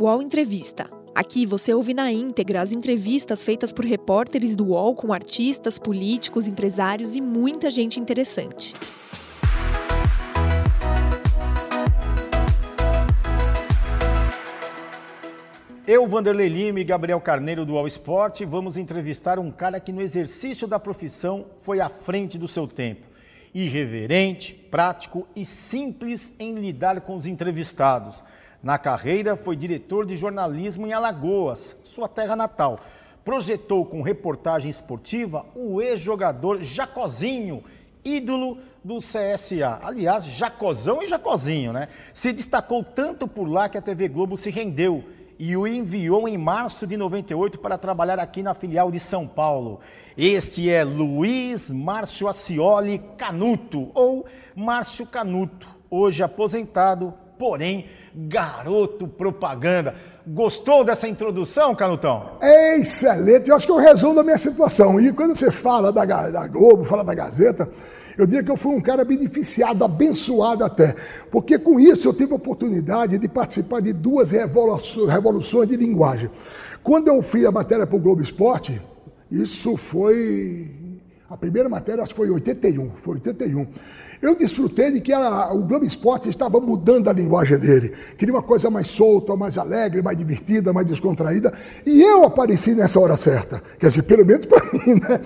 UOL Entrevista. Aqui você ouve na íntegra as entrevistas feitas por repórteres do UOL com artistas, políticos, empresários e muita gente interessante. Eu, Vanderlei Lima e Gabriel Carneiro do All Sport vamos entrevistar um cara que no exercício da profissão foi à frente do seu tempo. Irreverente, prático e simples em lidar com os entrevistados. Na carreira, foi diretor de jornalismo em Alagoas, sua terra natal. Projetou com reportagem esportiva o ex-jogador Jacozinho, ídolo do CSA. Aliás, Jacozão e Jacozinho, né? Se destacou tanto por lá que a TV Globo se rendeu e o enviou em março de 98 para trabalhar aqui na filial de São Paulo. Este é Luiz Márcio Acioli Canuto, ou Márcio Canuto, hoje aposentado, porém garoto propaganda. Gostou dessa introdução, Canutão? É excelente, eu acho que é o resumo da minha situação. E quando você fala da, da Globo, fala da Gazeta, eu diria que eu fui um cara beneficiado, abençoado até, porque com isso eu tive a oportunidade de participar de duas revoluções de linguagem. Quando eu fiz a matéria para o Globo Esporte, isso foi. A primeira matéria acho que foi em 81, foi 81. Eu desfrutei de que o Globo Esporte estava mudando a linguagem dele. Queria uma coisa mais solta, mais alegre, mais divertida, mais descontraída. E eu apareci nessa hora certa. Quer dizer, pelo menos para mim, né?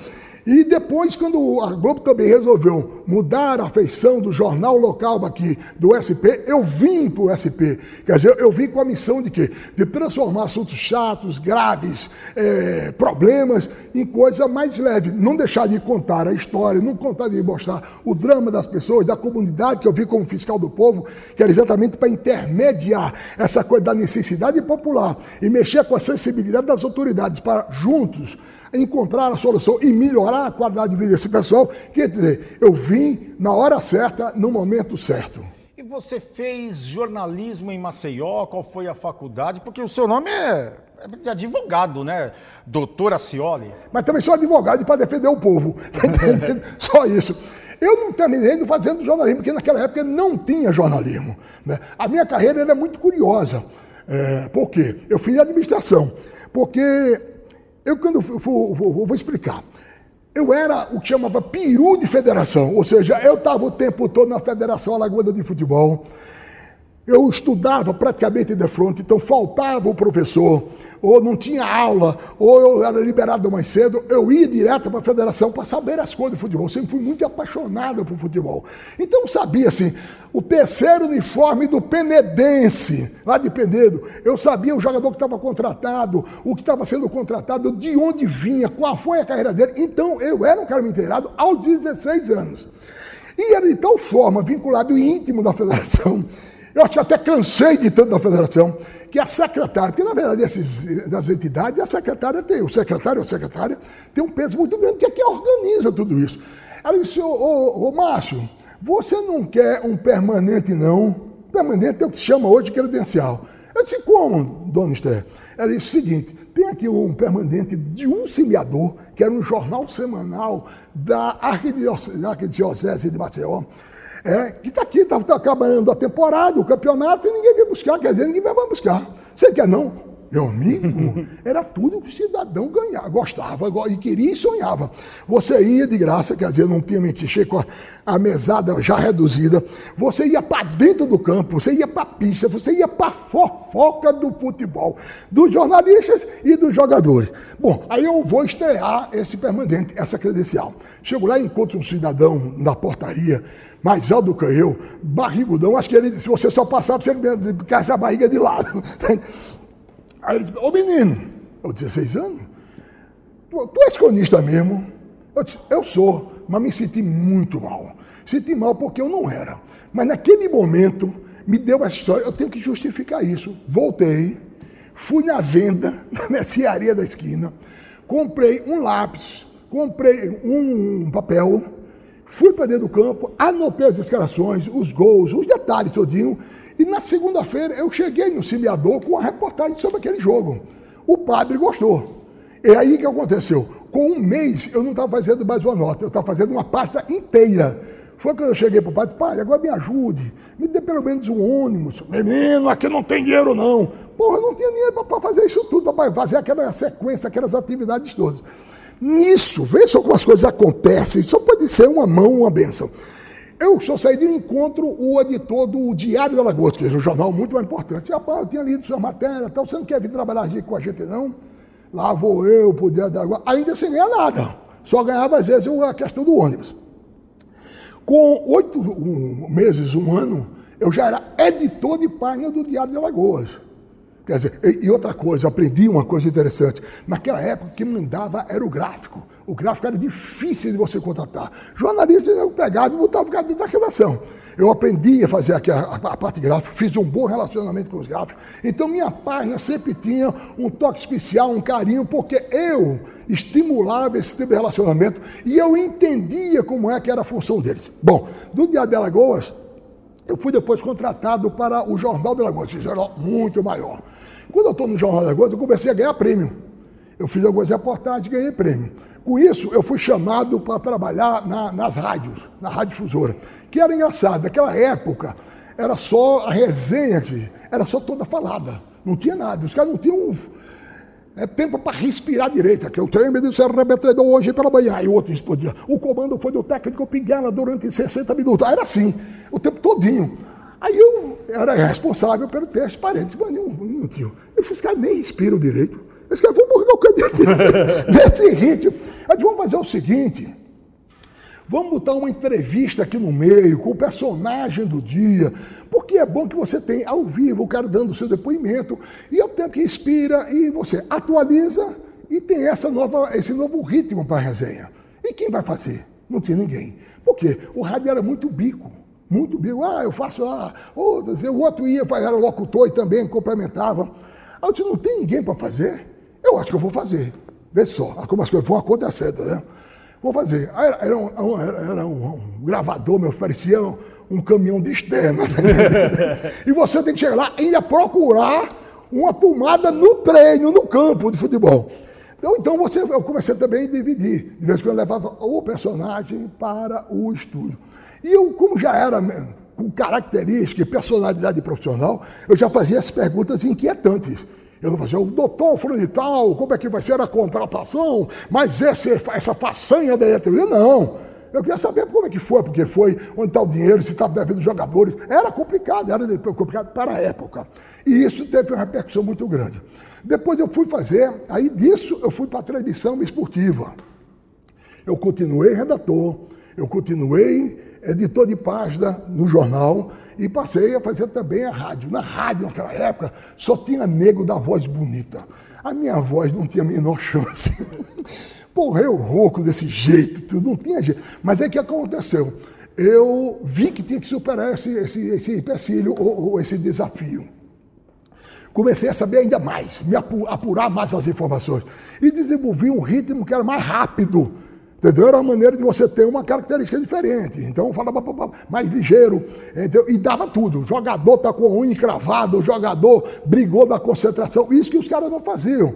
E depois, quando a Globo também resolveu mudar a feição do jornal local aqui, do SP, eu vim para o SP. Quer dizer, eu vim com a missão de quê? De transformar assuntos chatos, graves, é, problemas, em coisa mais leve. Não deixar de contar a história, não contar de mostrar o drama das pessoas, da comunidade, que eu vim como fiscal do povo, que era exatamente para intermediar essa coisa da necessidade popular e mexer com a sensibilidade das autoridades para juntos encontrar a solução e melhorar a qualidade de vida desse pessoal. Quer dizer, eu vim na hora certa, no momento certo. E você fez jornalismo em Maceió? Qual foi a faculdade? Porque o seu nome é, é de advogado, né? Doutor Acioli. Mas também sou advogado para defender o povo. Só isso. Eu não terminei fazendo jornalismo, porque naquela época não tinha jornalismo. Né? A minha carreira era muito curiosa. É, por quê? Eu fiz administração. Porque eu, quando eu for, vou, vou explicar. Eu era o que chamava peru de federação, ou seja, eu estava o tempo todo na Federação Alagoana de Futebol. Eu estudava praticamente de frente, então faltava o professor, ou não tinha aula, ou eu era liberado mais cedo, eu ia direto para a federação para saber as coisas do futebol. Eu sempre fui muito apaixonado por futebol. Então sabia assim, o terceiro uniforme do Penedense, lá de Penedo. Eu sabia o jogador que estava contratado, o que estava sendo contratado, de onde vinha, qual foi a carreira dele. Então eu era um cara inteirado aos 16 anos. E era de tal forma vinculado e íntimo da federação eu acho que até cansei de tanto da federação, que a secretária, porque na verdade esses, das entidades, a secretária tem, o secretário ou secretária tem um peso muito grande, que é quem organiza tudo isso. Ela disse, ô, ô, ô Márcio, você não quer um permanente, não? Permanente é o que se chama hoje credencial. Eu disse, como, dona Esther? Ela disse o seguinte, tem aqui um permanente de um semeador, que era um jornal semanal da Arquidiocese de Maceió, é, que está aqui, está tá acabando a temporada, o campeonato, e ninguém vem buscar, quer dizer, ninguém vai buscar. Você quer não? Meu amigo, era tudo que o cidadão ganhava, gostava e queria e sonhava. Você ia de graça, quer dizer, não tinha mentiche com a, a, mesada já reduzida. Você ia para dentro do campo, você ia para a pista, você ia para a fofoca do futebol, dos jornalistas e dos jogadores. Bom, aí eu vou estrear esse permanente, essa credencial. Chego lá e encontro um cidadão na portaria, mais alto do que eu, barrigudão. Acho que ele, se você só passar, você caixa a barriga de lado. Aí ele disse, ô menino, eu 16 anos, tu, tu és cronista mesmo? Eu disse, eu sou, mas me senti muito mal. Senti mal porque eu não era. Mas naquele momento, me deu essa história, eu tenho que justificar isso. Voltei, fui na venda, na mercearia da esquina, comprei um lápis, comprei um papel, fui para dentro do campo, anotei as escalações, os gols, os detalhes todinho, e na segunda-feira eu cheguei no Ciliador com uma reportagem sobre aquele jogo. O padre gostou. É aí que aconteceu. Com um mês eu não estava fazendo mais uma nota, eu estava fazendo uma pasta inteira foi quando eu cheguei para o pai, pai, agora me ajude, me dê pelo menos um ônibus. Menino, aqui não tem dinheiro não. Porra, eu não tinha dinheiro para fazer isso tudo, para fazer aquela sequência, aquelas atividades todas. Nisso, vê só como as coisas acontecem, só pode ser uma mão, uma benção. Eu só saí de um encontro, o editor do Diário da Lagoa, que é um jornal muito mais importante. Rapaz, eu tinha lido sua matéria, tal, você não quer vir trabalhar aqui com a gente não? Lá vou eu pro Diário da Lagoa, ainda sem ganhar nada. Só ganhava, às vezes, a questão do ônibus. Com oito um, meses, um ano, eu já era editor de página do Diário de Alagoas. Quer dizer, e, outra coisa, aprendi uma coisa interessante. Naquela época, quem mandava era o gráfico. O gráfico era difícil de você contratar. Jornalista eu pegava e botava o cara da redação. Eu aprendi a fazer aqui a, a, a, parte gráfica, fiz um bom relacionamento com os gráficos. Então minha página sempre tinha um toque especial, um carinho, porque eu estimulava esse tipo de relacionamento e eu entendia como é que era a função deles. Bom, do Dia de Alagoas, eu fui depois contratado para o Jornal de Alagoas, que era muito maior. Quando eu estou no Jornal de Alagoas, eu comecei a ganhar prêmio. Eu fiz algumas reportagens e ganhei prêmio. Com isso, eu fui chamado para trabalhar na, nas rádios, na rádio que era engraçado. Naquela época, era só a resenha era só toda falada, não tinha nada. Os caras não tinham é, tempo para respirar direito. Que eu tenho medo de ser arrebentador hoje pela manhã. Aí o outro explodia. O comando foi do técnico Pinguela durante 60 minutos. Era assim, o tempo todinho. Aí eu era responsável pelo teste parede. Mas um minutinho. Esses caras nem respiram direito. Eles caras vão morrer qualquer dia nesse ritmo. A gente vamos fazer o seguinte. Vamos botar uma entrevista aqui no meio com o personagem do dia, porque é bom que você tenha ao vivo o cara dando o seu depoimento e é o tempo que inspira e você atualiza e tem essa nova, esse novo ritmo para a resenha. E quem vai fazer? Não tinha ninguém. Por quê? O rádio era muito bico, muito bico. Ah, eu faço lá, outro, o outro ia, era locutor e também complementava. Eu disse, não tem ninguém para fazer. Eu acho que eu vou fazer. Vê só, como as coisas vão acontecendo, né? Vou fazer. Era, um, era, era um, um, gravador, me oferecia um, um caminhão de externa. e você tem que chegar lá e ainda procurar uma tomada no treino, no campo de futebol. Então, então você, eu comecei também a dividir. De vez em quando eu levava o personagem para o estúdio. E eu, como já era com característica e personalidade profissional, eu já fazia as perguntas inquietantes. Eu não fazia, o doutor tal, como é que vai ser a contratação? Mas esse, essa façanha da diretoria, não. Eu queria saber como é que foi, porque foi, onde está o dinheiro, se estava devendo jogadores. Era complicado, era complicado para a época. E isso teve uma repercussão muito grande. Depois eu fui fazer, aí disso eu fui para a transmissão esportiva. Eu continuei redator, eu continuei editor de página no jornal, e passei a fazer também a rádio. Na rádio, naquela época, só tinha nego da voz bonita. A minha voz não tinha a menor chance. Porra, eu rouco desse jeito, tudo, não tinha jeito. Mas é que aconteceu. Eu vi que tinha que superar esse, esse, esse empecilho ou, ou esse desafio comecei a saber ainda mais, me apurar mais as informações. E desenvolvi um ritmo que era mais rápido Entendeu? Era uma maneira de você ter uma característica diferente. Então, falava mais ligeiro. Entendeu? E dava tudo. O jogador está com a unha encravada, o jogador brigou na concentração. Isso que os caras não faziam.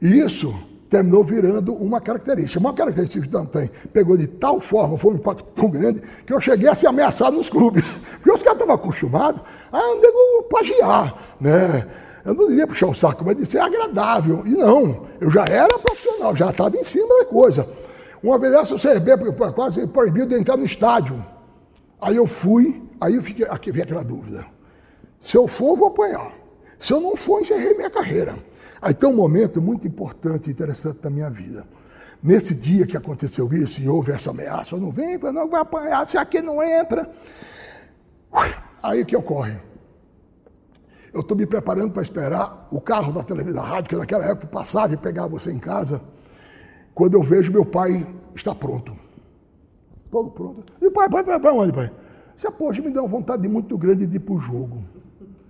E isso terminou virando uma característica. Uma característica que não tem. Pegou de tal forma, foi um impacto tão grande, que eu cheguei a ser ameaçado nos clubes. Porque os caras estavam acostumados a nego plagiar, né? Eu não diria puxar o saco, mas de ser agradável. E não, eu já era profissional, já estava em cima da coisa. Uma vez essa o CRB quase proibiu de entrar no estádio. Aí eu fui, aí eu fiquei, aqui vem aquela dúvida. Se eu for, vou apanhar. Se eu não for, encerrei minha carreira. Aí tem um momento muito importante e interessante da minha vida. Nesse dia que aconteceu isso e houve essa ameaça, eu não vem, não vai apanhar, se aqui não entra. Aí o que ocorre? Eu estou me preparando para esperar o carro da televisão, da rádio, que naquela época passava e pegava você em casa quando eu vejo meu pai está pronto. Todo pronto. E pai, pai, vai para onde, pai? Você, poxa, me dá uma vontade muito grande de ir para o jogo.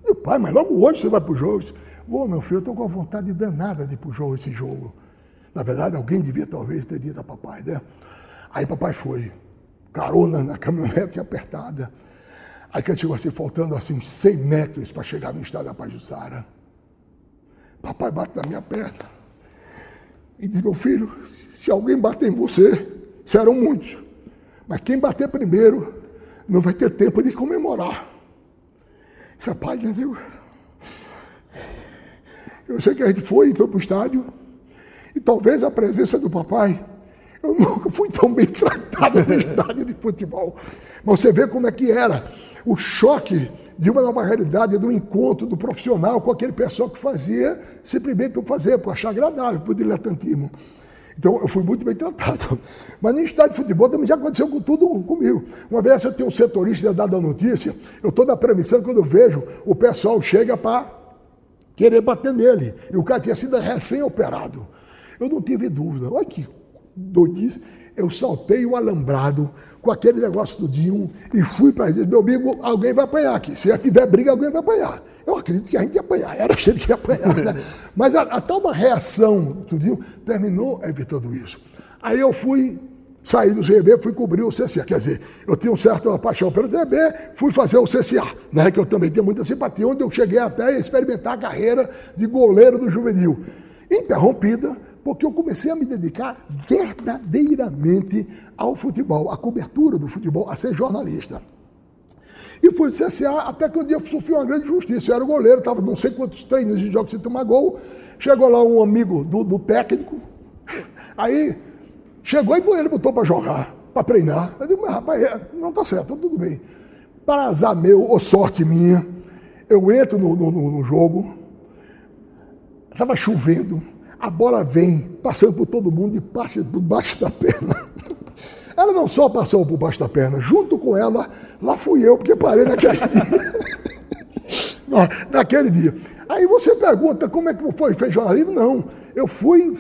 E pai, mas logo hoje você vai para o jogo? Vou, meu filho, eu estou com a vontade danada de ir para o jogo, esse jogo. Na verdade, alguém devia talvez ter dito a papai, né? Aí papai foi, carona na caminhonete apertada. Aí que chegou assim, faltando assim uns 100 metros para chegar no estado da Pajussara. Papai bate na minha perna e diz: Meu filho, se alguém bater em você, serão muitos. Mas quem bater primeiro não vai ter tempo de comemorar. É pai, né, Deus? Eu sei que a gente foi, entrou para o estádio, e talvez a presença do papai, eu nunca fui tão bem tratado no estádio de futebol. Mas você vê como é que era o choque de uma nova realidade, do encontro do profissional com aquele pessoal que fazia simplesmente por fazer, por achar agradável, por diletantismo. Então, eu fui muito bem tratado. Mas no estádio de futebol também já aconteceu com tudo comigo. Uma vez eu tenho um setorista dado a notícia, eu estou na premissão quando eu vejo o pessoal chega para querer bater nele. E o cara tinha sido recém-operado. Eu não tive dúvida. Olha que doidice. Eu saltei o alambrado com aquele negócio do Dinho e fui para dizer, meu amigo, alguém vai apanhar aqui. Se tiver briga, alguém vai apanhar. Eu acredito que a gente ia apanhar, era cheio de apanhar. Né? Mas a, a, tal da reação do Dinho terminou evitando isso. Aí eu fui saí do CB, fui cobrir o CCA. Quer dizer, eu tinha um certo paixão pelo CB, fui fazer o CCA, né, que eu também tenho muita simpatia, onde eu cheguei até a experimentar a carreira de goleiro do juvenil. Interrompida porque eu comecei a me dedicar verdadeiramente ao futebol, à cobertura do futebol, a ser jornalista. E fui do CSA até que um dia sofri uma grande justiça. Eu era goleiro, estava não sei quantos treinos de jogos sem tomar gol. Chegou lá um amigo do, do técnico, aí chegou e ele botou para jogar, para treinar. Eu digo, mas rapaz, é, não está certo, tudo bem. Para azar meu, ou sorte minha, eu entro no, no, no jogo, estava chovendo, a bola vem passando por todo mundo de parte, por baixo da perna. Ela não só passou por baixo da perna, junto com ela, lá fui eu, porque parei naquele dia. naquele dia. Aí você pergunta como é que foi, fez jornalismo? Não, eu fui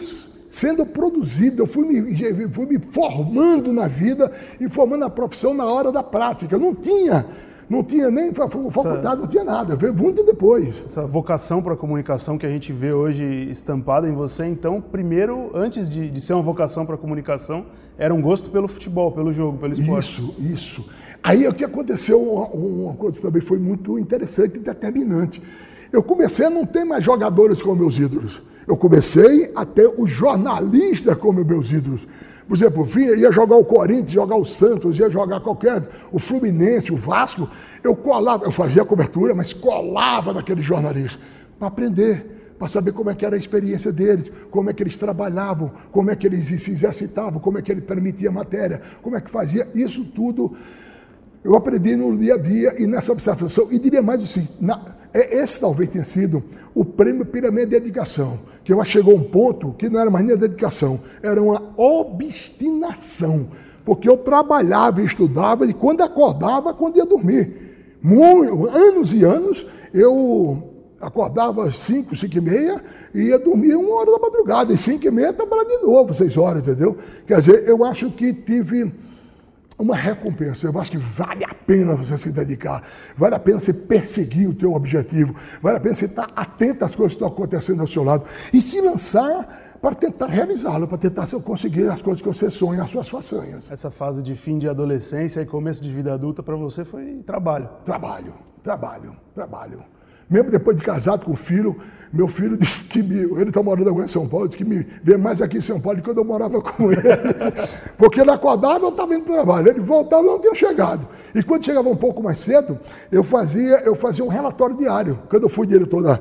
sendo produzido, eu fui me, fui me formando na vida e formando a profissão na hora da prática. Eu não tinha não tinha nem faculdade, essa, não tinha nada, veio muito depois. Essa vocação para a comunicação que a gente vê hoje estampada em você, então, primeiro, antes de, de ser uma vocação para a comunicação, era um gosto pelo futebol, pelo jogo, pelo esporte. Isso, isso. Aí o que aconteceu, uma, uma coisa também foi muito interessante e determinante. Eu comecei a não ter mais jogadores como meus ídolos. Eu comecei a ter os jornalistas como meus ídolos. Por exemplo, vinha, ia jogar o Corinthians, jogar o Santos, ia jogar qualquer, o Fluminense, o Vasco. Eu colava, eu fazia cobertura, mas colava naqueles jornalistas para aprender, para saber como é que era a experiência deles, como é que eles trabalhavam, como é que eles se exercitavam, como é que ele permitia matéria, como é que fazia isso tudo. Eu aprendi no dia a dia e nessa observação. E diria mais assim, na, é, esse talvez tenha sido o prêmio pela minha dedicação que eu chegou a um ponto que não era mais nem dedicação, era uma obstinação. Porque eu trabalhava e estudava, e quando acordava, quando ia dormir. Muito, anos e anos, eu acordava às 5, 5 e meia e ia dormir uma hora da madrugada. E 5 e meia trabalhava de novo, 6 horas, entendeu? Quer dizer, eu acho que tive uma recompensa. Eu acho que vale a pena você se dedicar, vale a pena você perseguir o teu objetivo, vale a pena você estar atento às coisas que estão acontecendo ao seu lado e se lançar para tentar realizá-lo, para tentar conseguir as coisas que você sonha, as suas façanhas. Essa fase de fim de adolescência e começo de vida adulta para você foi trabalho. Trabalho, trabalho, trabalho. Mesmo depois de casado com o filho, meu filho disse que me, ele está morando agora em São Paulo, disse que me vê mais aqui em São Paulo do que quando eu morava com ele. Porque ele acordava, eu estava indo para o trabalho. Ele voltava, eu não tinha chegado. E quando chegava um pouco mais cedo, eu fazia, eu fazia um relatório diário. Quando eu fui diretor da,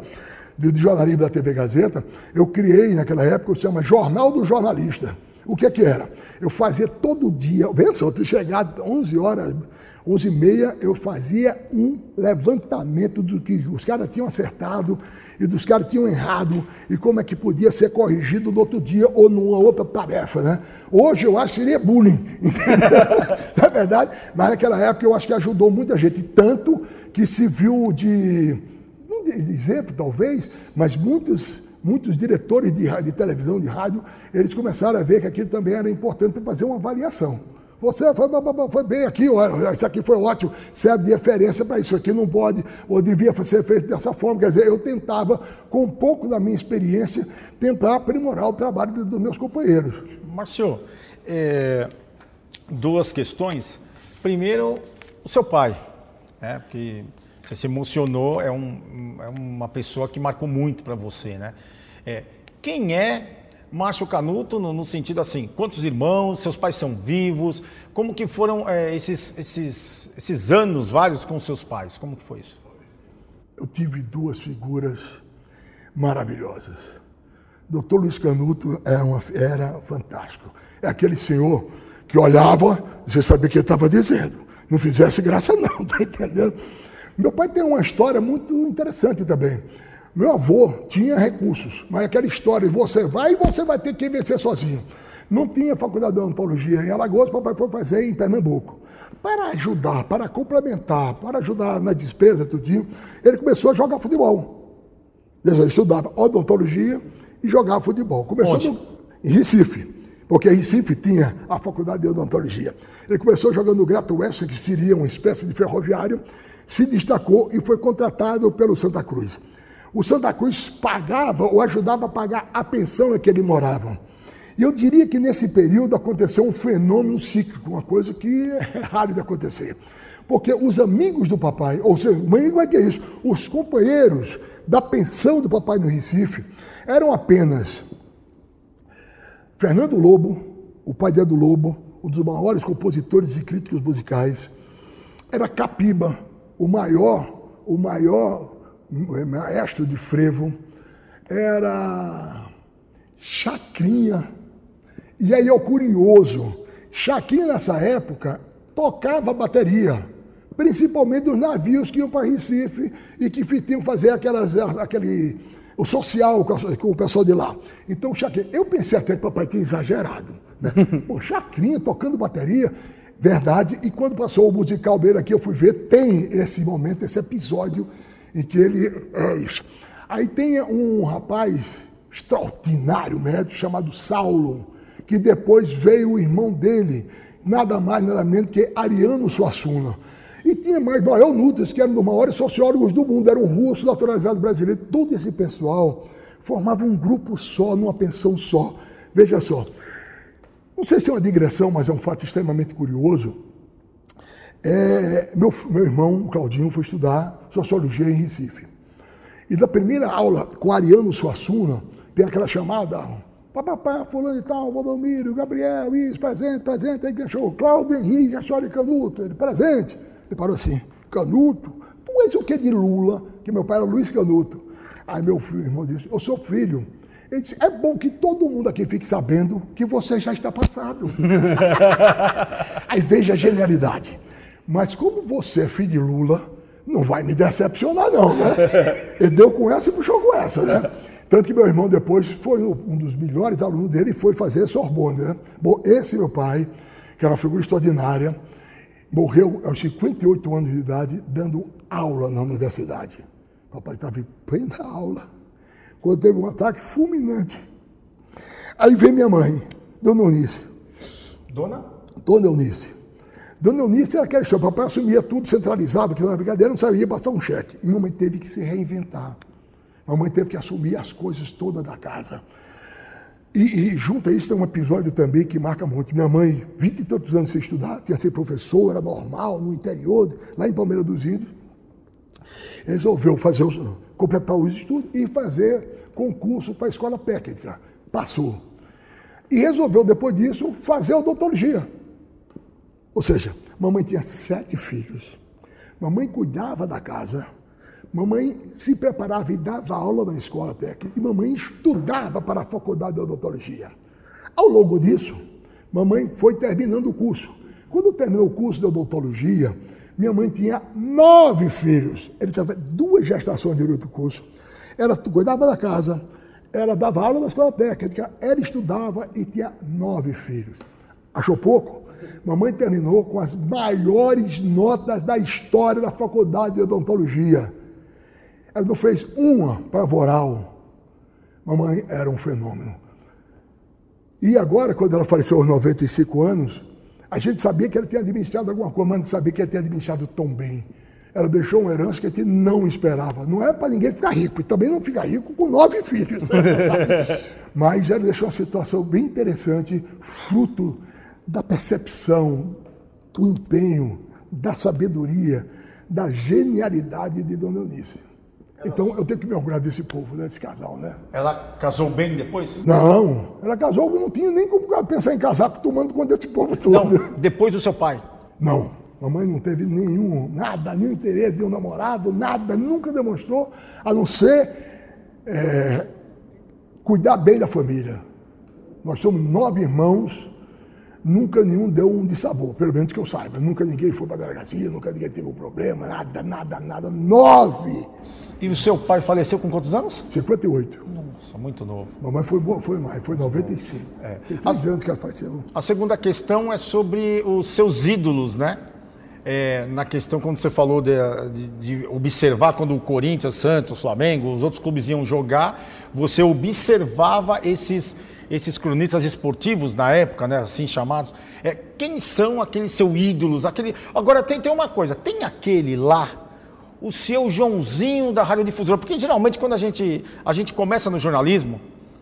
de, de jornalismo da TV Gazeta, eu criei naquela época o que se chama Jornal do Jornalista. O que é que era? Eu fazia todo dia, vê só, eu chegar 11 horas, 11 e meia, eu fazia um levantamento do que os caras tinham acertado e dos caras tinham errado e como é que podia ser corrigido no outro dia ou numa outra tarefa, né? Hoje eu acho que seria bullying, não é verdade? Mas naquela época eu acho que ajudou muita gente, tanto que se viu de, não de exemplo talvez, mas muitos muitos diretores de, de televisão, de rádio, eles começaram a ver que aquilo também era importante para fazer uma avaliação. Você foi, foi bem aqui, isso aqui foi ótimo, serve de referência para isso aqui, não pode, ou devia ser feito dessa forma. Quer dizer, eu tentava, com um pouco da minha experiência, tentar aprimorar o trabalho dos meus companheiros. Márcio, é, duas questões. Primeiro, o seu pai, né? porque você se emocionou, é, um, é uma pessoa que marcou muito para você. Né? É, quem é Márcio Canuto, no, no, sentido assim, quantos irmãos, seus pais são vivos, como que foram é, esses, esses, esses anos vários com seus pais, como que foi isso? Eu tive duas figuras maravilhosas. Doutor Luiz Canuto era, uma, era fantástico. É aquele senhor que olhava, você sabia o que ele estava dizendo. Não fizesse graça não, tá entendendo? Meu pai tem uma história muito interessante também. Meu avô tinha recursos, mas aquela história, você vai e você vai ter que vencer sozinho. Não tinha faculdade de odontologia em Alagoas, papai foi fazer em Pernambuco. Para ajudar, para complementar, para ajudar na despesa, tudinho, ele começou a jogar futebol. Ele estudava odontologia e jogava futebol. Começou no, em Recife, porque Recife tinha a faculdade de odontologia. Ele começou jogando no Grato Oeste, que seria uma espécie de ferroviário, se destacou e foi contratado pelo Santa Cruz o Santa Cruz pagava ou ajudava a pagar a pensão em que ele morava. E eu diria que nesse período aconteceu um fenômeno cíclico, uma coisa que é raro de acontecer. Porque os amigos do papai, ou seja, como é que é isso? Os companheiros da pensão do papai no Recife eram apenas Fernando Lobo, o pai de Edu Lobo, um dos maiores compositores e críticos musicais, era Capiba, o maior, o maior maestro de frevo, era Chacrinha. E aí é o curioso, Chacrinha nessa época tocava bateria, principalmente dos navios que iam para Recife e que tinham fazer aquelas, aquele, o social com o pessoal de lá. Então, Chacrinha, eu pensei até que o papai tinha exagerado. Né? Pô, Chacrinha tocando bateria, verdade. E quando passou o musical dele aqui, eu fui ver, tem esse momento, esse episódio em que ele é isso. Aí tem um rapaz extraordinário, médico, chamado Saulo, que depois veio o irmão dele, nada mais, nada menos que Ariano Suassuna. E tinha mais Noel Nutres, que era um dos maiores sociólogos do mundo, era um russo naturalizado brasileiro. Todo esse pessoal formava um grupo só, numa pensão só. Veja só, não sei se é uma digressão, mas é um fato extremamente curioso. É, meu, meu irmão, Claudinho, foi estudar sociologia em Recife. E da primeira aula com Ariano Suassuna, tem aquela chamada, papapá, fulano e tal, Valdomiro, Gabriel, isso, presente, presente, aí ganchou, Cláudio Henrique, Achori Canuto, ele, presente. Ele parou assim, Canuto, tu és o que de Lula? Que meu pai era Luiz Canuto. Aí meu filho, irmão disse, eu sou filho. Ele disse, é bom que todo mundo aqui fique sabendo que você já está passado. Aí veja a genialidade. Mas como você é filho de Lula, não vai me decepcionar, não, né? Ele deu com essa e puxou com essa, né? Tanto que meu irmão depois foi um dos melhores alunos dele e foi fazer Sorbonne, né? Bom, esse meu pai, que era uma figura extraordinária, morreu aos 58 anos de idade dando aula na universidade. Papai estava em plena aula, quando teve um ataque fulminante. Aí vem minha mãe, Dona Eunice. Dona? Dona Eunice. Dona Eunice era aquele show, papai assumia tudo, centralizava, que na brincadeira não sabia passar um cheque. E mamãe teve que se reinventar. Mamãe teve que assumir as coisas todas da casa. E, e junto a isso tem um episódio também que marca muito. Minha mãe, vinte e tantos anos sem estudar, tinha sido professora normal, no interior, lá em Palmeira dos Índios, resolveu fazer os, completar os estudos e fazer concurso para a escola técnica. Passou. E resolveu, depois disso, fazer odontologia. Ou seja, mamãe tinha sete filhos. Mamãe cuidava da casa. Mamãe se preparava e dava aula na escola técnica. E mamãe estudava para a faculdade de odontologia. Ao longo disso, mamãe foi terminando o curso. Quando terminou o curso de odontologia, minha mãe tinha nove filhos. Ele teve duas gestações durante o curso. Ela cuidava da casa, ela dava aula na escola técnica, ela estudava e tinha nove filhos. Achou pouco? Mamãe terminou com as maiores notas da história da faculdade de odontologia. Ela não fez uma para voral. Mamãe era um fenômeno. E agora, quando ela faleceu aos 95 anos, a gente sabia que ela tinha administrado alguma coisa, mas não sabia que ela tinha administrado tão bem. Ela deixou uma herança que a gente não esperava. Não era para ninguém ficar rico, e também não ficar rico com nove filhos. mas ela deixou uma situação bem interessante, fruto da percepção, do empenho, da sabedoria, da genialidade de Dona Eunice. Então eu tenho que me orgulhar desse povo, né, desse casal, né? Ela casou bem depois? Não, ela casou, não tinha nem como pensar em casar tomando conta desse povo todo. Não, depois do seu pai? Não, mamãe não teve nenhum, nada, nenhum interesse de um namorado, nada, nunca demonstrou, a não ser é, cuidar bem da família. Nós somos nove irmãos, nunca nenhum deu um de sabor, pelo menos que eu saiba. Nunca ninguém foi para a delegacia, nunca ninguém teve um problema, nada, nada, nada. Nove! E o seu pai faleceu com quantos anos? 58. Nossa, muito novo. Mamãe foi, foi mais, foi 95. É. Tem três anos que ela faleceu. A segunda questão é sobre os seus ídolos, né? É, na questão, quando você falou de, de, de, observar quando o Corinthians, Santos, Flamengo, os outros clubes iam jogar, você observava esses esses cronistas esportivos na época, né, assim chamados, é, quem são aqueles seus ídolos? Aquele... Agora tem, tem uma coisa, tem aquele lá, o seu Joãozinho da radiodifusora, porque geralmente quando a gente, a gente começa no jornalismo,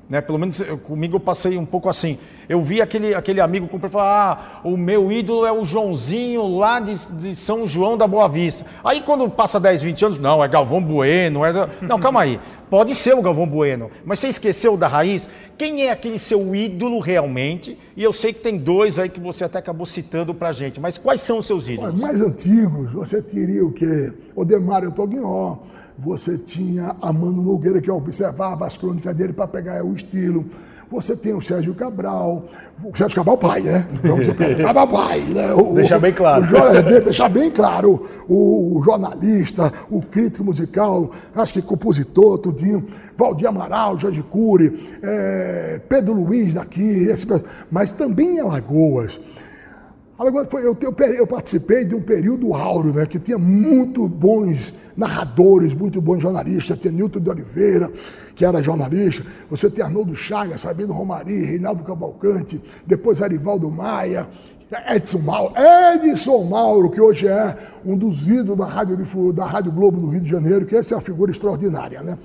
né? Pelo menos eu, comigo eu passei um pouco assim. Eu vi aquele, aquele amigo e falar: ah, o meu ídolo é o Joãozinho lá de, de, São João da Boa Vista. Aí quando passa 10, 20 anos, não, é Galvão Bueno. É... Não, calma aí. Pode ser o Galvão Bueno, mas você esqueceu da raiz? Quem é aquele seu ídolo realmente? E eu sei que tem dois aí que você até acabou citando pra gente, mas quais são os seus ídolos? mais antigos, você teria o quê? Odemário Toguinho você tinha a Mano Nogueira, que observava as crônicas dele para pegar o estilo. Você tem o Sérgio Cabral, o Sérgio Cabral pai, né? Cabral pai, né? O, deixar bem claro. O, deixar bem claro. O, o, jornalista, o crítico musical, acho que compositor, tudinho. Valdir Amaral, Jorge Cury, é, Pedro Luiz daqui, esse, mas também em Alagoas. Alagoas foi, eu, eu, eu, participei de um período áureo, né, que tinha muito bons narradores, muito bons jornalistas. Tinha Nilton de Oliveira, que era jornalista. Você tem Arnoldo Chagas, Sabino Romari, Reinaldo Cavalcante, depois Arivaldo Maia, Edson Mauro. Edson Mauro, que hoje é um dos ídolos da Rádio, da Rádio Globo do Rio de Janeiro, que essa é uma figura extraordinária, né?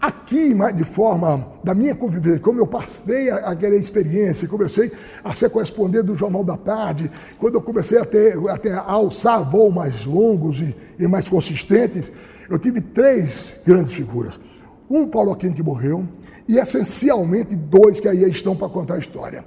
Aqui, de forma da minha convivência, como eu passei a, experiência, comecei a ser correspondente do Jornal da Tarde, quando eu comecei a, ter, a, ter, a alçar voos mais longos e, e, mais consistentes, eu tive três grandes figuras. Um Paulo Aquino que morreu, e essencialmente dois que aí estão para contar a história.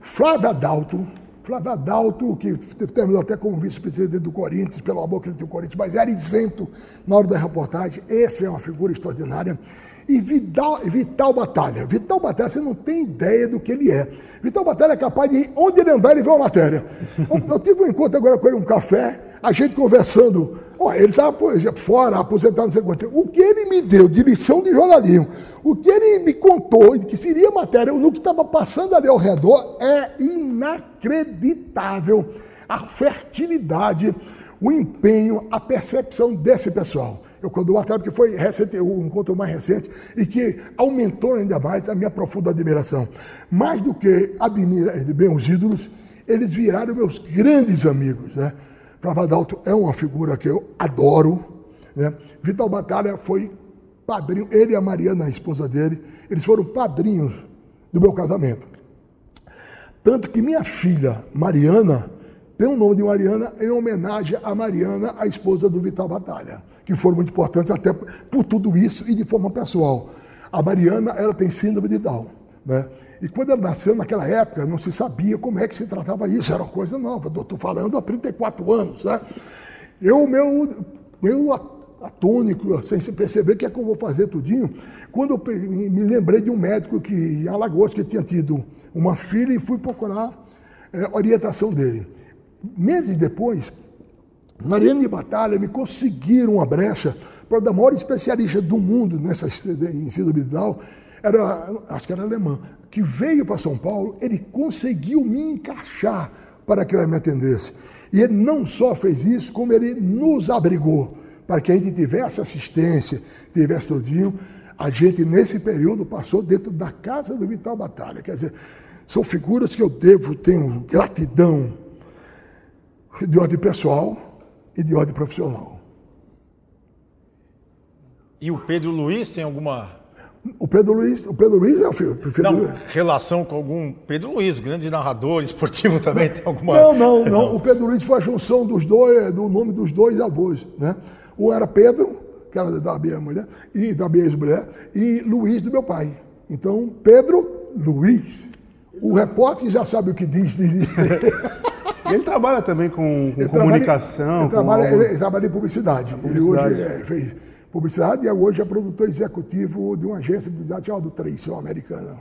Flávio Adalto, Flávio Adalto, que terminou até como vice-presidente do Corinthians, pelo amor que ele tem o Corinthians, mas era isento na hora da reportagem. Esse é uma figura extraordinária. E Vital, Vital Batalha. Vital Batalha, você não tem ideia do que ele é. Vital Batalha é capaz de, onde ele andar, ele vê uma matéria. Eu, eu tive um encontro agora com ele, um café, a gente conversando. Ó, ele está fora, aposentado, não sei quanto. O que ele me deu de lição de jornalismo, o que ele me contou de que seria matéria, no que estava passando ali ao redor, é inacreditável a fertilidade, o empenho, a percepção desse pessoal. Quando o Atlético, que foi recente, o encontro mais recente, e que aumentou ainda mais a minha profunda admiração. Mais do que admirar bem os ídolos, eles viraram meus grandes amigos. Né? Flávio é uma figura que eu adoro. Né? Vital Batalha foi padrinho, ele e a Mariana, a esposa dele, eles foram padrinhos do meu casamento. Tanto que minha filha, Mariana, tem o nome de Mariana em homenagem a Mariana, a esposa do Vital Batalha que foram muito importantes até por tudo isso e de forma pessoal. A Mariana, ela tem síndrome de Down, né? E quando ela nasceu naquela época, não se sabia como é que se tratava isso, era uma coisa nova. Estou falando há 34 anos, né? Eu, meu, meu atônico, sem se perceber o que é que eu vou fazer tudinho, quando eu me lembrei de um médico que, em Alagoas que tinha tido uma filha e fui procurar é, orientação dele. Meses depois, Mariana e Batalha me conseguiram uma brecha para dar maior especialista do mundo nessa, em síndrome de Down, era, acho que era alemã, que veio para São Paulo, ele conseguiu me encaixar para que ela me atendesse. E ele não só fez isso, como ele nos abrigou para que a gente tivesse assistência, tivesse tudinho. A gente, nesse período, passou dentro da casa do Vital Batalha. Quer dizer, são figuras que eu devo, tenho gratidão de ordem pessoal, e de ordem profissional. E o Pedro Luiz tem alguma. O Pedro Luiz, o Pedro Luiz é o filho. Pedro não, relação com algum. Pedro Luiz, grande narrador esportivo também, tem alguma. Não, não, não. O Pedro Luiz foi a junção dos dois, do nome dos dois avós. Né? Um era Pedro, que era da minha mulher, e da minha ex-mulher, e Luiz do meu pai. Então, Pedro, Luiz. O repórter já sabe o que diz. ele trabalha também com, com ele comunicação. Trabalha, ele, trabalha, ele, ele, trabalha em publicidade. publicidade. Ele hoje é, fez publicidade e hoje é produtor executivo de uma agência de publicidade chamada Trace, americana.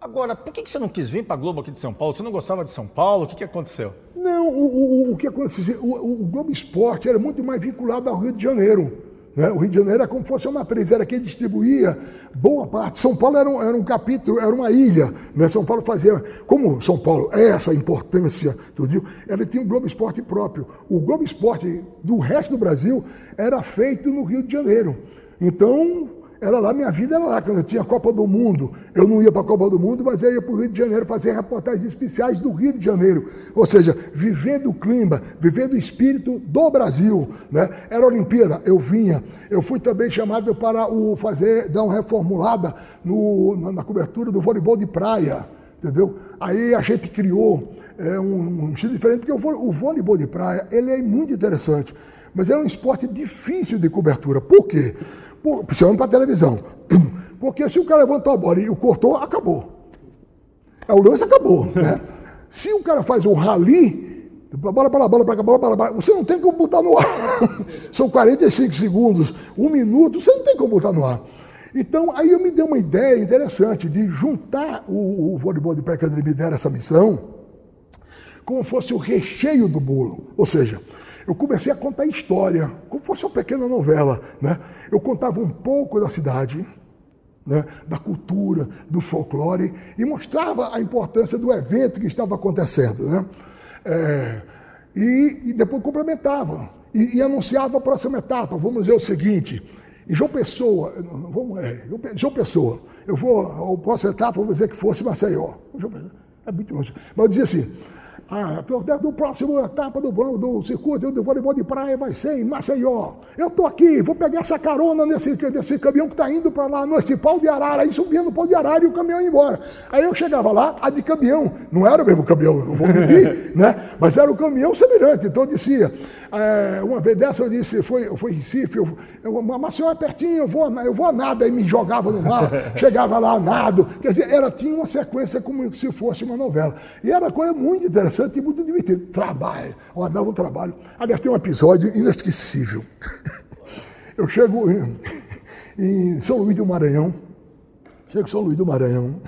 Agora, por que você não quis vir para a Globo aqui de São Paulo? Você não gostava de São Paulo? O que, que aconteceu? Não, o, o, o que aconteceu? O, o Globo Esporte era muito mais vinculado ao Rio de Janeiro. Né? O Rio de Janeiro era como se fosse uma matriz, era quem distribuía boa parte. São Paulo era um, era um capítulo, era uma ilha. Né? São Paulo fazia. Como São Paulo é essa importância do dia, ela tinha um Globo Esporte próprio. O Globo Esporte do resto do Brasil era feito no Rio de Janeiro. Então, era lá, minha vida era lá. Quando eu tinha a Copa do Mundo, eu não ia para a Copa do Mundo, mas eu ia para o Rio de Janeiro fazer reportagens especiais do Rio de Janeiro. Ou seja, vivendo o clima, vivendo o espírito do Brasil. Né? Era Olimpíada, eu vinha. Eu fui também chamado para o fazer, dar uma reformulada no, na, na cobertura do voleibol de praia. Entendeu? Aí a gente criou é, um, um estilo diferente, porque o, o voleibol de praia ele é muito interessante. Mas é um esporte difícil de cobertura. Por quê? Por, principalmente para televisão. Porque se o cara levantou a bola e o cortou, acabou. É, o lance acabou. Né? Se o cara faz um rally, bola para bola cá, bola para bola, você não tem como botar no ar. São 45 segundos, um minuto, você não tem como botar no ar. Então, aí eu me dei uma ideia interessante de juntar o, o voleibol de pré-que me deram essa missão, como fosse o recheio do bolo. Ou seja, eu comecei a contar história, como fosse uma pequena novela. Né? Eu contava um pouco da cidade, né? da cultura, do folclore, e mostrava a importância do evento que estava acontecendo. Né? É, e, e, depois complementava, e, e, anunciava a próxima etapa. Vamos dizer o seguinte. Em João Pessoa, vamos, é, João Pessoa, eu vou, a próxima etapa, vamos dizer que fosse Maceió. É muito longe. Mas eu dizia assim, a, do próximo etapa do, do circuito do voleibol de praia vai ser em Maceió. Eu estou aqui, vou pegar essa carona nesse, nesse caminhão que está indo para lá, nesse pau de arara, aí subia no pau de arara e o caminhão ia embora. Aí eu chegava lá, a de caminhão, não era o mesmo caminhão, eu vou mentir, né? mas era um caminhão semelhante. Então eu dizia, é, uma vez dessa eu disse, foi, foi Recife, eu, eu, Maceió é pertinho, eu vou, eu vou a nada, e me jogava no mar, chegava lá a nado. Quer dizer, era, tinha uma sequência como se fosse uma novela. E era coisa muito interessante e muito divertida. Trabalho, eu dava um trabalho. Aliás, tem um episódio inesquecível. Eu chego em, em São Luís do Maranhão, chego em São Luís do Maranhão,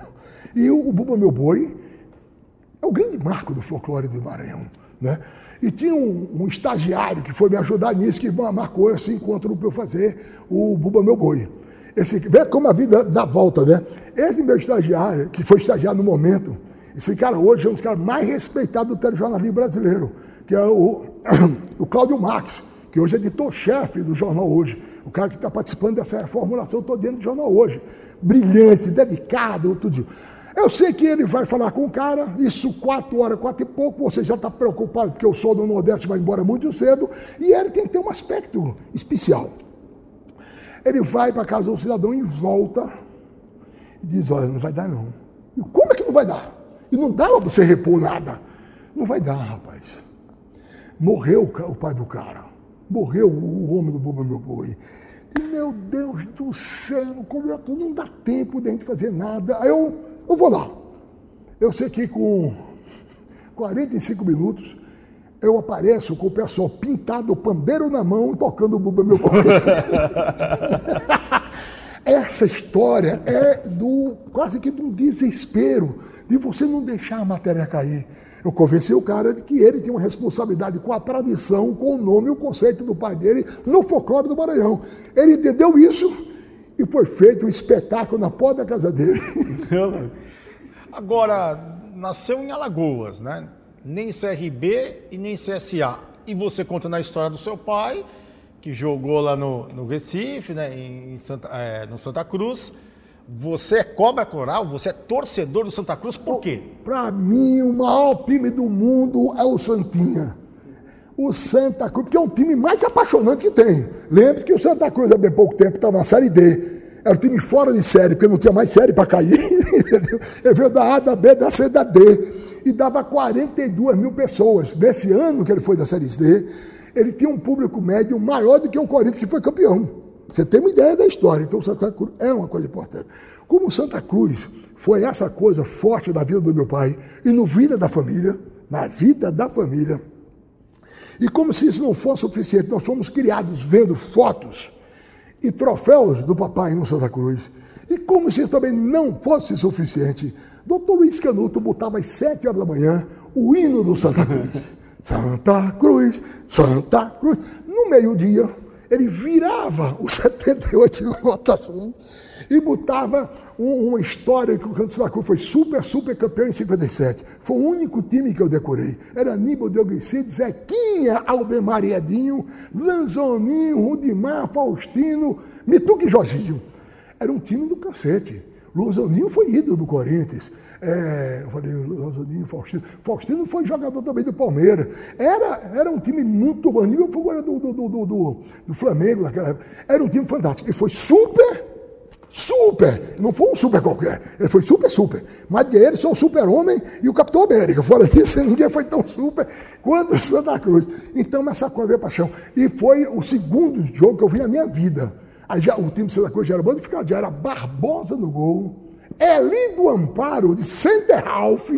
e o, o Buba Meu Boi é o grande marco do folclore do Maranhão. Né? E tinha um, um, estagiário que foi me ajudar nisso, que marcou esse encontro para eu fazer o Buba Meu Boi. Esse, vê como a vida dá volta, né? Esse meu estagiário, que foi estagiário no momento, esse cara hoje é um dos caras mais respeitados do telejornalismo brasileiro, que é o, o Cláudio Marques, que hoje é editor-chefe do jornal Hoje. O cara que está participando dessa formulação todo dentro do jornal Hoje. Brilhante, dedicado, tudo. Eu sei que ele vai falar com o cara, isso quatro horas, quatro e pouco, você já está preocupado porque o sol do Nordeste vai embora muito cedo, e ele tem que ter um aspecto especial. Ele vai para casa do cidadão e volta e diz, olha, não vai dar não. E como é que não vai dar? E não dá para você repor nada. Não vai dar, rapaz. Morreu o pai do cara. Morreu o homem do Buba Meu Boi. E, meu Deus do céu, como é que não dá tempo de a gente fazer nada. Aí eu eu vou lá. Eu sei que com 45 minutos eu apareço com o pessoal pintado, pandeiro na mão, tocando o buba meu. Essa história é do quase que de um desespero de você não deixar a matéria cair. Eu convenci o cara de que ele tinha uma responsabilidade com a tradição, com o nome e o conceito do pai dele no folclore do Maranhão. Ele entendeu isso e foi feito um espetáculo na porta da casa dele. Agora, nasceu em Alagoas, né? Nem CRB e nem CSA. E você conta na história do seu pai, que jogou lá no, no Recife, né? Em Santa, é, no Santa Cruz. Você é cobra coral, você é torcedor do Santa Cruz, por quê? Para mim, o maior time do mundo é o Santinha. O Santa Cruz, porque é o time mais apaixonante que tem. Lembre-se que o Santa Cruz há bem pouco tempo estava na Série D. Era o time fora de série, porque não tinha mais série para cair. Entendeu? Ele veio da A, da B, da C, da D. E dava 42 mil pessoas. Nesse ano que ele foi da Série D, ele tinha um público médio maior do que o Corinthians, que foi campeão. Você tem uma ideia da história. Então, Santa Cruz é uma coisa importante. Como Santa Cruz foi essa coisa forte da vida do meu pai e no vida da família, na vida da família. E como se isso não fosse suficiente, nós fomos criados vendo fotos e troféus do papai no Santa Cruz. E como se isso também não fosse suficiente, doutor Luiz Canuto botava às sete horas da manhã o hino do Santa Cruz. Santa Cruz, Santa Cruz. No meio-dia, ele virava o 78 de votação e botava um, uma história que o Canto da Cruz foi super, super campeão em 57. Foi o único time que eu decorei. Era Aníbal Deoguicide, Zequinha, Aldemar Edinho, Lanzoninho, Rudimar, Faustino, Mituque e Jorginho. Era um time do cacete. Lanzoninho foi ídolo do Corinthians. É, eu falei, Lanzoninho, Faustino. Faustino foi jogador também do Palmeiras. Era, era um time muito. Nível foi do, do, do, do, do Flamengo naquela época. Era um time fantástico. E foi super Super! Não foi um super qualquer. Ele foi super, super. Mas de ele só o super-homem e o Capitão América. Fora disso, ninguém foi tão super quanto Santa Cruz. Então, essa coisa veio paixão. E foi o segundo jogo que eu vi na minha vida. Aí já, o time do Santa Cruz já era bom de ficar, já era Barbosa no gol. Eli do Amparo, de Center Half,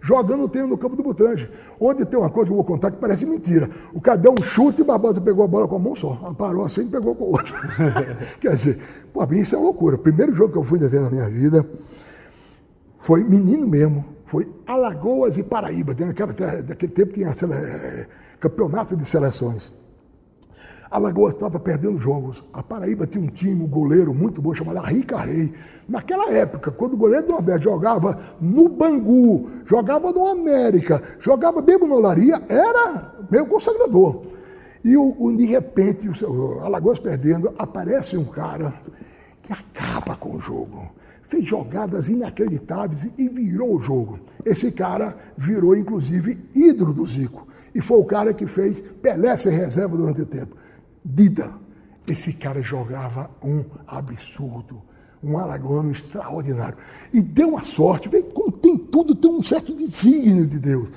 jogando o treino no campo do Butange. Onde tem uma coisa que eu vou contar que parece mentira. O cara deu um chute e o Barbosa pegou a bola com a mão só. Parou assim e pegou com a outra. Quer dizer, pô, isso é uma loucura. O primeiro jogo que eu fui ver na minha vida foi menino mesmo. Foi Alagoas e Paraíba. Naquela, naquele tempo tinha campeonato de seleções. Alagoas estava perdendo jogos. A Paraíba tinha um time, um goleiro muito bom chamado Rica Rei. Naquela época, quando o goleiro do Nordeste jogava no Bangu, jogava no América, jogava mesmo no Olaria, era meio consagrador. E o, o, de repente, o Alagoas perdendo, aparece um cara que acaba com o jogo. Fez jogadas inacreditáveis e virou o jogo. Esse cara virou, inclusive, ídolo do Zico. E foi o cara que fez Pelé ser reserva durante o tempo. Dida. Esse cara jogava um absurdo, um alagoano extraordinário. E deu uma sorte, vem, como tem tudo, tem um certo desígnio de Deus.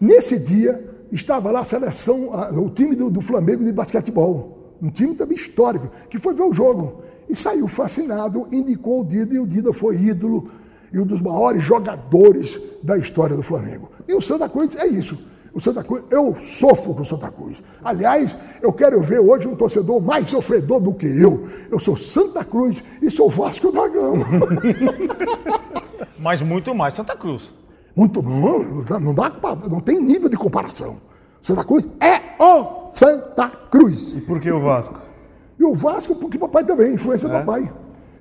Nesse dia, estava lá a seleção, o time do, do Flamengo de basquetebol, um time também histórico, que foi ver o jogo. E saiu fascinado, indicou o Dida, e o Dida foi ídolo e um dos maiores jogadores da história do Flamengo. E o Santa Cruz é isso o Santa Cruz, eu sofro com o Santa Cruz. Aliás, eu quero ver hoje um torcedor mais sofredor do que eu. Eu sou Santa Cruz e sou Vasco da Gama. Mas muito mais Santa Cruz. Muito bom, não, dá, não tem nível de comparação. Santa Cruz é o Santa Cruz. E por que o Vasco? E o Vasco, porque o papai também, influência é? do papai.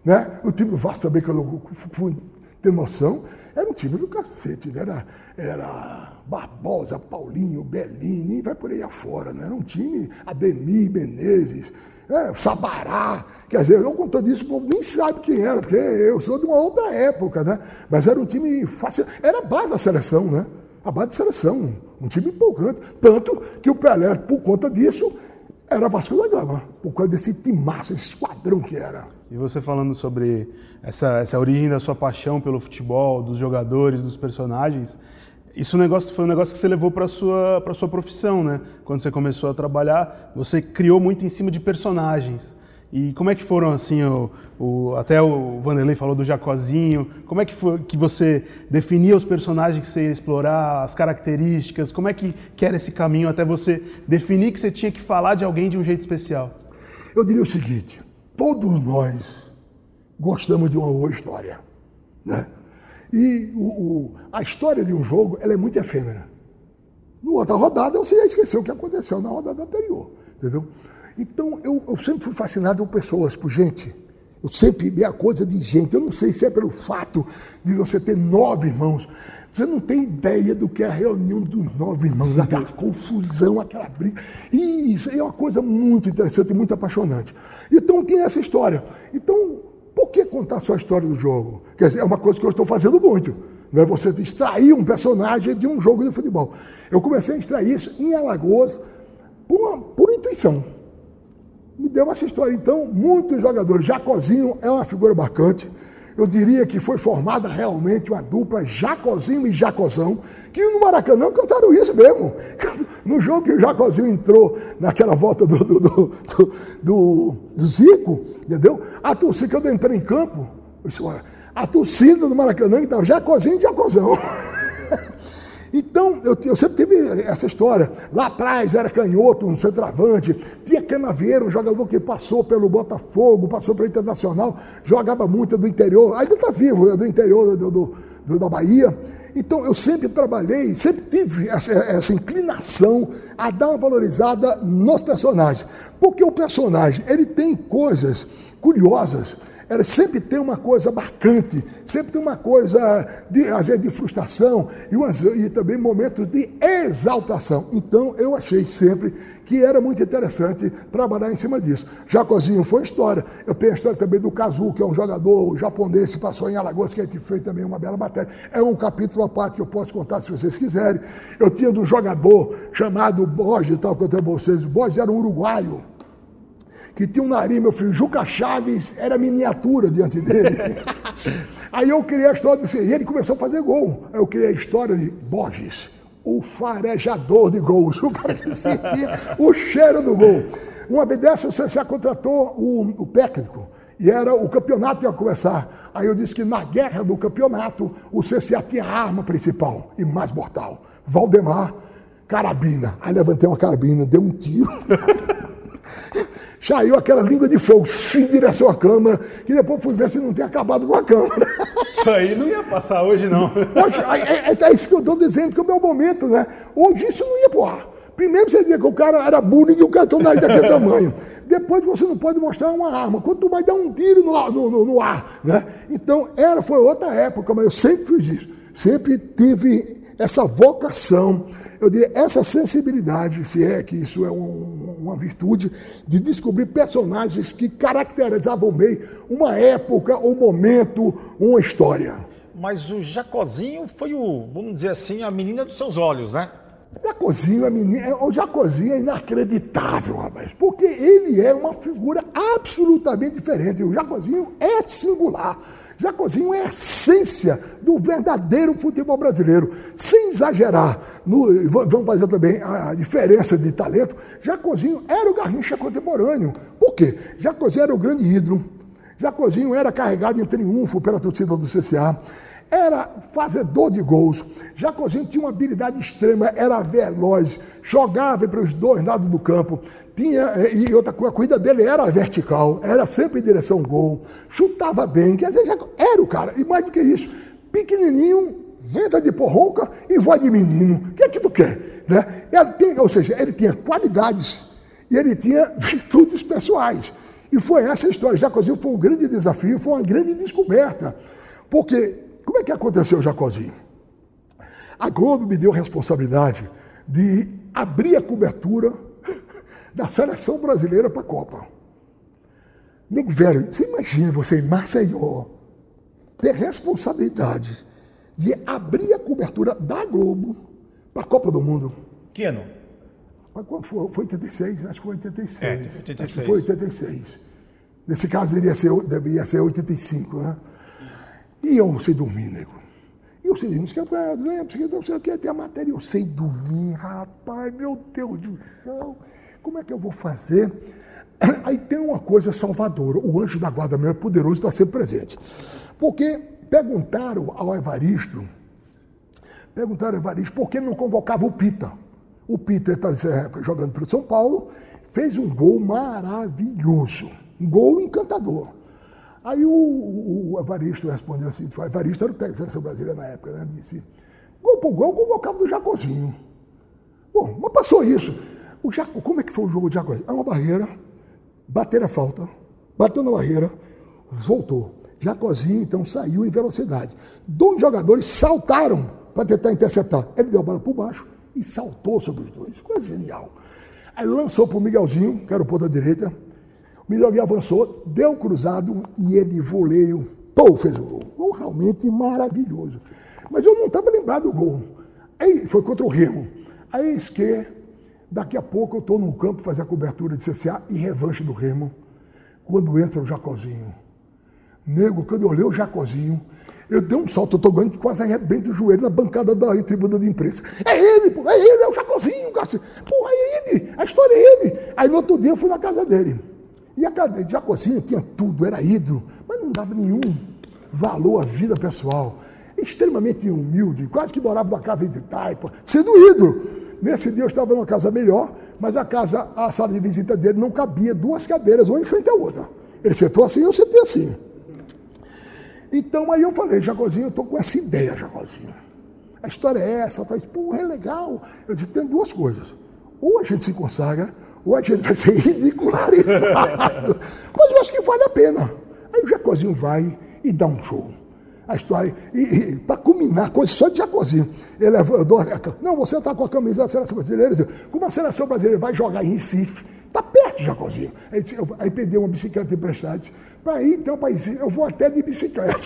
Né? O time do Vasco também, que eu fui ter noção, era um time do cacete, né? era, era Barbosa, Paulinho, Bellini, vai por aí afora, né? era um time, Ademir, Menezes, era Sabará, quer dizer, eu contando isso, o povo nem sabe quem era, porque eu sou de uma outra época, né? mas era um time fácil, era a base da seleção, né? a base da seleção, um time empolgante, tanto que o Pelé, por conta disso, era Vasco da Gama, por causa desse timaço, esse esquadrão que era. E você falando sobre essa, essa origem da sua paixão pelo futebol, dos jogadores, dos personagens, isso negócio, foi um negócio que você levou para a sua, sua profissão, né? Quando você começou a trabalhar, você criou muito em cima de personagens. E como é que foram, assim, o, o, até o Vanderlei falou do Jacozinho, como é que foi que você definia os personagens que você ia explorar, as características, como é que, que era esse caminho até você definir que você tinha que falar de alguém de um jeito especial? Eu diria o seguinte, todos nós gostamos de uma boa história. Né? E o, o, a história de um jogo ela é muito efêmera. No outra rodada você já esqueceu o que aconteceu na rodada anterior. Entendeu? Então eu, eu sempre fui fascinado por pessoas, por gente. Eu sempre vi a coisa de gente. Eu não sei se é pelo fato de você ter nove irmãos. Você não tem ideia do que é a reunião dos nove irmãos, aquela confusão, aquela briga. E isso é uma coisa muito interessante e muito apaixonante. Então tem essa história. Então, por que contar só a história do jogo? Quer dizer, é uma coisa que eu estou fazendo muito. Não é você extrair um personagem de um jogo de futebol. Eu comecei a extrair isso em Alagoas por, uma, por intuição. Me deu essa história. Então, muitos jogadores. Jacozinho é uma figura marcante. Eu diria que foi formada realmente uma dupla Jacozinho e Jacozão, que no Maracanã cantaram isso mesmo. No jogo que o Jacozinho entrou naquela volta do, do, do, do, do Zico, entendeu? A torcida que eu entrei em campo, a torcida do Maracanã estava Jacozinho e Jacozão. Então, eu, eu, sempre tive essa história. Lá atrás era canhoto, um centroavante. Tinha Canaveiro, um jogador que passou pelo Botafogo, passou pelo Internacional, jogava muito do interior. Ainda está vivo, é do interior do, do, do, da Bahia. Então, eu sempre trabalhei, sempre tive essa, essa inclinação a dar uma valorizada nos personagens. Porque o personagem, ele tem coisas curiosas ela sempre tem uma coisa marcante, sempre tem uma coisa de, às vezes, de frustração e, umas, e também momentos de exaltação. Então, eu achei sempre que era muito interessante trabalhar em cima disso. Jacozinho foi história. Eu tenho a história também do Kazu, que é um jogador japonês que passou em Alagoas, que a gente fez também uma bela matéria. É um capítulo à parte que eu posso contar se vocês quiserem. Eu tinha um jogador chamado Borges, tal, que eu tenho vocês. Borges era um uruguaio que tinha um nariz, meu filho, Juca Chaves era miniatura diante dele. Aí eu criei a história desse, e ele começou a fazer gol. Aí eu criei a história de Borges, o farejador de gols, o cara que sentia o cheiro do gol. Uma vez dessa, o CSA contratou o, o técnico, e era o campeonato ia começar. Aí eu disse que na guerra do campeonato, o CSA tinha a arma principal e mais mortal. Valdemar, carabina. Aí levantei uma carabina, dei um tiro. saiu aquela língua de fogo em direção à câmara, que depois fui ver se não tinha acabado com a câmara. Isso aí não ia passar hoje, não. Hoje, é, é, é isso que eu estou dizendo, que é o meu momento, né? Hoje isso não ia pro ar. Primeiro você dizia que o cara era bullying e o cartão daquele tamanho. Depois você não pode mostrar uma arma. Quanto mais dar um tiro no, no, no, ar. Né? Então, era, foi outra época, mas eu sempre fiz isso. Sempre tive essa vocação eu diria, essa sensibilidade, se é que isso é um, uma virtude, de descobrir personagens que caracterizavam bem uma época, um momento, uma história. Mas o Jacozinho foi o, vamos dizer assim, a menina dos seus olhos, né? Jacozinho, a menina, o Jacozinho é inacreditável, rapaz, porque ele é uma figura absolutamente diferente. O Jacozinho é singular. Jacozinho é a essência do verdadeiro futebol brasileiro. Sem exagerar, no, vamos fazer também a diferença de talento. Jacozinho era o Garrincha contemporâneo. Por quê? Jacozinho era o grande ídolo. Jacozinho era carregado em triunfo pela torcida do CCA era fazedor de gols. Jacozinho tinha uma habilidade extrema, era veloz, jogava para os dois lados do campo. Tinha, eh, e outra coisa, a corrida dele era vertical, era sempre em direção ao gol, chutava bem, quer dizer, era o cara. E mais do que isso, pequenininho, venda de porronca e voz de menino. O que é que tu quer? Né? Ele tem, ou seja, ele tinha qualidades e ele tinha virtudes pessoais. E foi essa a história. Jacozinho foi um grande desafio, foi uma grande descoberta. Porque como é que aconteceu, Jacozinho? A Globo me deu a responsabilidade de abrir a cobertura da seleção brasileira para a Copa. Nego velho, você imagina você em Maceió ter responsabilidade de abrir a cobertura da Globo para a Copa do Mundo. Que ano? Foi? Foi 86, acho que foi 86. É, 86. Acho que foi 86. Nesse caso, deveria ser, deveria ser 85, né? E eu sei dormir, nego. E eu sei dormir lembra? Não sei o que, até a matéria. Eu sei dormir, rapaz, meu Deus do céu. Como é que eu vou fazer? Aí tem uma coisa salvadora. O anjo da guarda meu é poderoso está sempre presente. Porque perguntaram ao Evaristo, perguntaram ao Evaristo por que não convocava o Pita. O Pita está jogando para o São Paulo, fez um gol maravilhoso. Um gol encantador. Aí o, o, Evaristo respondeu assim, o Evaristo era o técnico da seleção brasileira na época, né? Disse, gol por gol, convocava do Jacozinho. Bom, mas passou isso. O Jaco, como é que foi o jogo de Jacozinho? É uma barreira, bater a falta, bateu na barreira, voltou. Jacozinho, então, saiu em velocidade. Dois jogadores saltaram para tentar interceptar. Ele deu a bola por baixo e saltou sobre os dois. Coisa genial. Aí lançou para o Miguelzinho, que era o ponto da direita, Miguel avançou, deu um cruzado e ele voleio, pô, fez o gol. Gol realmente maravilhoso. Mas eu não estava lembrado do gol. Aí foi contra o Remo. Aí que daqui a pouco eu estou no campo fazer a cobertura de CCA e revanche do Remo, quando entra o Jacozinho. Nego, quando eu olhei o Jacozinho, eu dei um salto, eu tô ganhando que quase arrebento o joelho na bancada da tribuna de imprensa. É ele, pô, é ele, é o Jacozinho, cara. Pô, é ele, a história é ele. Aí no outro dia eu fui na casa dele. E a casa de Jacozinho tinha tudo, era ídolo, mas não dava nenhum valor à vida pessoal. Extremamente humilde, quase que morava na casa de taipa, sendo ídolo. Nesse dia eu estava numa casa melhor, mas a casa, a sala de visita dele não cabia duas cadeiras, uma em frente à outra. Ele sentou assim, eu sentei assim. Então aí eu falei, Jacozinho, eu estou com essa ideia, Jacozinho. A história é essa, tá? Pô, é legal. Eu disse, tem duas coisas. Ou a gente se consagra, a gente vai ser ridicularizado. Mas eu acho que vale a pena. Aí o Jacozinho vai e dá um show. A história, e, e para culminar, coisa só de Jacozinho. Ele dou, não, você está com a camisa da seleção brasileira. Como a seleção brasileira vai jogar em Recife, Está perto, Jacozinho. Aí, disse, eu, aí perdeu uma bicicleta emprestada. Para ir então para eu vou até de bicicleta.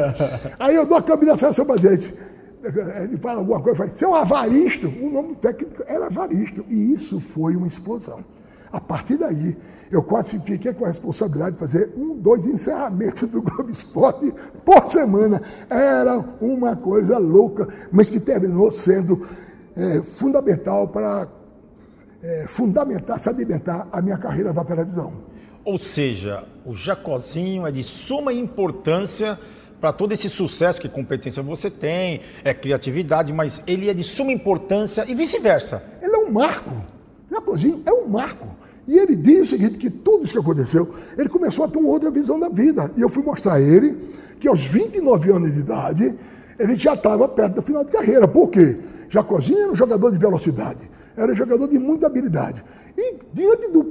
aí eu dou a camisa da seleção brasileira. Disse, ele fala alguma coisa, fala, seu Avaristo, o nome do técnico era Avaristo. E isso foi uma explosão. A partir daí, eu quase fiquei com a responsabilidade de fazer um, dois encerramentos do Globo Esporte por semana. Era uma coisa louca, mas que terminou sendo é, fundamental para é, fundamentar, sedimentar a minha carreira da televisão. Ou seja, o Jacozinho é de suma importância para todo esse sucesso que competência você tem, é criatividade, mas ele é de suma importância e vice-versa. Ele é um marco. Jacozinho é um marco. E ele diz o seguinte, que tudo isso que aconteceu, ele começou a ter uma outra visão da vida. E eu fui mostrar a ele que aos 29 anos de idade, ele já estava perto do final de carreira. Por quê? Jacozinho era um jogador de velocidade era um jogador de muita habilidade. E diante do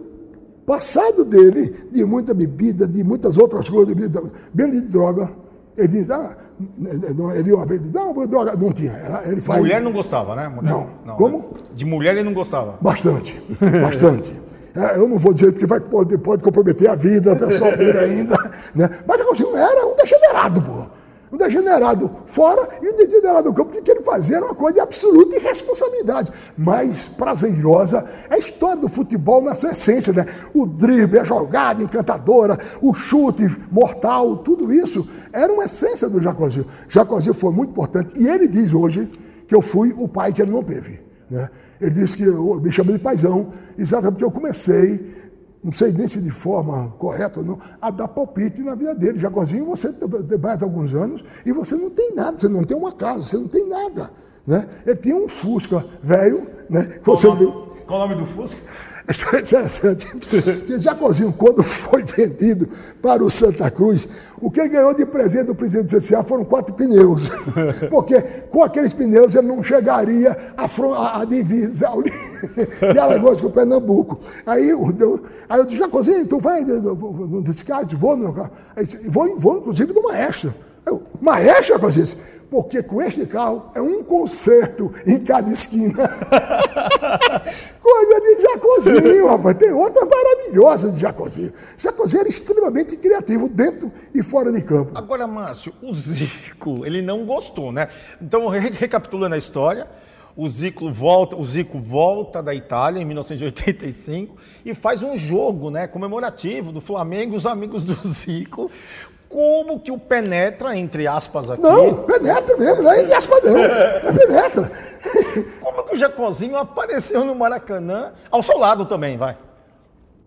passado dele, de muita bebida, de muitas outras coisas, bem de droga, ele diz, ah, ele uma vez, não, droga, não tinha. Ele faz... Mulher não gostava, né? Mulher, não. não. Como? De mulher ele não gostava. Bastante, bastante. É, eu não vou dizer porque vai, pode, pode comprometer a vida pessoal dele ainda, né? Mas não era um degenerado, pô um degenerado fora e um degenerado no campo, porque ele fazia era uma coisa de absoluta irresponsabilidade, mas prazerosa. É a história do futebol na sua essência, né? O drible, a jogada encantadora, o chute mortal, tudo isso era uma essência do Jacozinho. Jacozinho foi muito importante e ele diz hoje que eu fui o pai que ele não teve. Né? Ele disse que eu, me chama de paizão, exatamente porque eu comecei não sei nem se de forma correta ou não, a dar palpite na vida dele. Jacozinho, você tem mais alguns anos e você não tem nada, você não tem uma casa, você não tem nada. Né? Ele tinha um Fusca velho. Né? Qual, você... nome, qual o nome do Fusca? A história é interessante. Jacozinho, quando foi vendido para o Santa Cruz, o que ele ganhou de presente do presidente do CCA foram quatro pneus. Porque com aqueles pneus ele não chegaria à, à divisa de Alagoas com o Pernambuco. Aí, eu, aí eu disse, Jacozinho, tu vai nesse carro? Vou, vou, vou, inclusive, no maestro. Maestro, Jacozinho? Porque com este carro é um concerto em cada esquina. Coisa de Jacozinho, rapaz. Tem outra maravilhosa de Jacozinho. Jacozinho era extremamente criativo dentro e fora de campo. Agora, Márcio, o Zico, ele não gostou, né? Então, recapitulando a história, o Zico volta, o Zico volta da Itália em 1985 e faz um jogo, né, comemorativo do Flamengo e os amigos do Zico como que o penetra, entre aspas aqui. Não, penetra mesmo, não é entre aspas não. É penetra. Como que o Jacozinho apareceu no Maracanã, ao seu lado também, vai?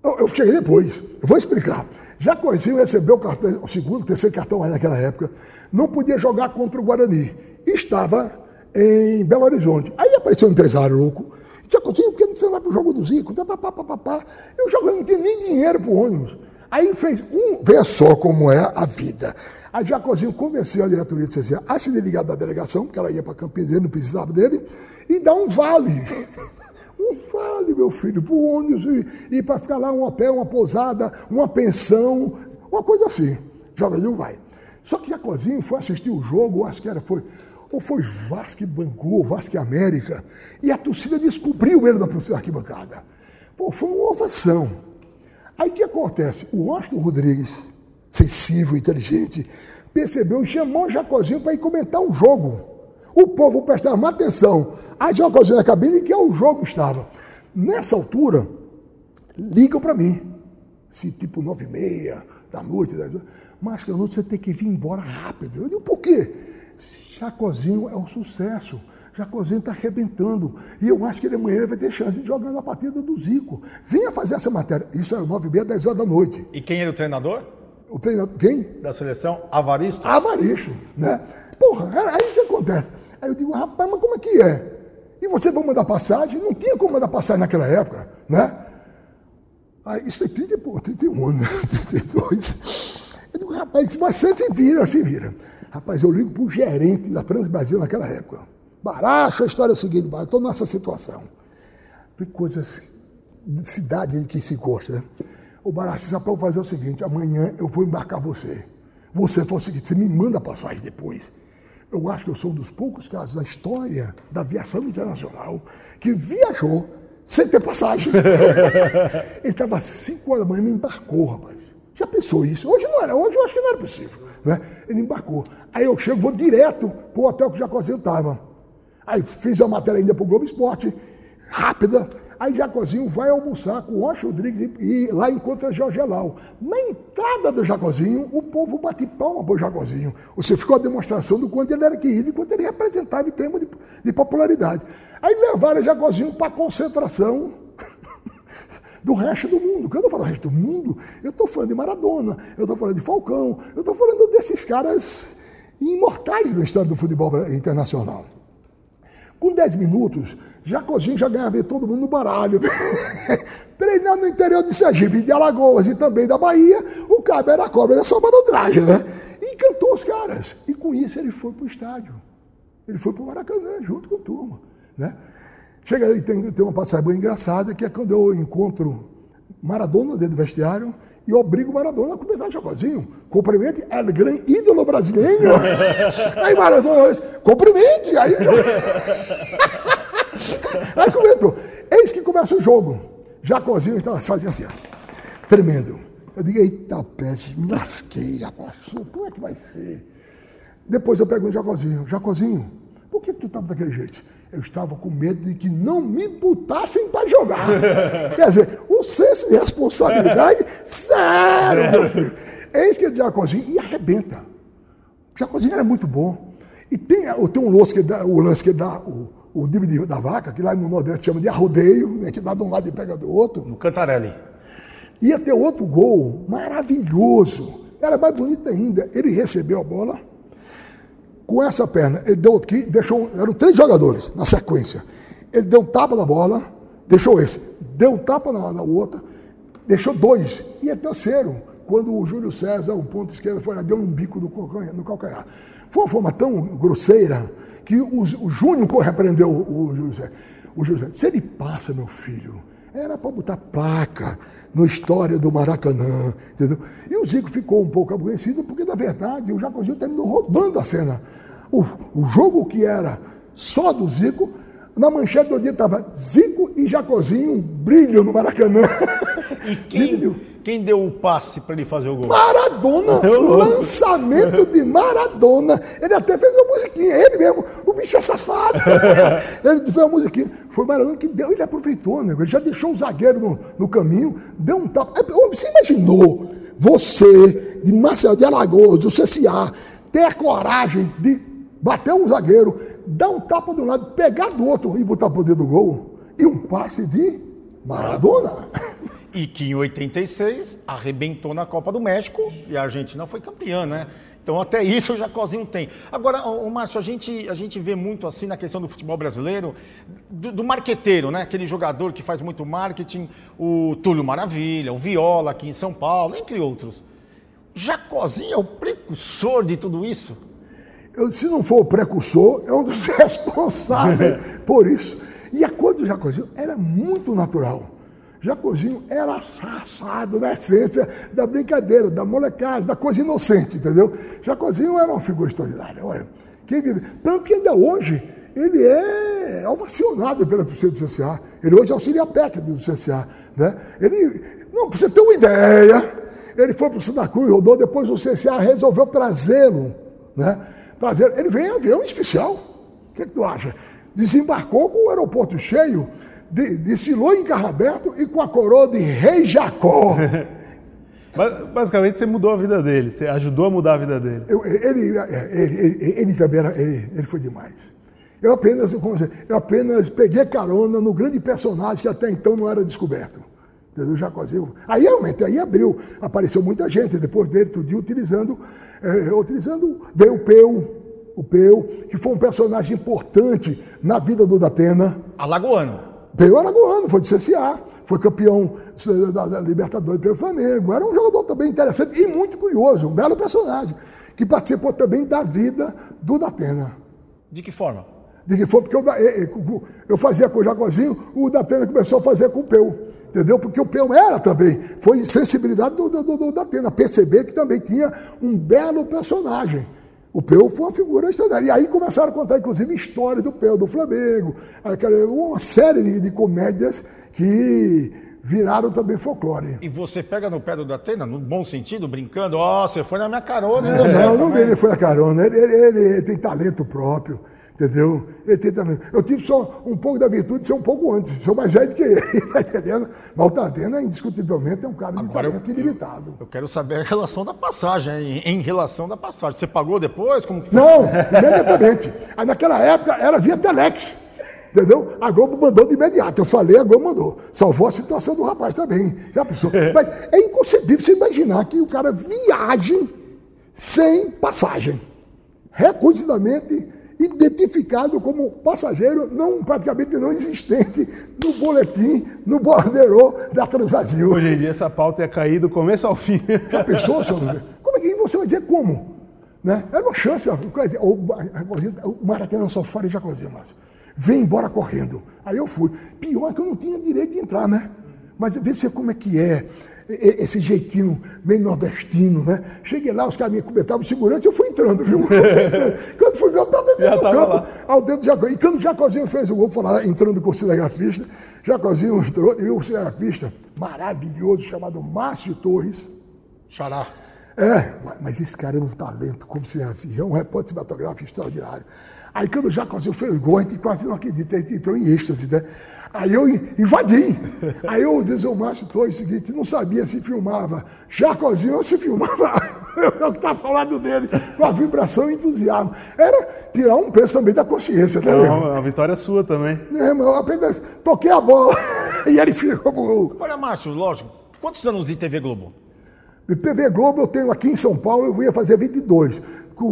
Eu, eu cheguei depois, eu vou explicar. Jacozinho recebeu o, cartão, o segundo, terceiro cartão naquela época, não podia jogar contra o Guarani. Estava em Belo Horizonte. Aí apareceu um empresário louco. Jacozinho, por que você não vai para o jogo do Zico? Pá, pá, pá, pá, pá. Eu jogando, não tinha nem dinheiro para o ônibus. Aí fez um, vê só como é a vida. A Jacozinho convenceu a diretoria do CCA a se desligar da delegação, porque ela ia para Campinas, não precisava dele, e dar um vale. um vale, meu filho, para o ônibus, e, e para ficar lá um hotel, uma pousada, uma pensão, uma coisa assim. Jacozinho vai. Só que Jacozinho foi assistir o jogo, acho que era, foi, ou foi Vasco e Bangu, Vasco e América, e a torcida descobriu ele da arquibancada. Pô, foi uma ovação. Aí o que acontece? O Washington Rodrigues, sensível, inteligente, percebeu e chamou o Jacozinho para ir comentar um jogo. O povo prestava atenção a Jacozinho na cabine que o jogo estava. Nessa altura, ligam para mim. Se tipo 9 e meia, da noite, 10 horas. Mas que você tem que vir embora rápido. Eu digo, por quê? Jacozinho é um sucesso. Jacozinho está arrebentando. E eu acho que ele amanhã vai ter chance de jogar na partida do Zico. Venha fazer essa matéria. Isso era 9 e meia, 10 horas da noite. E quem era o treinador? O treinador. Quem? Da seleção? Avaristo? Avaristo, né? Porra, aí o que acontece? Aí eu digo, rapaz, mas como é que é? E você vai mandar passagem? Não tinha como mandar passagem naquela época, né? Aí, isso foi 30, 31 anos, 32. Eu digo, rapaz, se você se vira, se vira. Rapaz, eu ligo para o gerente da Trans Brasil naquela época. Baracho, a história é a seguinte, estou nessa situação. Vi coisas de cidade que se gosta, né? O Baracho disse, para fazer o seguinte, amanhã eu vou embarcar você. Você for o seguinte, você me manda passagem depois. Eu acho que eu sou um dos poucos casos da história da aviação internacional que viajou sem ter passagem. Ele estava às 5 horas da manhã e me embarcou, rapaz. Já pensou isso? Hoje não era, hoje eu acho que não era possível. Né? Ele embarcou. Aí eu chego, vou direto para o hotel que o Jacozinho estava. Aí fiz a matéria ainda para o Globo Esporte, rápida. Aí Jacozinho vai almoçar com o Rocha Rodrigues e, e lá encontra Jorge Elau. Na entrada do Jacozinho, o povo bate palma para o Jacozinho. Você ficou a demonstração do quanto ele era querido e quanto ele representava em termos de, de popularidade. Aí levaram Jacozinho para a concentração do resto do mundo. Quando eu falo resto do mundo, eu estou falando de Maradona, eu estou falando de Falcão, eu estou falando desses caras imortais da história do futebol internacional. Com 10 minutos, Jacozinho já ganhava todo mundo no baralho. Treinando no interior de Sergipe, de Alagoas e também da Bahia, o cabo era a cobra da malandragem, né? E encantou os caras. E com isso ele foi para o estádio. Ele foi para o Maracanã, junto com a turma. Né? Chega aí, tem, tem uma passagem engraçada, que é quando eu encontro Maradona dentro do vestiário e obrigo Maradona a cumprimentar Jacozinho. Cumprimente, é o grande ídolo brasileiro. aí Maradona diz, cumprimente. Aí, aí comentou, eis que começa o jogo. Jacozinho estava fazendo assim, ó, tremendo. Eu digo, eita peste, me lasquei, rapaz, como é que vai ser? Depois eu pergunto Jacozinho, Jacozinho, por que tu estava daquele jeito? Eu estava com medo de que não me botassem para jogar. Quer dizer, o senso de responsabilidade, sério, meu filho. Eis que o Jacozinho e arrebenta. O Jacozinho era muito bom. E tem, tem um lance que dá, o lance que dá o, o da vaca, que lá no Nordeste chama de arrodeio, né, que dá de um lado e pega do outro. No Cantarelli. Ia ter outro gol maravilhoso. Era mais bonito ainda. Ele recebeu a bola, com essa perna, ele deu aqui, deixou. Eram três jogadores na sequência. Ele deu um tapa na bola, deixou esse. Deu um tapa na, na outra, deixou dois. E é terceiro, quando o Júlio César, o ponto esquerdo, foi lá, deu um bico no calcanhar. No calcanhar. Foi uma forma tão grosseira que o, o Júnior repreendeu o, o Júlio César. O Júlio César, se ele passa, meu filho, era para botar placa no História do Maracanã, entendeu? E o Zico ficou um pouco aborrecido, porque, na verdade, o Jacozinho terminou roubando a cena. O, o jogo que era só do Zico, na manchete do dia estava Zico e Jacozinho, brilho no Maracanã. E quem, quem deu o passe para ele fazer o gol? Maradona! lançamento de Maradona. Ele até fez uma musiquinha, ele mesmo. O bicho é safado. ele fez uma musiquinha. Foi Maradona que deu, ele aproveitou, né? Ele já deixou um zagueiro no, no caminho, deu um tapa. É, você imaginou você, de Marcelo de Alagoas, do CCA, ter a coragem de bater um zagueiro, dar um tapa de um lado, pegar do outro e botar por dentro do gol? E um passe de Maradona. E que em 86 arrebentou na Copa do México e a Argentina foi campeã, né? Então até isso o Jacozinho tem. Agora, o Márcio, a gente, a gente vê muito assim na questão do futebol brasileiro, do, do marqueteiro, né? Aquele jogador que faz muito marketing, o Túlio Maravilha, o Viola aqui em São Paulo, entre outros. Jacozinho é o precursor de tudo isso? Eu, se não for o precursor, é um dos responsáveis por isso. E a coisa do Jacozinho era muito natural. Jacozinho era safado na essência da brincadeira, da molecagem, da coisa inocente, entendeu? Jacozinho era uma figura extraordinária. Olha, quem vive... Tanto que ainda hoje ele é ovacionado pela torcida do CCA. Ele hoje é auxiliar técnico do CCA. Né? Ele, não, para você ter uma ideia, ele foi para o Santa Cruz, rodou, depois o CCA resolveu trazê-lo. Né? Trazer, ele veio em avião especial. O que, é que tu acha? Desembarcou com o aeroporto cheio desfilou em carro aberto e com a coroa de Rei Jacó. Basicamente, você mudou a vida dele, você ajudou a mudar a vida dele. Eu, ele, é, ele, ele, ele, também era, ele, ele foi demais. Eu apenas, como dizer, eu apenas peguei carona no grande personagem que até então não era descoberto. Entendeu? Jacozinho. Aí realmente, aí abriu, apareceu muita gente depois dele, tudo dia, utilizando, é, utilizando, veio o Peu, o Peu, que foi um personagem importante na vida do Datena. Alagoano. Peu Alagoano, foi de CCA, foi campeão da, da Libertadores pelo Flamengo. Era um jogador também interessante e muito curioso, um belo personagem, que participou também da vida do Datena. De que forma? De que forma? Porque eu, eu fazia com o Jacozinho, o Datena começou a fazer com o Peu. Entendeu? Porque o Peu era também, foi sensibilidade do, do, do, da Atena, perceber que também tinha um belo personagem. O Peu foi uma figura extraordinária. E aí começaram a contar, inclusive, histórias do Peu, do Flamengo, uma série de, de comédias que viraram também folclore. E você pega no pé do Datena, no bom sentido, brincando, ó, oh, você foi na minha carona. Não, não, não dele foi na carona, ele, ele, ele tem talento próprio. Entendeu? Eu tive só um pouco da virtude de ser um pouco antes, sou mais velho do que ele, tá entendendo? Mas o Tadena, indiscutivelmente, é um cara de Agora, talento eu, ilimitado. Eu quero saber a relação da passagem, em, em relação da passagem. Você pagou depois? Como que Não, imediatamente. Aí naquela época era via Telex. Entendeu? A Globo mandou de imediato. Eu falei, a Globo mandou. Salvou a situação do rapaz também. Já pensou? Mas é inconcebível você imaginar que o cara viaje sem passagem. Reconhecidamente identificado como passageiro não, praticamente não existente no boletim, no bordeiro da Transvazio. Hoje em dia essa pauta ia cair do começo ao fim. Já pensou, senhor? Como é que você vai dizer como? Né? Era uma chance. O Maracanã só fora de Jacozinho, mas vem embora correndo. Aí eu fui. Pior que eu não tinha direito de entrar, né? Mas vê se como é que é esse jeitinho meio nordestino, né? Cheguei lá, os caras me cumprimentavam segurança, eu fui entrando, viu? quando fui ver, eu estava dentro do campo, lá. ao dedo do Jacozinho. E quando o Jacozinho fez o gol, falar, entrando com o cinegrafista, Jacozinho entrou, e o cinegrafista maravilhoso, chamado Márcio Torres. Xará. É, mas esse cara é um talento como cinegrafista, é um repórter cinematográfico extraordinário. Aí quando o Jacozinho fez o gol, a gente quase não acredita, a gente entrou em êxtase, né? Aí eu invadi. Aí eu disse ao Márcio Torres o seguinte, não sabia se filmava Jacozinho ou se filmava eu que estava falando dele, com a vibração e entusiasmo. Era tirar um peso também da consciência, tá vendo? a vitória é sua também. É, mas eu apenas toquei a bola e ele ficou pro. Olha, Márcio, lógico, quantos anos de TV Globo? De TV Globo eu tenho aqui em São Paulo, eu ia fazer 22.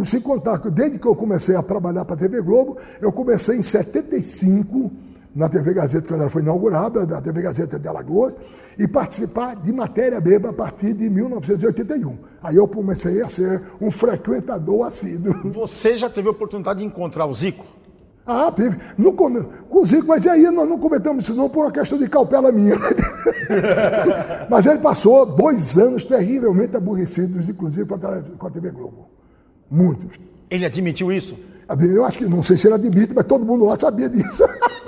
Se contar que desde que eu comecei a trabalhar para a TV Globo, eu comecei em 75 na TV Gazeta, quando ela foi inaugurada, da TV Gazeta de Alagoas, e participar de matéria mesmo a partir de 1981. Aí eu comecei a ser um frequentador assíduo. Você já teve a oportunidade de encontrar o Zico? Ah, teve. Come... Com o Zico, mas aí nós não comentamos isso não por uma questão de cautela minha. mas ele passou dois anos terrivelmente aborrecidos, inclusive com a TV Globo. Muitos. Ele admitiu isso? Eu acho que, não sei se ele admite, mas todo mundo lá sabia disso.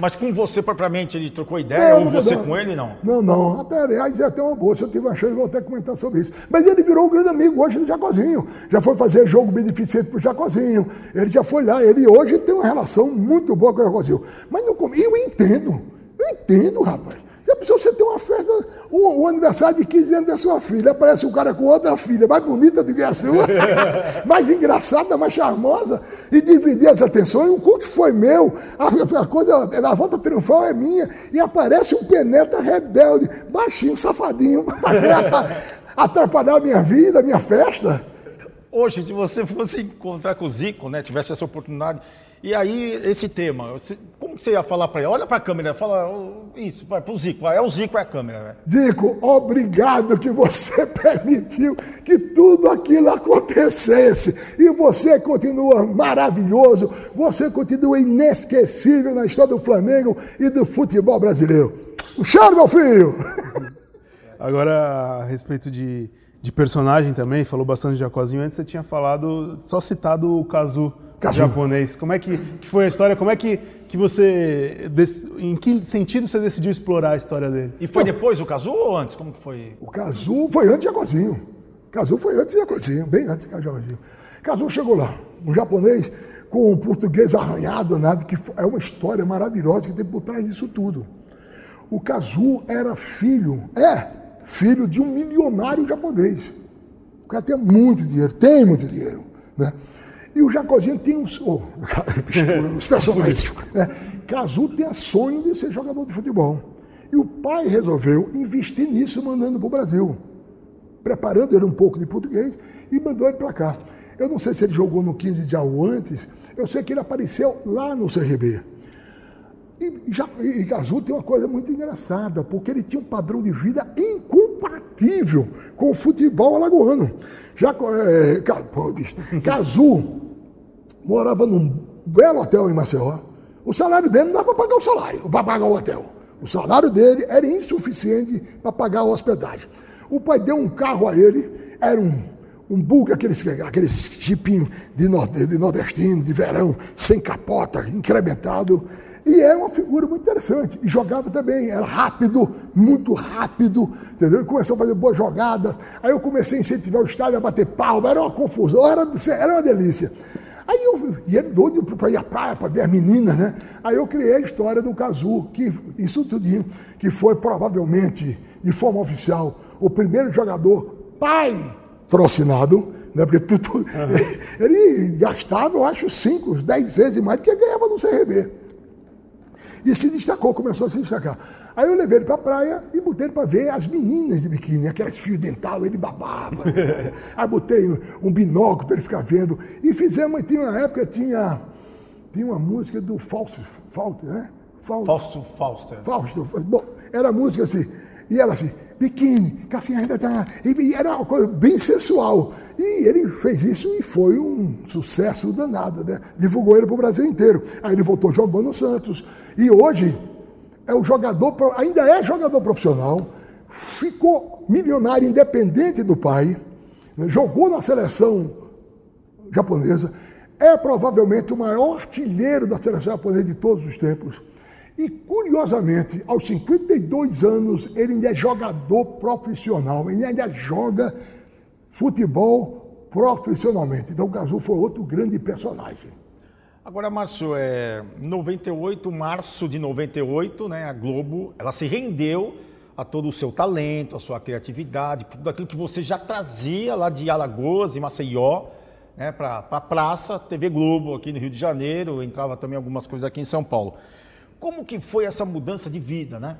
Mas com você, propriamente, ele trocou ideia? Não, ou você não, com ele, não? Não, não. Até, aliás, é até uma boa. Se eu tiver uma chance, vou até comentar sobre isso. Mas ele virou um grande amigo hoje do Jacozinho. Já foi fazer jogo beneficente pro Jacozinho. Ele já foi lá. Ele hoje tem uma relação muito boa com o Jacozinho. Mas não, eu entendo. Eu entendo, rapaz. Já pensou você ter uma festa, um, um, aniversário de 15 anos da sua filha, aparece um cara com outra filha, mais bonita do que a sua, mais engraçada, mais charmosa, e dividir as atenções, o culto foi meu, a, a coisa, a volta triunfal é minha, e aparece um peneta rebelde, baixinho, safadinho, atrapalhar a minha vida, a minha festa. Hoje, se você fosse encontrar com o Zico, né, tivesse essa oportunidade, e aí, esse tema, como que você ia falar para ele? Olha para a câmera, fala isso, para o Zico, vai, é o Zico, é a câmera. Zico, obrigado que você permitiu que tudo aquilo acontecesse. E você continua maravilhoso, você continua inesquecível na história do Flamengo e do futebol brasileiro. O cheiro, meu filho! Agora, a respeito de, de personagem também, falou bastante de Jacozinho. Antes você tinha falado, só citado o Kazu Kazu. japonês. Como é que, que, foi a história? Como é que, que você. Em que sentido você decidiu explorar a história dele? E foi depois o Kazu ou antes? Como que foi? O Kazu foi antes de Jacozinho. Kazu foi antes de Jacozinho, bem antes de Jacozinho. Kazu chegou lá, um japonês com um português arranhado, nada, que é uma história maravilhosa que tem por trás disso tudo. O Kazu era filho, é, filho de um milionário japonês. O cara tem muito dinheiro, tem muito dinheiro. Né? E o Jacozinho tem uns. Oh, os personagens. né? Cazu tem sonho de ser jogador de futebol. E o pai resolveu investir nisso, mandando para o Brasil. Preparando ele um pouco de português e mandou ele para cá. Eu não sei se ele jogou no 15 de ou antes, eu sei que ele apareceu lá no CRB. E, já, e Cazu tem uma coisa muito engraçada, porque ele tinha um padrão de vida incompatível com o futebol alagoano. Já, é, Cazu morava num belo hotel em Maceió. O salário dele não dava para pagar o salário, para pagar o hotel. O salário dele era insuficiente para pagar a hospedagem. O pai deu um carro a ele, era um um bug, aqueles, aqueles jipinhos de, de nordestino, de verão, sem capota, incrementado. E é uma figura muito interessante. E jogava também, era rápido, muito rápido, entendeu? começou a fazer boas jogadas. Aí eu comecei a incentivar o estádio a bater palma, era uma confusão, era, era uma delícia. Aí eu, e ele doido para ir à praia, para ver as meninas, né? Aí eu criei a história do Cazu, que, isso tudinho, que foi provavelmente, de forma oficial, o primeiro jogador pai trocinado, né? porque tudo, uhum. ele gastava, eu acho, 5, 10 vezes mais do que ganhava no CRB. E se destacou, começou a se destacar. Aí eu levei ele para a praia e botei ele para ver as meninas de biquíni, aquelas fios dental, ele babava. Aí botei um, um binóculo para ele ficar vendo. E fizemos, tinha, na época tinha, tinha uma música do Fausto, Fausto, né? Fausto, Fausto Fausto. Fausto. Bom, era música assim, e ela assim, biquíni, calcinha ainda tá. E era uma coisa bem sensual. E ele fez isso e foi um sucesso danado, né? Divulgou ele para o Brasil inteiro. Aí ele voltou jogando no Santos. E hoje é o jogador, ainda é jogador profissional, ficou milionário independente do pai, né? jogou na seleção japonesa, é provavelmente o maior artilheiro da seleção japonesa de todos os tempos. E, curiosamente, aos 52 anos, ele ainda é jogador profissional, ele ainda joga futebol profissionalmente. Então, o Cazu foi outro grande personagem. Agora, Márcio, é 98, março de 98, né, a Globo, ela se rendeu a todo o seu talento, a sua criatividade, tudo aquilo que você já trazia lá de Alagoas e Maceió, né, para a praça, TV Globo aqui no Rio de Janeiro, entrava também algumas coisas aqui em São Paulo. Como que foi essa mudança de vida, né?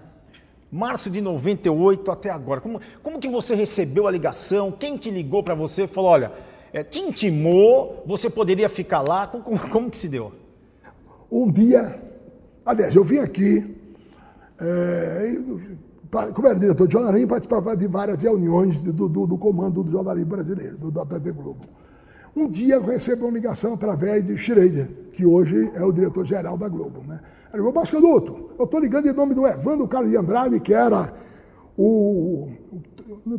Março de 98 até agora. Como, como que você recebeu a ligação? Quem que ligou para você e falou, olha, é, te intimou, você poderia ficar lá? Como, como, que se deu? Um dia, aliás, eu vim aqui, é, como era diretor de jornalismo, participava de várias reuniões do, do, do comando do jornalismo brasileiro, do, da TV Globo. Um dia eu recebi uma ligação através de Schrader, que hoje é o diretor-geral da Globo. Né? Ele falou, Bascanuto, eu estou ligando em nome do Evandro Carlos de Andrade, que era o,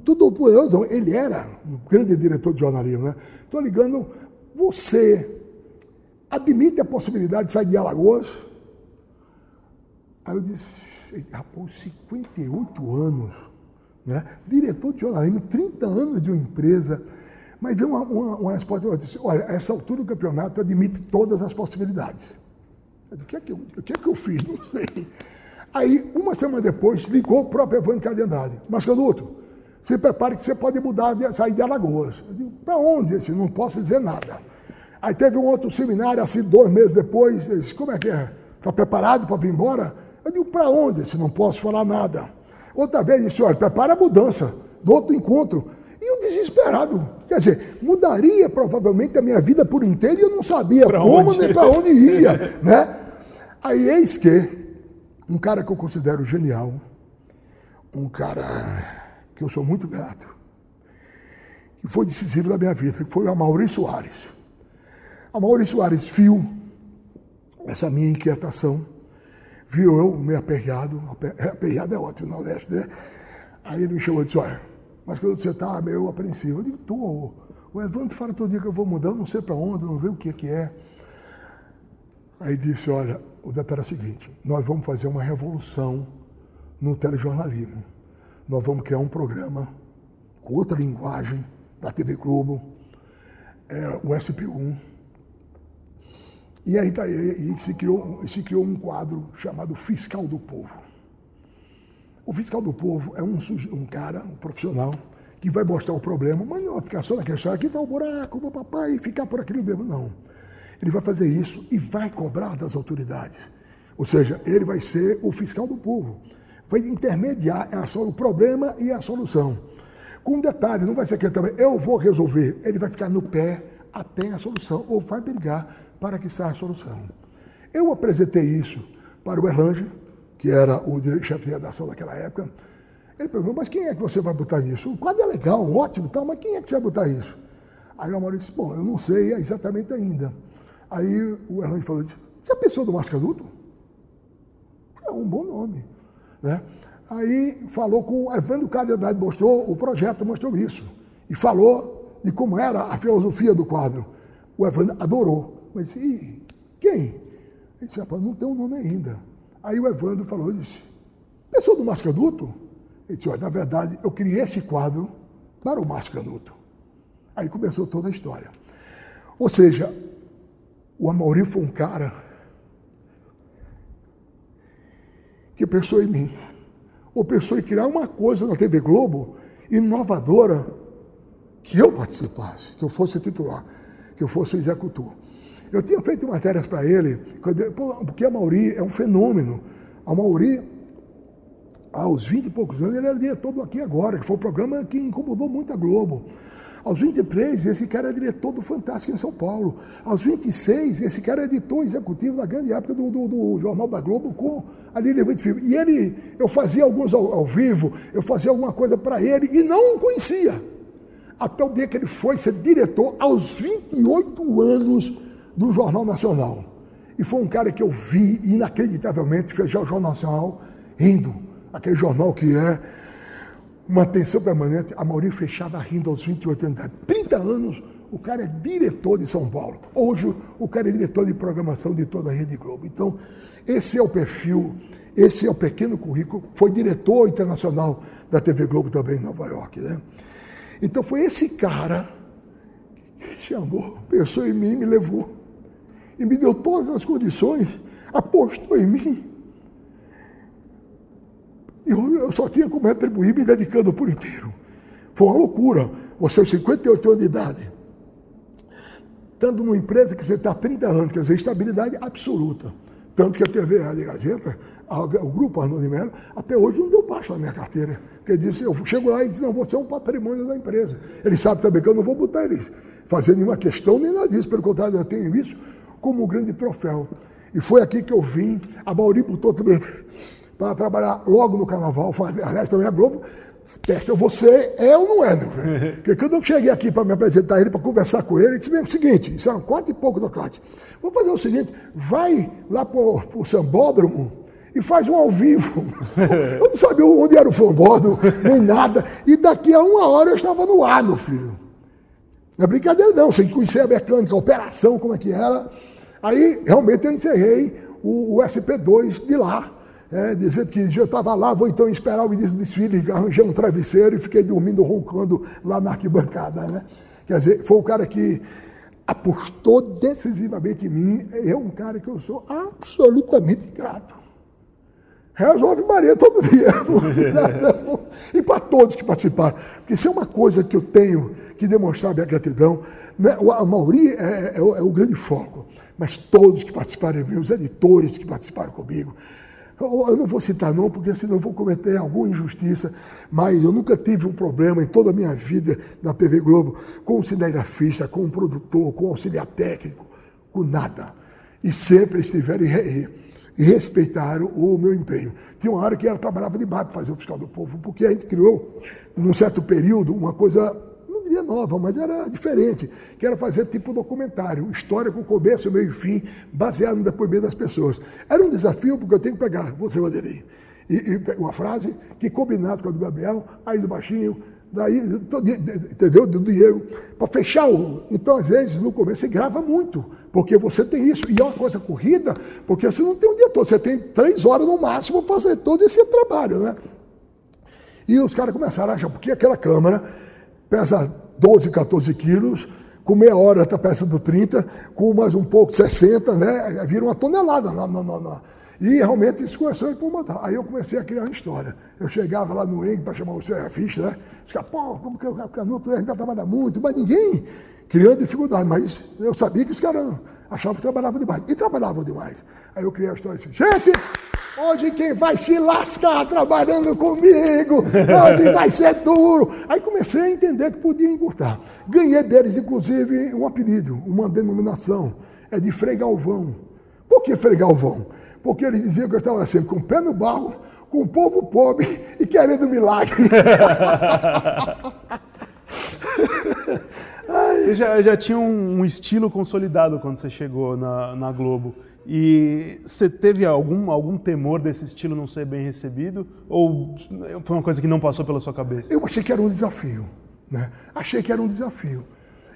tudo poderoso, ele era um grande diretor de jornalismo, né? Estou ligando, você admite a possibilidade de sair de Alagoas? Aí eu disse, rapaz, 58 anos, né? diretor de jornalismo, 30 anos de uma empresa, mas veio uma, uma, uma resposta, eu disse, olha, essa altura do campeonato admite todas as possibilidades. O que, é que eu, o que é que eu fiz? Não sei. Aí, uma semana depois, ligou o próprio Evandro. Mas, Canuto, se prepare que você pode mudar, sair de Alagoas. Eu digo, para onde? Eu disse, não posso dizer nada. Aí teve um outro seminário, assim, dois meses depois, ele disse, como é que é? Está preparado para vir embora? Eu digo, para onde? Eu disse, não posso falar nada. Outra vez, disse, olha, prepara a mudança do outro encontro. E eu desesperado. Quer dizer, mudaria provavelmente a minha vida por inteiro e eu não sabia pra como onde? nem para onde ia. né? Aí eis que um cara que eu considero genial, um cara que eu sou muito grato, que foi decisivo na minha vida, foi o Maurício Soares. A Maurício Soares viu essa minha inquietação, viu eu meio aperreado, aperreado é ótimo no Nordeste, né? Aí ele me chamou e disse, olha, mas quando você está meio apreensivo, eu digo, tô. O Evandro fala todo dia que eu vou mudar, não sei para onde, não sei o que, que é. Aí disse, olha, o detalhe é o seguinte, nós vamos fazer uma revolução no telejornalismo. Nós vamos criar um programa com outra linguagem da TV Globo, é, o SP1. E aí, tá, e se, criou, se criou um quadro chamado Fiscal do Povo. O fiscal do povo é um, um cara, um profissional, que vai mostrar o problema, mas não vai ficar só naquela história, aqui está o buraco, meu papai, e ficar por aquilo mesmo, não. Ele vai fazer isso e vai cobrar das autoridades. Ou seja, ele vai ser o fiscal do povo. Vai intermediar o problema e a solução. Com um detalhe, não vai ser que também, eu vou resolver. Ele vai ficar no pé até a solução, ou vai brigar para que saia a solução. Eu apresentei isso para o Erlange, que era o chefe de redação daquela época. Ele perguntou, mas quem é que você vai botar isso? O quadro é legal, ótimo, tal, mas quem é que você vai botar isso? Aí o Maurício disse, bom, eu não sei exatamente ainda. Aí o Erlange falou, já pensou do Mascaduto? É um bom nome. Né? Aí falou com o Evandro Caridade, mostrou o projeto, mostrou isso. E falou de como era a filosofia do quadro. O Evandro adorou. Mas disse, quem? Ele disse, rapaz, não tem um nome ainda. Aí o Evandro falou, disse, pensou do Mascaduto? Ele disse, olha, na verdade, eu criei esse quadro para o Márcio Canuto. Aí começou toda a história. Ou seja, o Amaury foi um cara que pensou em mim. Ou pensou em criar uma coisa na TV Globo inovadora que eu participasse, que eu fosse titular, que eu fosse executor. Eu tinha feito matérias para ele, porque a Mauri é um fenômeno. A Mauri aos 20 e poucos anos, ele era diretor do Aqui Agora, que foi um programa que incomodou muito a Globo. Aos 23, esse cara era diretor do Fantástico em São Paulo. Aos 26, esse cara é editor executivo da grande época do, do, do Jornal da Globo com a Levante Filme. E ele, eu fazia alguns ao, ao vivo, eu fazia alguma coisa para ele e não o conhecia. Até o dia que ele foi ser diretor, aos 28 anos, do Jornal Nacional. E foi um cara que eu vi inacreditavelmente fechar o Jornal Nacional rindo aquele jornal que é uma atenção permanente, a Maurício fechava rindo aos 28 anos. 30 anos, o cara é diretor de São Paulo. Hoje, o cara é diretor de programação de toda a Rede Globo. Então, esse é o perfil, esse é o pequeno currículo. Foi diretor internacional da TV Globo também em Nova York. Né? Então, foi esse cara que chamou, pensou em mim, me levou e me deu todas as condições, apostou em mim eu, eu só tinha como retribuir me dedicando por inteiro. Foi uma loucura. Você, aos 58 anos de idade, estando numa empresa que você está há 30 anos, quer dizer, estabilidade absoluta. Tanto que a TV a Gazeta, o grupo Arnaldo de Mello, até hoje não deu baixa na minha carteira. Porque disse, eu chego lá e disse, não, você é um patrimônio da empresa. Ele sabe também que eu não vou botar eles fazendo nenhuma questão, nem nada disso. Pelo contrário, eu tenho isso como um grande troféu. E foi aqui que eu vim, a Mauri botou também para trabalhar logo no carnaval, aliás, também a Globo, testa, você é ou não é, meu filho? Porque quando eu cheguei aqui para me apresentar ele, para conversar com ele, ele disse mesmo o seguinte, isso eram quatro e pouco da tarde, vou fazer o seguinte, vai lá para o Sambódromo e faz um ao vivo. Eu não sabia onde era o sambódromo, nem nada, e daqui a uma hora eu estava no ar, meu filho. Não é brincadeira não, sem conhecer a mecânica, a operação, como é que era. Aí, realmente, eu encerrei o, o SP2 de lá, é, dizendo que eu estava lá, vou então esperar o início do desfile, arranjei um travesseiro e fiquei dormindo, roncando lá na arquibancada. Né? Quer dizer, foi o cara que apostou decisivamente em mim. É um cara que eu sou absolutamente grato. Resolve Maria todo dia. e para todos que participaram. Porque isso é uma coisa que eu tenho que demonstrar minha gratidão. Né? A Mauri é, é, é, o grande foco. Mas todos que participaram de mim, os editores que participaram comigo, eu não vou citar não, porque senão eu vou cometer alguma injustiça, mas eu nunca tive um problema em toda a minha vida na TV Globo com o cinegrafista, com o produtor, com o auxiliar técnico, com nada. E sempre estiveram e respeitaram o meu empenho. Tinha uma hora que ela trabalhava demais para fazer o fiscal do povo, porque a gente criou, num certo período, uma coisa seria nova, mas era diferente, que era fazer tipo documentário, história com começo, meio e fim, baseado no depoimento das pessoas. Era um desafio, porque eu tenho que pegar, você, Vanderinho, e, e uma frase que combinado com a do Gabriel, aí do baixinho, daí, entendeu? Do Diego, para fechar o. Então, às vezes, no começo, você grava muito, porque você tem isso. E é uma coisa corrida, porque você não tem um dia todo, você tem três horas no máximo para fazer todo esse trabalho, né? E os caras começaram a achar, porque aquela câmera pesa 12, 14 quilos, com meia hora está pesando 30, com mais um pouco 60, né? Vira uma tonelada. Na, na, na, E realmente isso começou a incomodar. Aí eu comecei a criar uma história. Eu chegava lá no ENG para chamar o surfista, né? Os caras, pô, como que o Canuto ainda trabalha muito, mas ninguém criando dificuldade. Mas eu sabia que os caras achavam que trabalhavam demais. E trabalhavam demais. Aí eu criei a história assim, gente, hoje quem vai se lascar trabalhando comigo, hoje vai ser duro. Aí comecei a entender que podia encurtar. Ganhei deles, inclusive, um apelido, uma denominação. É de Frei Galvão. Por que Frei Galvão? porque eles diziam que eu estava sempre com o pé no barro, com o povo pobre e querendo milagre. você já, já tinha um, um, estilo consolidado quando você chegou na, na Globo. E você teve algum, algum temor desse estilo não ser bem recebido? Ou foi uma coisa que não passou pela sua cabeça? Eu achei que era um desafio. Né? Achei que era um desafio.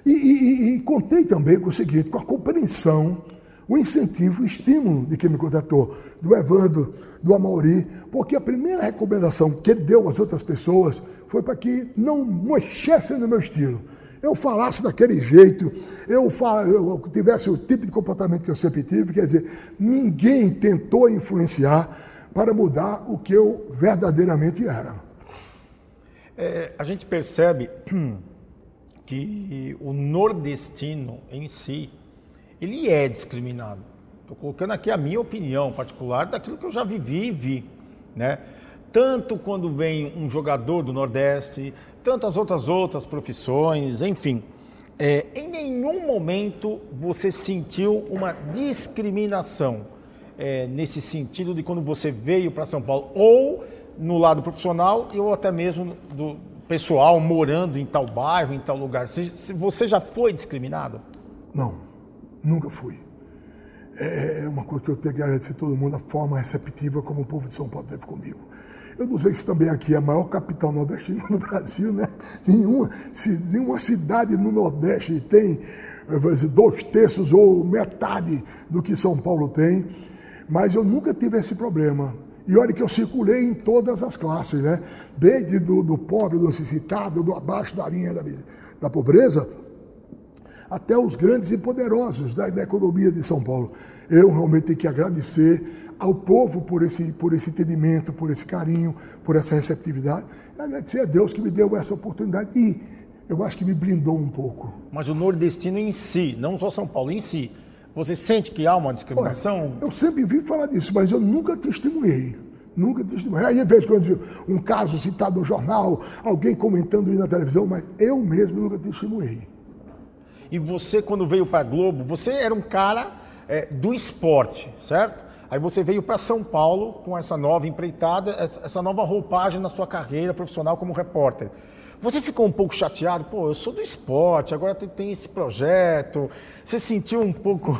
E, e, e contei também com o seguinte, com a compreensão o incentivo, o estímulo de quem me contratou, do Evandro, do Amauri, porque a primeira recomendação que ele deu às outras pessoas foi para que não mexessem no meu estilo. Eu falasse daquele jeito, eu, eu tivesse o tipo de comportamento que eu sempre tive, quer dizer, ninguém tentou influenciar para mudar o que eu verdadeiramente era. É, a gente percebe que o nordestino em si, ele é discriminado. Estou colocando aqui a minha opinião particular daquilo que eu já vivi e vi, né? Tanto quando vem um jogador do Nordeste, tantas outras outras profissões, enfim. É, em nenhum momento você sentiu uma discriminação é, nesse sentido de quando você veio para São Paulo, ou no lado profissional, ou até mesmo do pessoal morando em tal bairro, em tal lugar. Você já foi discriminado? Não. Nunca fui. É, é uma coisa que eu tenho que agradecer a todo mundo, a forma receptiva como o povo de São Paulo teve comigo. Eu não sei se também aqui é a maior capital nordestina no Brasil, né? Nenhuma, se, nenhuma cidade no Nordeste tem dizer, dois terços ou metade do que São Paulo tem, mas eu nunca tive esse problema. E olha que eu circulei em todas as classes, né? Desde do, do pobre, do necessitado, do abaixo da linha da, da pobreza, até os grandes e poderosos da, da economia de São Paulo. Eu realmente tenho que agradecer ao povo por esse, por esse entendimento, por esse carinho, por essa receptividade. Agradecer a Deus que me deu essa oportunidade e eu acho que me blindou um pouco. Mas o nordestino em si, não só São Paulo, em si, você sente que há uma discriminação? Olha, eu sempre vi falar disso, mas eu nunca testemunhei. Nunca testemunhei. Aí, às vezes, quando um caso citado no jornal, alguém comentando isso na televisão, mas eu mesmo nunca testemunhei. E você, quando veio para a Globo, você era um cara é, do esporte, certo? Aí você veio para São Paulo com essa nova empreitada, essa nova roupagem na sua carreira profissional como repórter. Você ficou um pouco chateado? Pô, eu sou do esporte, agora tem, esse projeto. Você sentiu um pouco.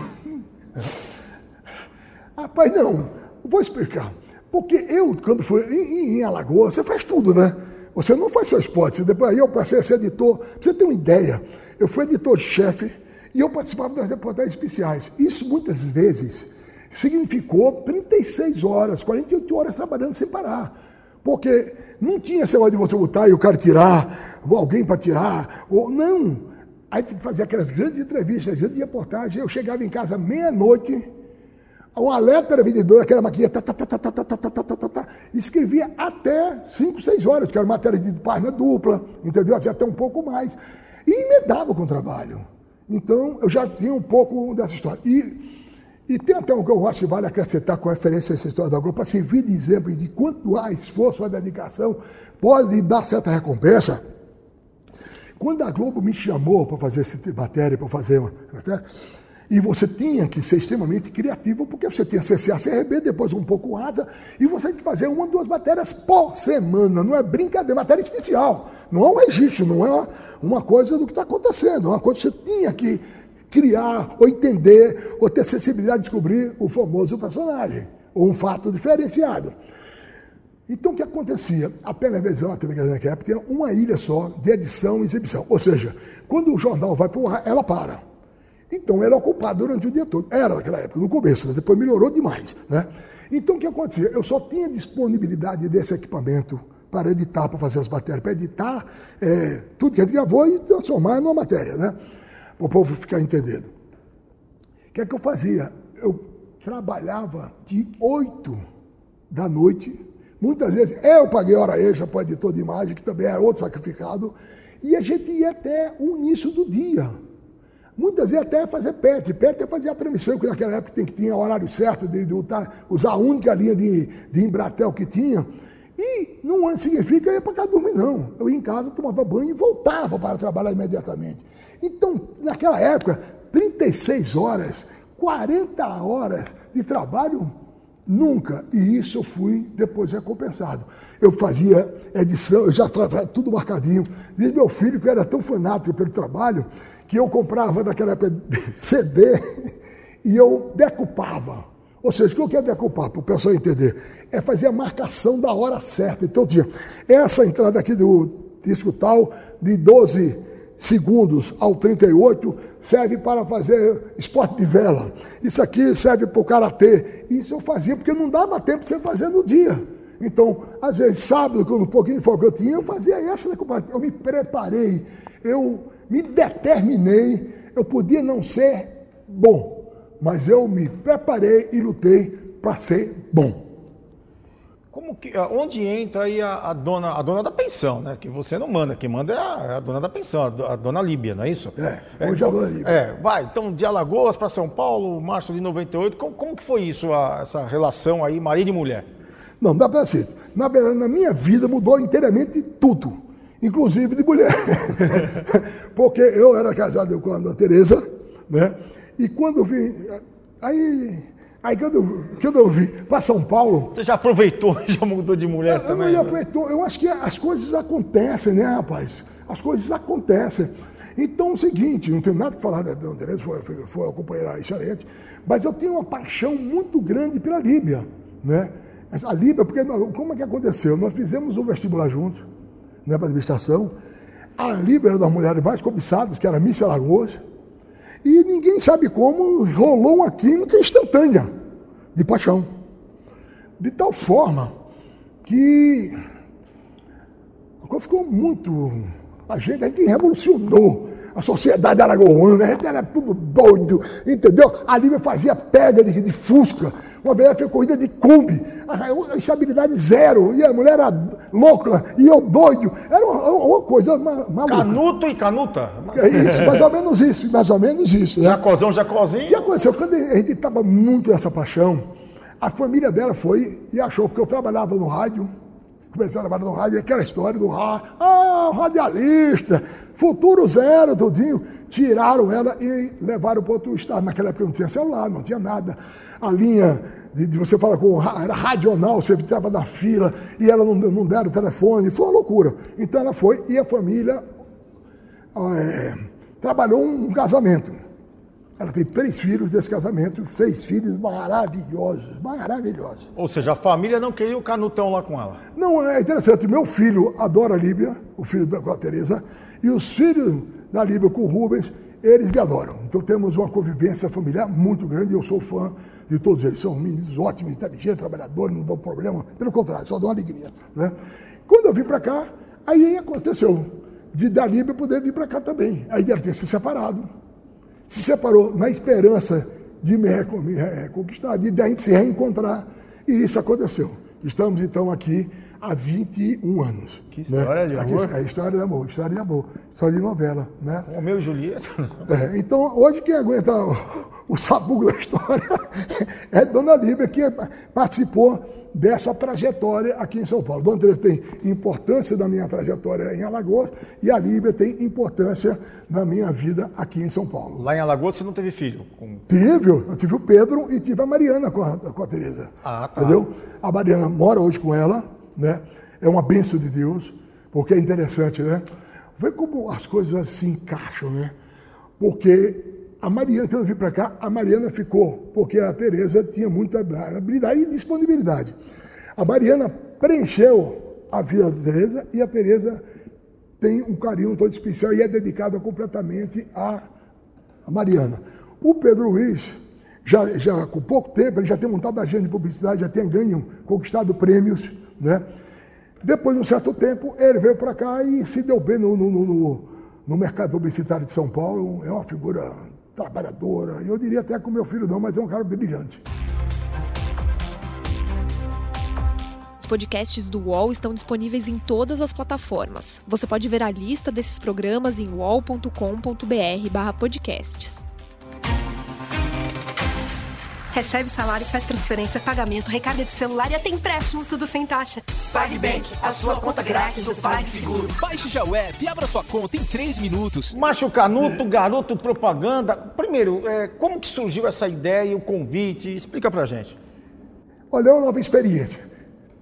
Rapaz, não. Vou explicar. Porque eu, quando fui em, em Alagoas, você faz tudo, né? Você não faz só esporte. Depois aí eu passei a ser editor. Pra você ter uma ideia. Eu fui editor-chefe e eu participava das reportagens especiais. Isso muitas vezes significou 36 horas, 48 horas trabalhando sem parar. Porque não tinha esse negócio de você botar e o cara tirar, ou alguém para tirar, ou não. Aí tinha que fazer aquelas grandes entrevistas, grandes reportagens. Eu chegava em casa meia-noite, um alerta era vendedor, aquela maquininha, tá, tá, tá, tá, tá, tá, tá, tá, tá, tá, tá, escrevia até 5, 6 horas, que era matéria de página dupla, entendeu? Assim, até um pouco mais. E emendava com o trabalho. Então, eu já tinha um pouco dessa história. E, e tem até um que eu acho que vale acrescentar com referência a essa história da Globo, para servir de exemplo de quanto há esforço, há dedicação, pode dar certa recompensa. Quando a Globo me chamou para fazer essa matéria, para fazer uma matéria, e você tinha que ser extremamente criativo, porque você tinha CCA, CRB, depois um pouco asa, e você tinha que fazer uma, duas matérias por semana. Não é brincadeira, matéria especial. Não é um registro, não é uma coisa do que está acontecendo. É uma coisa que você tinha que criar, ou entender, ou ter sensibilidade de descobrir o famoso personagem, ou um fato diferenciado. Então, o que acontecia? A televisão, a TV naquela época, tinha uma ilha só de edição e exibição. Ou seja, quando o jornal vai para o ar, ela para. Então era ocupado durante o dia todo. Era naquela época, no começo, né? depois melhorou demais. Né? Então o que acontecia? Eu só tinha disponibilidade desse equipamento para editar, para fazer as matérias, para editar é, tudo que a gente gravou e transformar numa matéria, né? Para o povo ficar entendendo. O que é que eu fazia? Eu trabalhava de 8 da noite. Muitas vezes eu paguei hora extra para o editor de imagem, que também é outro sacrificado, e a gente ia até o início do dia. Muitas vezes até fazer PET. PET é fazer a transmissão, que naquela época tem que tinha horário certo de, de usar a única linha de, de Embratel que tinha. E não significa ir para casa dormir, não. Eu ia em casa, tomava banho e voltava para trabalhar imediatamente. Então, naquela época, 36 horas, 40 horas de trabalho, nunca. E isso eu fui depois recompensado. Eu fazia edição, eu já fazia tudo marcadinho. Diz meu filho que era tão fanático pelo trabalho que eu comprava naquela época CD e eu decupava. Ou seja, o que é decupar, para o pessoal entender? É fazer a marcação da hora certa. Então tinha essa entrada aqui do disco tal, de 12 segundos ao 38, serve para fazer esporte de vela. Isso aqui serve para o karatê. Isso eu fazia porque não dava tempo de você fazer no dia. Então, às vezes, sábado, com um pouquinho de folga eu tinha, eu fazia essa decupagem. Eu me preparei, eu me determinei, eu podia não ser bom, mas eu me preparei e lutei para ser bom. Como que, onde entra aí a, a, dona, a dona da pensão, né? Que você não manda, quem manda é a, é a dona da pensão, a, a, dona Líbia, não é isso? É, hoje é, a dona Líbia. É, vai, então de Alagoas para São Paulo, março de 98, como, como que foi isso, essa relação aí, marido e mulher? Não, dá para assim. Na verdade, na minha vida mudou inteiramente tudo inclusive de mulher. Porque eu era casado com a Dona Tereza, né? E quando eu vim. Aí, aí quando, eu, quando eu vim para São Paulo. Você já aproveitou, já mudou de mulher eu, também? Eu, aproveitou, eu acho que as coisas acontecem, né, rapaz? As coisas acontecem. Então, é o seguinte, não tenho nada que falar da Dona Tereza, foi, foi, foi uma companheira excelente, mas eu tenho uma paixão muito grande pela Líbia, né? A Líbia, porque como é que aconteceu? Nós fizemos o vestibular juntos, né, para administração. A Líbia era das mulheres mais cobiçadas, que era Miss Alagoas. E ninguém sabe como rolou uma química instantânea de paixão. De tal forma que ficou muito. A gente, a gente revolucionou a sociedade aragoana, a gente era tudo doido, entendeu? A Líbia fazia pega de, de Fusca, uma vez foi corrida de Kombi, a estabilidade zero, e a mulher era louca, e eu doido, era uma, uma coisa maluca. Canuto e canuta. É isso, mais ou menos isso, mais ou menos isso. Né? Jacozão, Jacozinho. O que aconteceu? Quando a gente estava muito nessa paixão, a família dela foi e achou, porque eu trabalhava no rádio, comecei a trabalhar no rádio, aquela história do rádio, ah, radialista, futuro zero, tudinho. Tiraram ela e levaram para outro estado. Naquela época não tinha celular, não tinha nada. A linha de, de você fala com era radional, você estava na fila e ela não, não deram o telefone, foi uma loucura. Então ela foi e a família é, trabalhou um casamento. Ela tem três filhos desse casamento, seis filhos maravilhosos, maravilhosos. Ou seja, a família não queria o canutão lá com ela. Não, é interessante. Meu filho adora a Líbia, o filho da Teresa, e os filhos da Líbia com o Rubens, eles me adoram. Então temos uma convivência familiar muito grande e eu sou fã de todos eles. São meninos ótimos, inteligentes, trabalhadores, não dão problema. Pelo contrário, só dão alegria. Né? Quando eu vim para cá, aí aconteceu de da Líbia poder vir para cá também. Aí ela ter se separado se separou na esperança de me reconquistar, de a gente se reencontrar. E isso aconteceu. Estamos então aqui há 21 anos. Que história né? de amor. Aqui, é história de amor, história de amor, história de novela. Né? Romeu e Julieta. É, então, hoje quem aguenta o, o sabugo da história é Dona Líbia, que participou dessa trajetória aqui em São Paulo. Dona Teresa tem importância da minha trajetória em Alagoas e a Líbia tem importância na minha vida aqui em São Paulo. Lá em Alagoas você não teve filho? Com... Tive, eu tive o Pedro e tive a Mariana com a, com a Tereza. Ah, tá. Entendeu? A Mariana mora hoje com ela, né? É uma benção de Deus, porque é interessante, né? Vê como as coisas se encaixam, né? Porque a Mariana, quando eu vim para cá, a Mariana ficou, porque a Tereza tinha muita habilidade e disponibilidade. A Mariana preencheu a vida da Tereza e a Tereza tem um carinho todo especial e é dedicada completamente à, Mariana. O Pedro Luiz, já, já com pouco tempo, ele já tem montado agenda de publicidade, já tem ganho, conquistado prêmios, né? Depois de um certo tempo, ele veio para cá e se deu bem no, no, no, no, mercado publicitário de São Paulo. É uma figura trabalhadora. Eu diria até com meu filho não, mas é um cara brilhante. Os podcasts do UOL estão disponíveis em todas as plataformas. Você pode ver a lista desses programas em wallcombr podcasts. Recebe salário, faz transferência, pagamento, recarga de celular e até empréstimo, tudo sem taxa. PagBank, a sua conta grátis do PagSeguro. Baixe já o app e abra sua conta em 3 minutos. Macho Canuto, garoto propaganda. Primeiro, é, como que surgiu essa ideia e o convite? Explica pra gente. Olha, é uma nova experiência.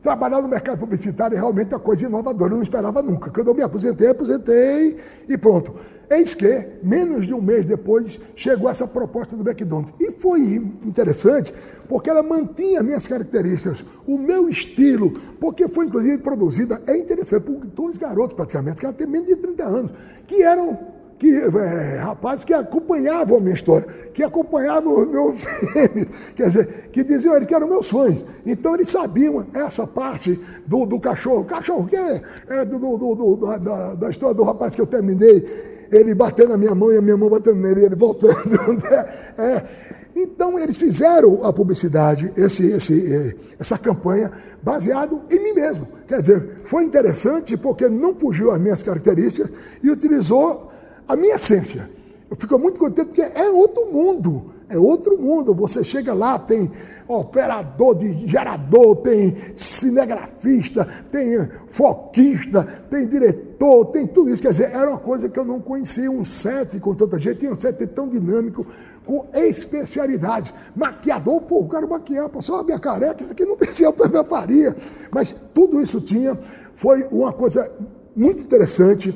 Trabalhar no mercado publicitário é realmente uma coisa inovadora, eu não esperava nunca. Quando eu me aposentei, aposentei e pronto. Eis que, menos de um mês depois, chegou essa proposta do McDonald's. E foi interessante, porque ela mantinha minhas características, o meu estilo, porque foi inclusive produzida, é interessante, por dois garotos praticamente, que têm menos de 30 anos, que eram que, é, rapazes que acompanhavam a minha história, que acompanhavam o meu filme, quer dizer, que diziam eles que eram meus fãs. Então eles sabiam essa parte do, do cachorro. Cachorro que é, é do, do, do, da, da história do rapaz que eu terminei, ele batendo na minha mão e a minha mão batendo nele, ele voltando. Né? É. Então eles fizeram a publicidade, esse, esse, é, essa campanha, baseado em mim mesmo. Quer dizer, foi interessante porque não fugiu às minhas características e utilizou a minha essência. Eu fico muito contente porque é outro mundo. É outro mundo. Você chega lá, tem operador de gerador, tem cinegrafista, tem foquista, tem diretor, tem tudo isso. Quer dizer, era uma coisa que eu não conhecia. Um set com tanta gente, tinha um set tão dinâmico, com especialidades. Maquiador, pô, eu quero maquiar, só a minha careca, isso aqui não para minha faria. Mas tudo isso tinha. Foi uma coisa muito interessante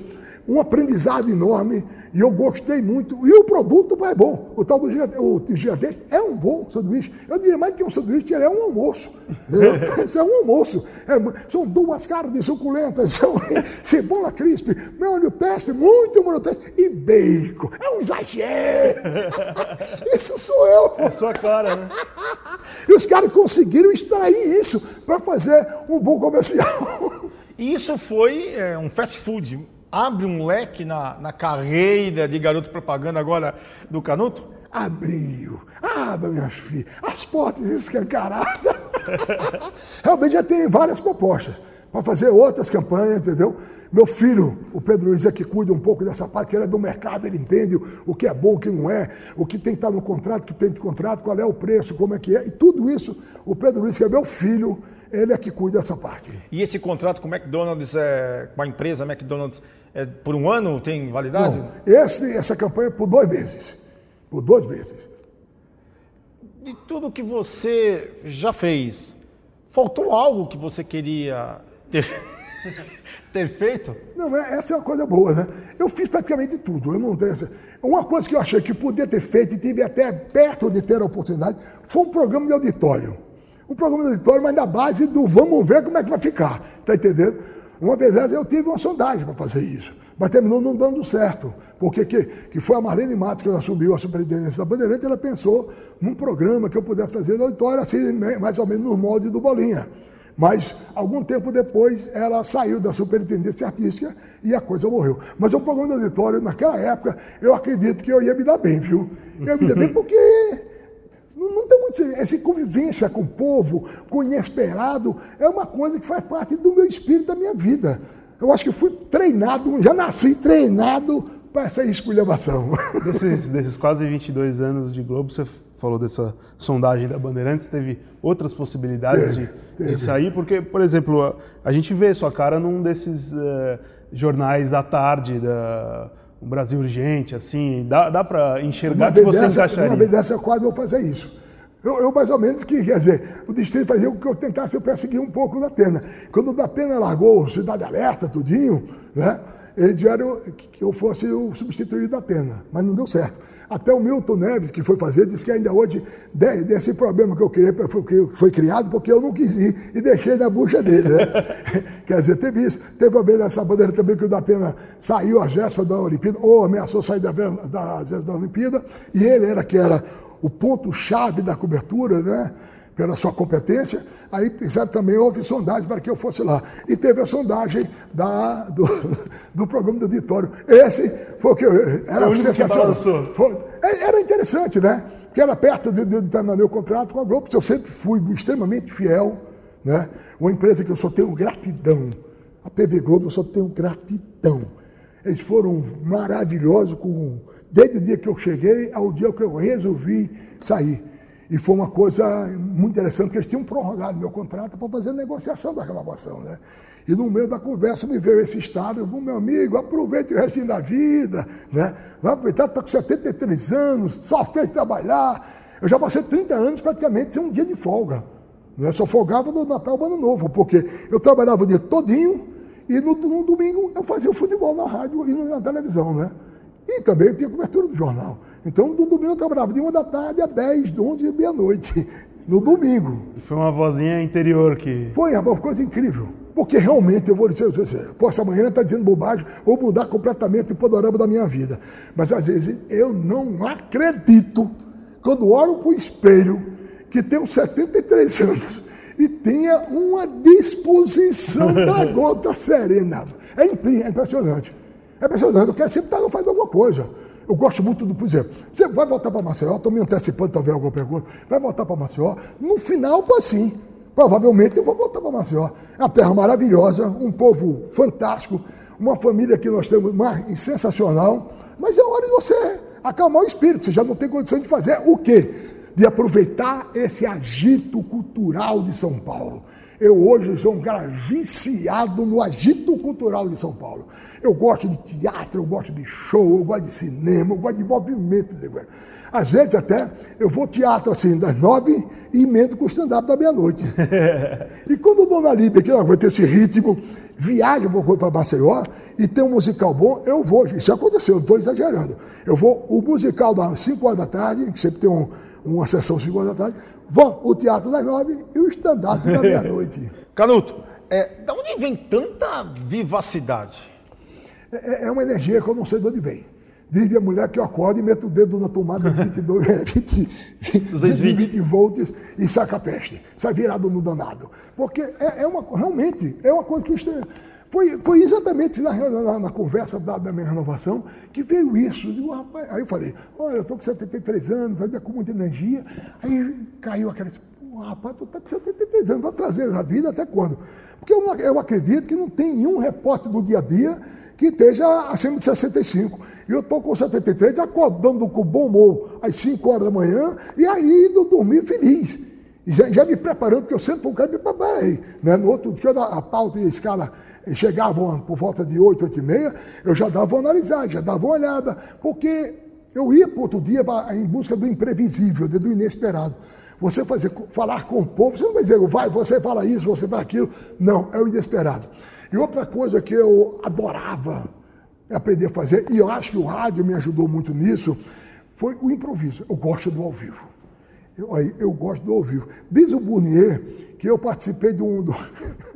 um aprendizado enorme e eu gostei muito. E o produto é bom. O tal do dia, o dia desse é um bom sanduíche. Eu diria mais que um sanduíche, ele é um almoço. Isso é um almoço. É, são duas carnes suculentas, são cebola crisp, molho teste, muito molho teste e bacon. É um exagero. Isso sou eu. É sua cara, né? E os caras conseguiram extrair isso para fazer um bom comercial. Isso foi é, um fast food abre um leque na, na carreira de garoto propaganda agora do Canuto? Abriu. Abra, minha filha. As portas escancaradas. Realmente já tem várias propostas para fazer outras campanhas, entendeu? Meu filho, o Pedro Luiz, é que cuida um pouco dessa parte, que ele é do mercado, ele entende o que é bom, o que não é, o que tem que estar no contrato, o que tem de contrato, qual é o preço, como é que é. E tudo isso, o Pedro Luiz, que é meu filho, ele é que cuida dessa parte. E esse contrato com o McDonald's, é, com a empresa McDonald's, é por um ano tem validade? Não, esse, essa campanha é por dois meses. Por dois meses. De tudo que você já fez, faltou algo que você queria ter, ter feito? Não, essa é uma coisa boa, né? Eu fiz praticamente tudo. Eu não. Uma coisa que eu achei que podia ter feito e tive até perto de ter a oportunidade foi um programa de auditório o programa do auditório, mas na base do vamos ver como é que vai ficar. Está entendendo? Uma vez eu tive uma sondagem para fazer isso, mas terminou não dando certo, porque que, que foi a Marlene Matos que assumiu a superintendência da Bandeirante, ela pensou num programa que eu pudesse fazer no auditório, assim, mais ou menos no molde do Bolinha. Mas, algum tempo depois, ela saiu da superintendência artística e a coisa morreu. Mas o programa do auditório, naquela época, eu acredito que eu ia me dar bem, viu? Eu ia me dar bem porque não, tem muito. Essa convivência com o povo, com o inesperado, é uma coisa que faz parte do meu espírito, da minha vida. Eu acho que fui treinado, já nasci treinado para essa esculhambação. Desses, desses quase 22 anos de Globo, você falou dessa sondagem da Bandeirantes, teve outras possibilidades de, de, sair? Porque, por exemplo, a, a, gente vê sua cara num desses uh, jornais da tarde, da um Brasil urgente, assim, dá, dá para enxergar que você dessa, encaixaria? Uma vez dessa eu quase vou fazer isso. Eu, eu, mais ou menos que, quer dizer, o distrito fazia com que eu tentasse eu perseguir um pouco da Pena. Quando o da Pena largou Cidade Alerta, tudinho, né? Eles vieram que eu fosse o substituído da Pena, mas não deu certo. Até o Milton Neves, que foi fazer, disse que ainda hoje, desse problema que eu criei, que foi criado porque eu não quis ir e deixei na bucha dele. Né? Quer dizer, teve isso. Teve uma vez nessa bandeira também que o da Pena saiu a véspera da Olimpíada, ou ameaçou sair da, da, da Olimpíada, e ele era que era o ponto-chave da cobertura, né? Pela sua competência, aí pensaram também, houve sondagem para que eu fosse lá. E teve a sondagem da, do, do programa do auditório. Esse foi o que eu, era o sensacional. Foi, é, era interessante, né? Porque era perto de, de, de terminar meu contrato com a Globo, eu sempre fui extremamente fiel, né? Uma empresa que eu só tenho gratidão. A TV Globo eu só tenho gratidão. Eles foram maravilhosos com desde o dia que eu cheguei ao dia que eu resolvi sair. E foi uma coisa muito interessante, porque eles tinham prorrogado meu contrato para fazer a negociação da renovação. Né? E no meio da conversa me veio esse estado, meu amigo, aproveite o restinho da vida, né? vai aproveitar, está com 73 anos, só fez trabalhar. Eu já passei 30 anos praticamente sem um dia de folga. Né? Só folgava no Natal Ano Novo, porque eu trabalhava o dia todinho e no, no domingo eu fazia o futebol na rádio e na televisão, né? E também tinha cobertura do jornal. Então, no domingo eu trabalhava de uma da tarde a 10, de 11 e meia-noite. No domingo. E foi uma vozinha interior que. Foi uma coisa incrível. Porque realmente eu vou dizer, você, posso amanhã estar dizendo bobagem ou mudar completamente o panorama da minha vida. Mas às vezes eu não acredito quando olho para o espelho que tenho 73 anos e tenha uma disposição da gota serena. É impressionante. É impressionante, eu quero sempre estar fazendo alguma coisa. Eu gosto muito do, por exemplo, você vai voltar para Maceió, estou me antecipando talvez alguma pergunta, vai voltar para Maceió, no final, sim, provavelmente eu vou voltar para Maceió. É uma terra maravilhosa, um povo fantástico, uma família que nós temos uma, sensacional, mas é hora de você acalmar o espírito, você já não tem condição de fazer o quê? De aproveitar esse agito cultural de São Paulo. Eu hoje sou um cara viciado no agito cultural de São Paulo. Eu gosto de teatro, eu gosto de show, eu gosto de cinema, eu gosto de movimento. Às vezes até eu vou teatro assim, das nove e emendo com o stand-up da meia-noite. e quando a Dona Líbia, que vai ter esse ritmo, viaja para Maceió e tem um musical bom, eu vou. Isso aconteceu, não estou exagerando. Eu vou, o musical das 5 horas da tarde, que sempre tem um, uma sessão 5 horas da tarde, vou o teatro das nove e o stand-up da meia-noite. Canuto, é, de onde vem tanta vivacidade? É, é, é uma energia que eu não sei de onde vem. Diz minha mulher que eu acordo e meto o dedo na tomada de 22, 20, 20 volts e saca a peste. Sai virado no danado. Porque é, é uma, realmente, é uma coisa que foi, foi exatamente na, na, na conversa da, da, minha renovação que veio isso. Digo, rapaz, aí eu falei, olha, eu estou com 73 anos, ainda com muita energia. Aí caiu aquela. Rapaz, tu está com 73 anos, vai fazer a vida até quando? Porque eu, eu acredito que não tem nenhum repórter do dia a dia que esteja acima de 65. E eu estou com 73, acordando com bom humor às 5 horas da manhã e aí indo dormir feliz. E já, já me preparando, porque eu sempre um cara me. Né? No outro dia, a pauta e a escala chegavam por volta de 8, 8 e meia, eu já dava uma analisada, já dava uma olhada, porque eu ia para outro dia em busca do imprevisível, do inesperado. Você fazer, falar com o povo, você não vai dizer, vai, você fala isso, você fala aquilo. Não, é o inesperado. E outra coisa que eu adorava aprender a fazer, e eu acho que o rádio me ajudou muito nisso, foi o improviso. Eu gosto do ao vivo. Eu, eu gosto do ao vivo. Diz o Burnier que eu participei de um,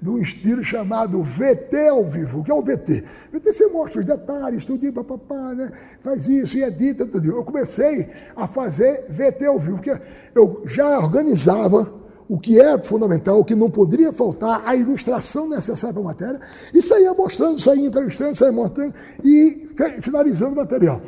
de um estilo chamado VT ao vivo. O que é o VT? VT você mostra os detalhes, tudo, papapá, né? faz isso e edita tudo. Eu comecei a fazer VT ao vivo, porque eu já organizava o que é fundamental, o que não poderia faltar, a ilustração necessária para a matéria, e saía mostrando, saía entrevistando, saía mostrando e finalizando o material.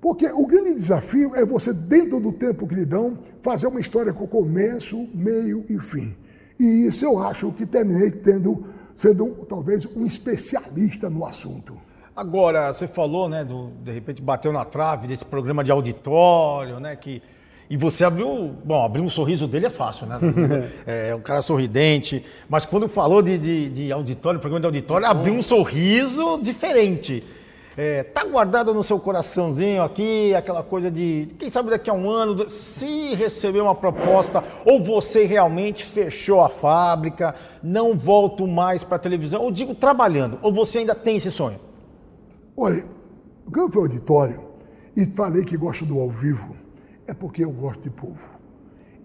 Porque o grande desafio é você, dentro do tempo que lhe dão, fazer uma história com começo, meio e fim. E isso eu acho que terminei tendo, sendo talvez um especialista no assunto. Agora, você falou, né, do, de repente bateu na trave desse programa de auditório, né, que e você abriu, bom, abrir um sorriso dele é fácil, né? É um cara sorridente, mas quando falou de, de, de auditório, programa de auditório, abriu um sorriso diferente. É, tá guardado no seu coraçãozinho aqui aquela coisa de, quem sabe daqui a um ano, se receber uma proposta ou você realmente fechou a fábrica, não volto mais para televisão, ou digo trabalhando, ou você ainda tem esse sonho? Olha, quando eu fui ao auditório e falei que gosto do ao vivo, é porque eu gosto de povo.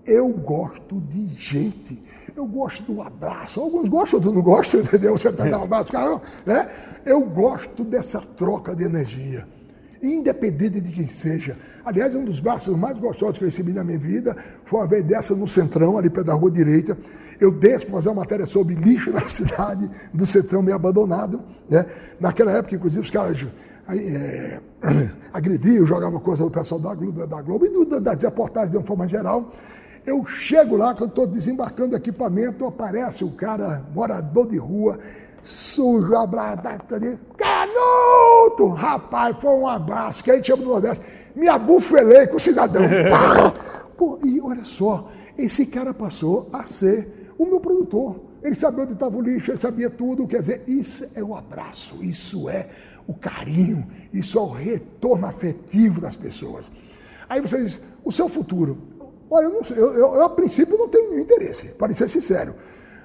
Eu gosto de gente. Eu gosto do abraço. Alguns gostam, outros não gostam, entendeu? Você tá dando um abraço, cara, né? Eu gosto dessa troca de energia. Independente de quem seja. Aliás, um dos braços mais gostosos que eu recebi na minha vida foi uma vez dessa no Centrão, ali da rua direita. Eu desço para fazer uma matéria sobre lixo na cidade do Centrão meio abandonado. Né? Naquela época, inclusive, os caras é, agrediam, jogavam coisa do pessoal da Globo, da Globo e das reportagens de uma forma geral. Eu chego lá, que eu estou desembarcando equipamento, aparece o cara, morador de rua, sujo, abraço, Canuto! Rapaz, foi um abraço, que a gente chama do Nordeste. Me abufelei com o cidadão. Pô, e olha só, esse cara passou a ser o meu produtor. Ele sabia onde estava o lixo, ele sabia tudo. Quer dizer, isso é o abraço, isso é o carinho, isso é o retorno afetivo das pessoas. Aí você diz, o seu futuro. Olha, eu, não sei, eu, eu, eu a princípio não tenho nenhum interesse, para ser sincero.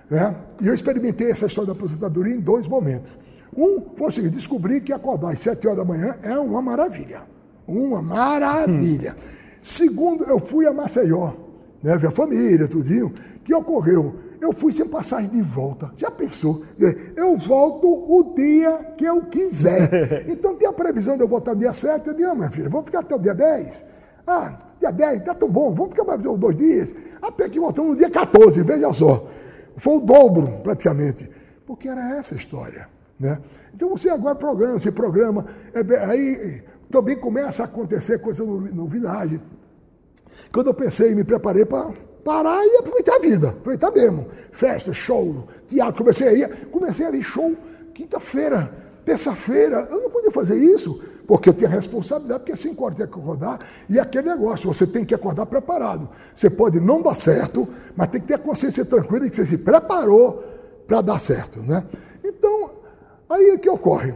Né? E eu experimentei essa história da aposentadoria em dois momentos. Um foi o seguinte, descobri que acordar às sete horas da manhã é uma maravilha. Uma maravilha. Hum. Segundo, eu fui a Maceió, né, ver a família, tudinho, que ocorreu. Eu fui sem passagem de volta. Já pensou? Eu volto o dia que eu quiser. Então tem a previsão de eu voltar no dia 7. Eu digo, ah, minha filha, vamos ficar até o dia 10? Ah, dia 10, tá tão bom, vamos ficar mais dois dias. Até que voltamos no dia 14, veja só. Foi o dobro, praticamente. Porque era essa a história. Né? Então você agora programa, se programa, é, aí também começa a acontecer coisa novidade. Quando eu pensei me preparei para parar e aproveitar a vida, aproveitar mesmo. Festa, show, teatro, comecei a ir, comecei a ir show quinta-feira, terça-feira, eu não podia fazer isso, porque eu tinha responsabilidade, porque assim horas tinha que acordar, e aquele negócio, você tem que acordar preparado. Você pode não dar certo, mas tem que ter a consciência tranquila de que você se preparou para dar certo. Né? Então, aí é que ocorre.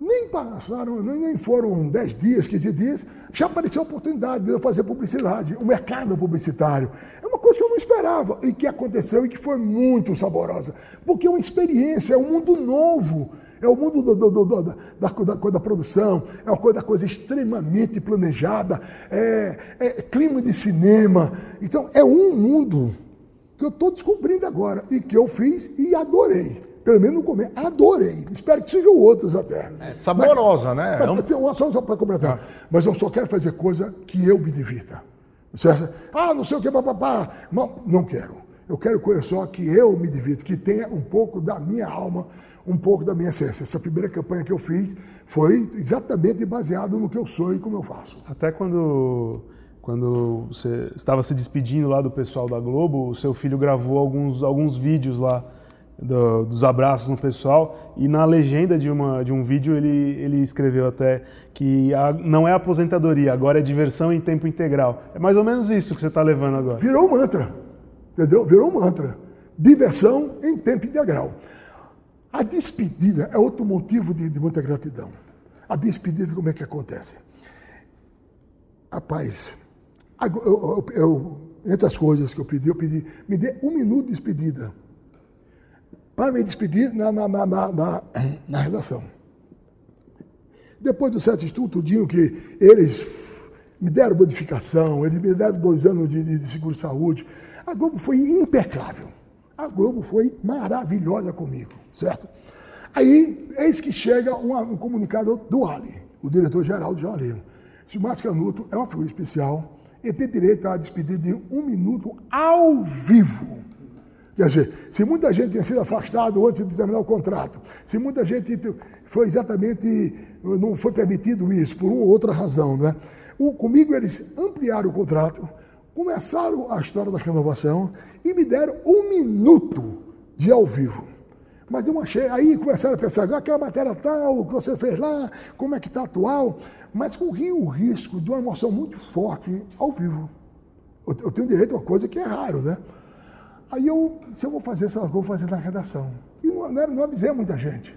Nem passaram, nem foram 10 dias, 15 dias, já apareceu a oportunidade de eu fazer publicidade, o um mercado publicitário. É uma coisa que eu não esperava e que aconteceu e que foi muito saborosa, porque é uma experiência, é um mundo novo. É o mundo do, do, do, da, da, da, da, produção, é uma coisa, da coisa extremamente planejada, é, é clima de cinema. Então, é um mundo que eu estou descobrindo agora e que eu fiz e adorei. Pelo menos no começo. Adorei. Espero que sejam outros até. É saborosa, mas, né? Mas, é só, só para completar. Ah. Mas eu só quero fazer coisa que eu me divirta. Certo? Ah, não sei o que, papapá. Não, não quero. Eu quero coisa só que eu me divirta, que tenha um pouco da minha alma, um pouco da minha essência. Essa primeira campanha que eu fiz foi exatamente baseado no que eu sou e como eu faço. Até quando quando você estava se despedindo lá do pessoal da Globo, o seu filho gravou alguns, alguns vídeos lá do, dos abraços no pessoal e na legenda de, uma, de um vídeo ele, ele escreveu até que a, não é aposentadoria, agora é diversão em tempo integral. É mais ou menos isso que você está levando agora. Virou um mantra, entendeu? Virou um mantra. Diversão em tempo integral. A despedida é outro motivo de, de muita gratidão. A despedida, como é que acontece? Rapaz, eu, eu, eu, entre as coisas que eu pedi, eu pedi, me dê um minuto de despedida para me despedir na, na, na, na, na redação. Depois do certo estudo, tudinho que eles me deram modificação, eles me deram dois anos de, de seguro-saúde, a Globo foi impecável. A Globo foi maravilhosa comigo, certo? Aí, eis que chega um, um comunicado do Ali, o diretor-geral de jornalismo. Silmar Canuto é uma figura especial e tem direito a despedir de um minuto ao vivo. Quer dizer, se muita gente tinha sido afastado antes de terminar o contrato, se muita gente foi exatamente, não foi permitido isso, por uma ou outra razão, né? O, comigo eles ampliaram o contrato, começaram a história da renovação e me deram um minuto de ao vivo. Mas eu achei, aí começaram a pensar, ah, aquela matéria tal, que você fez lá, como é que está atual, mas corri o risco de uma emoção muito forte ao vivo. Eu, eu tenho direito a uma coisa que é raro, né? Aí eu, se eu vou fazer essa vou fazer na redação. E não, não, não avisei muita gente.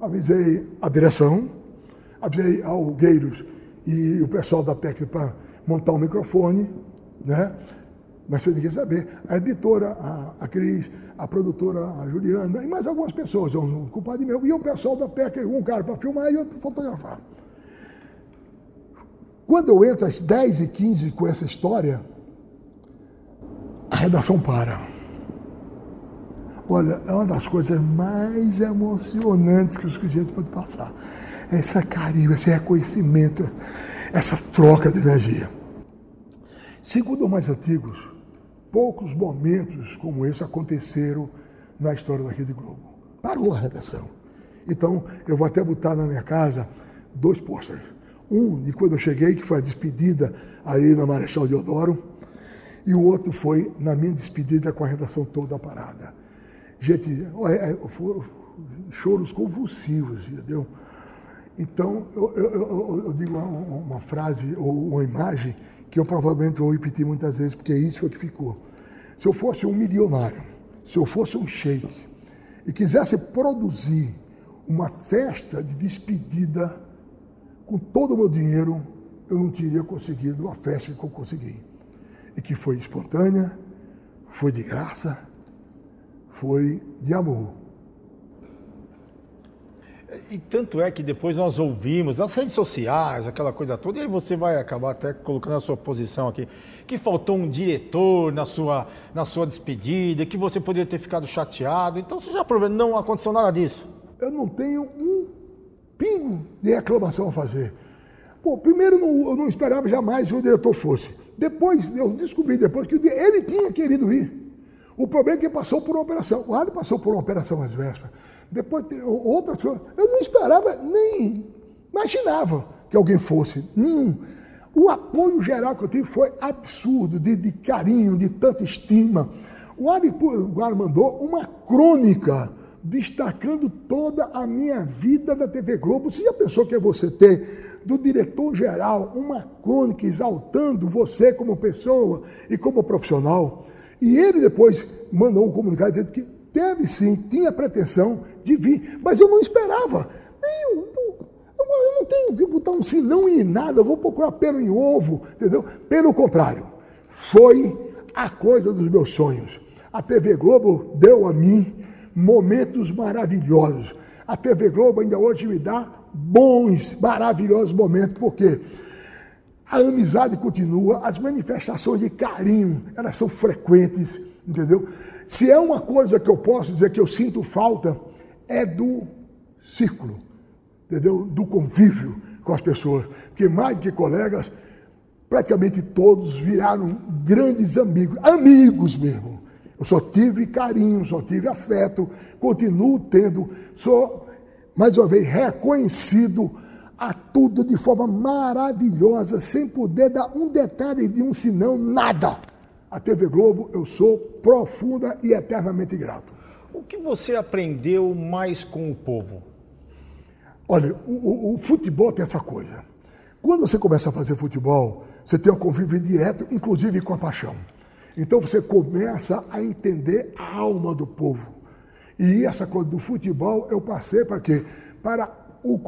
Avisei a direção, avisei ao Gueiros e o pessoal da PEC para montar um microfone, né? Mas sem ninguém saber. A editora, a, a Cris, a produtora, a Juliana, e mais algumas pessoas, um culpado meu, e o pessoal da PEC, um cara para filmar e outro fotografar. Quando eu entro às 10h15 com essa história, a redação para. Olha, é uma das coisas mais emocionantes que o sujeito pode passar. Essa carinho, esse reconhecimento, essa troca de energia. Segundo mais antigos, poucos momentos como esse aconteceram na história da Rede Globo. Parou a redação. Então, eu vou até botar na minha casa dois pôsteres. Um de quando eu cheguei, que foi a despedida ali na Marechal Deodoro, e o outro foi na minha despedida com a redação toda parada. Gente, é, é, choros convulsivos, entendeu? Então, eu, eu, eu, eu digo uma, uma, frase ou uma imagem que eu provavelmente vou repetir muitas vezes, porque isso foi o que ficou. Se eu fosse um milionário, se eu fosse um sheik e quisesse produzir uma festa de despedida com todo o meu dinheiro, eu não teria conseguido a festa que eu consegui. E que foi espontânea, foi de graça, foi de amor. E tanto é que depois nós ouvimos nas redes sociais, aquela coisa toda, e aí você vai acabar até colocando a sua posição aqui, que faltou um diretor na sua, na sua despedida, que você poderia ter ficado chateado. Então você já provou, não aconteceu nada disso. Eu não tenho um pingo de reclamação a fazer. Pô, primeiro eu não esperava jamais que o diretor fosse. Depois, eu descobri depois que ele tinha querido ir. O problema é que passou por uma operação. O Ali passou por uma operação às vésperas. Depois, outras coisas. Eu não esperava, nem imaginava que alguém fosse. Nenhum. O apoio geral que eu tive foi absurdo, de, de carinho, de tanta estima. O Ali mandou uma crônica destacando toda a minha vida da TV Globo. Você já pensou que é você ter do diretor-geral uma crônica exaltando você como pessoa e como profissional? E ele depois mandou um comunicado dizendo que teve sim, tinha pretensão de vir, mas eu não esperava. Nem, eu não tenho que botar um sinão em nada, eu vou procurar pelo em ovo, entendeu? Pelo contrário, foi a coisa dos meus sonhos. A TV Globo deu a mim momentos maravilhosos. A TV Globo ainda hoje me dá bons, maravilhosos momentos, porque a amizade continua, as manifestações de carinho, elas são frequentes, entendeu? Se é uma coisa que eu posso dizer que eu sinto falta, é do círculo, entendeu? Do convívio com as pessoas. Porque mais do que colegas, praticamente todos viraram grandes amigos, amigos mesmo. Eu só tive carinho, só tive afeto, continuo tendo, sou, mais uma vez, reconhecido a tudo de forma maravilhosa, sem poder dar um detalhe de um sinão, nada. A TV Globo, eu sou profunda e eternamente grato. O que você aprendeu mais com o povo? Olha, o, o, o futebol tem essa coisa. Quando você começa a fazer futebol, você tem um convívio direto, inclusive com a paixão. Então você começa a entender a alma do povo. E essa coisa do futebol eu passei para quê? Para o,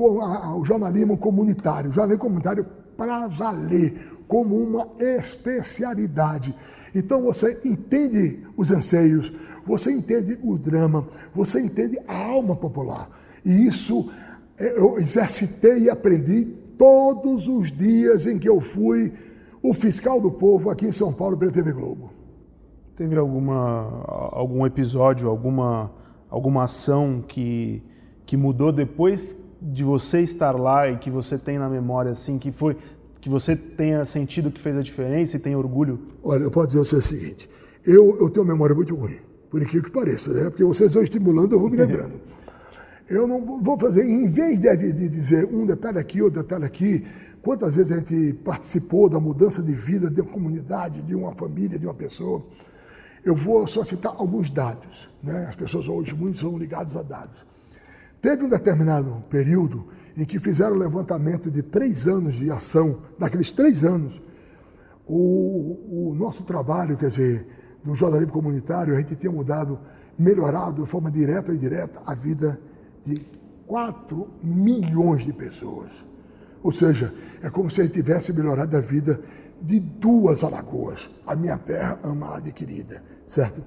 o jornalismo comunitário, o jornalismo comunitário para valer, como uma especialidade. Então você entende os anseios, você entende o drama, você entende a alma popular. E isso é, eu exercitei e aprendi todos os dias em que eu fui o fiscal do povo aqui em São Paulo pela TV Globo. Teve alguma, algum episódio, alguma, alguma ação que, que mudou depois de você estar lá e que você tem na memória assim que foi que você tenha sentido que fez a diferença e tem orgulho? Olha, eu posso dizer o seguinte: eu, eu tenho memória muito ruim, por incrível que pareça, né? porque vocês estão estimulando, eu vou me lembrando. eu não vou fazer, em vez de, de dizer um detalhe aqui, outro detalhe aqui, quantas vezes a gente participou da mudança de vida de uma comunidade, de uma família, de uma pessoa. Eu vou só citar alguns dados. Né? As pessoas hoje muito são ligadas a dados. Teve um determinado período em que fizeram o levantamento de três anos de ação, naqueles três anos, o, o nosso trabalho, quer dizer, do jornalismo comunitário, a gente tinha mudado, melhorado de forma direta ou indireta a vida de 4 milhões de pessoas. Ou seja, é como se a gente tivesse melhorado a vida de duas alagoas, a minha terra amada e querida, certo?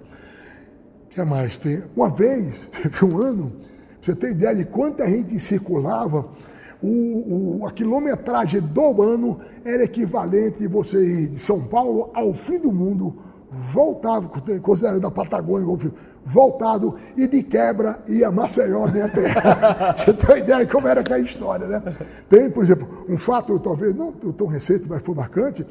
O que mais tem? Uma vez, teve um ano, você tem ideia de quanta gente circulava? O, o, a quilometragem do ano era equivalente você ir de São Paulo ao fim do mundo, voltava, considerando a Patagônia, voltado e de quebra ia Maceió, minha terra. Você tem uma ideia de como era aquela história, né? Tem, por exemplo, um fato, talvez não tão recente, mas foi marcante,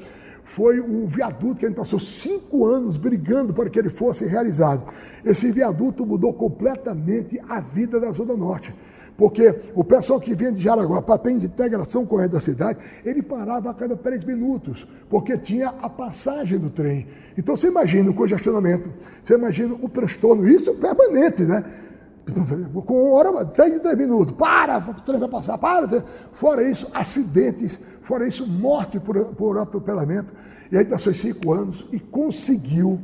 foi um viaduto que a gente passou cinco anos brigando para que ele fosse realizado. Esse viaduto mudou completamente a vida da Zona Norte, Porque o pessoal que vinha de Jaraguá para ter integração com a da cidade, ele parava a cada três minutos, porque tinha a passagem do trem. Então você imagina o congestionamento, você imagina o transtorno, isso permanente, né? Com hora, três, três minutos, para, o trem vai passar, para. Fora isso, acidentes, fora isso, morte por, por atropelamento. E aí passou cinco anos e conseguiu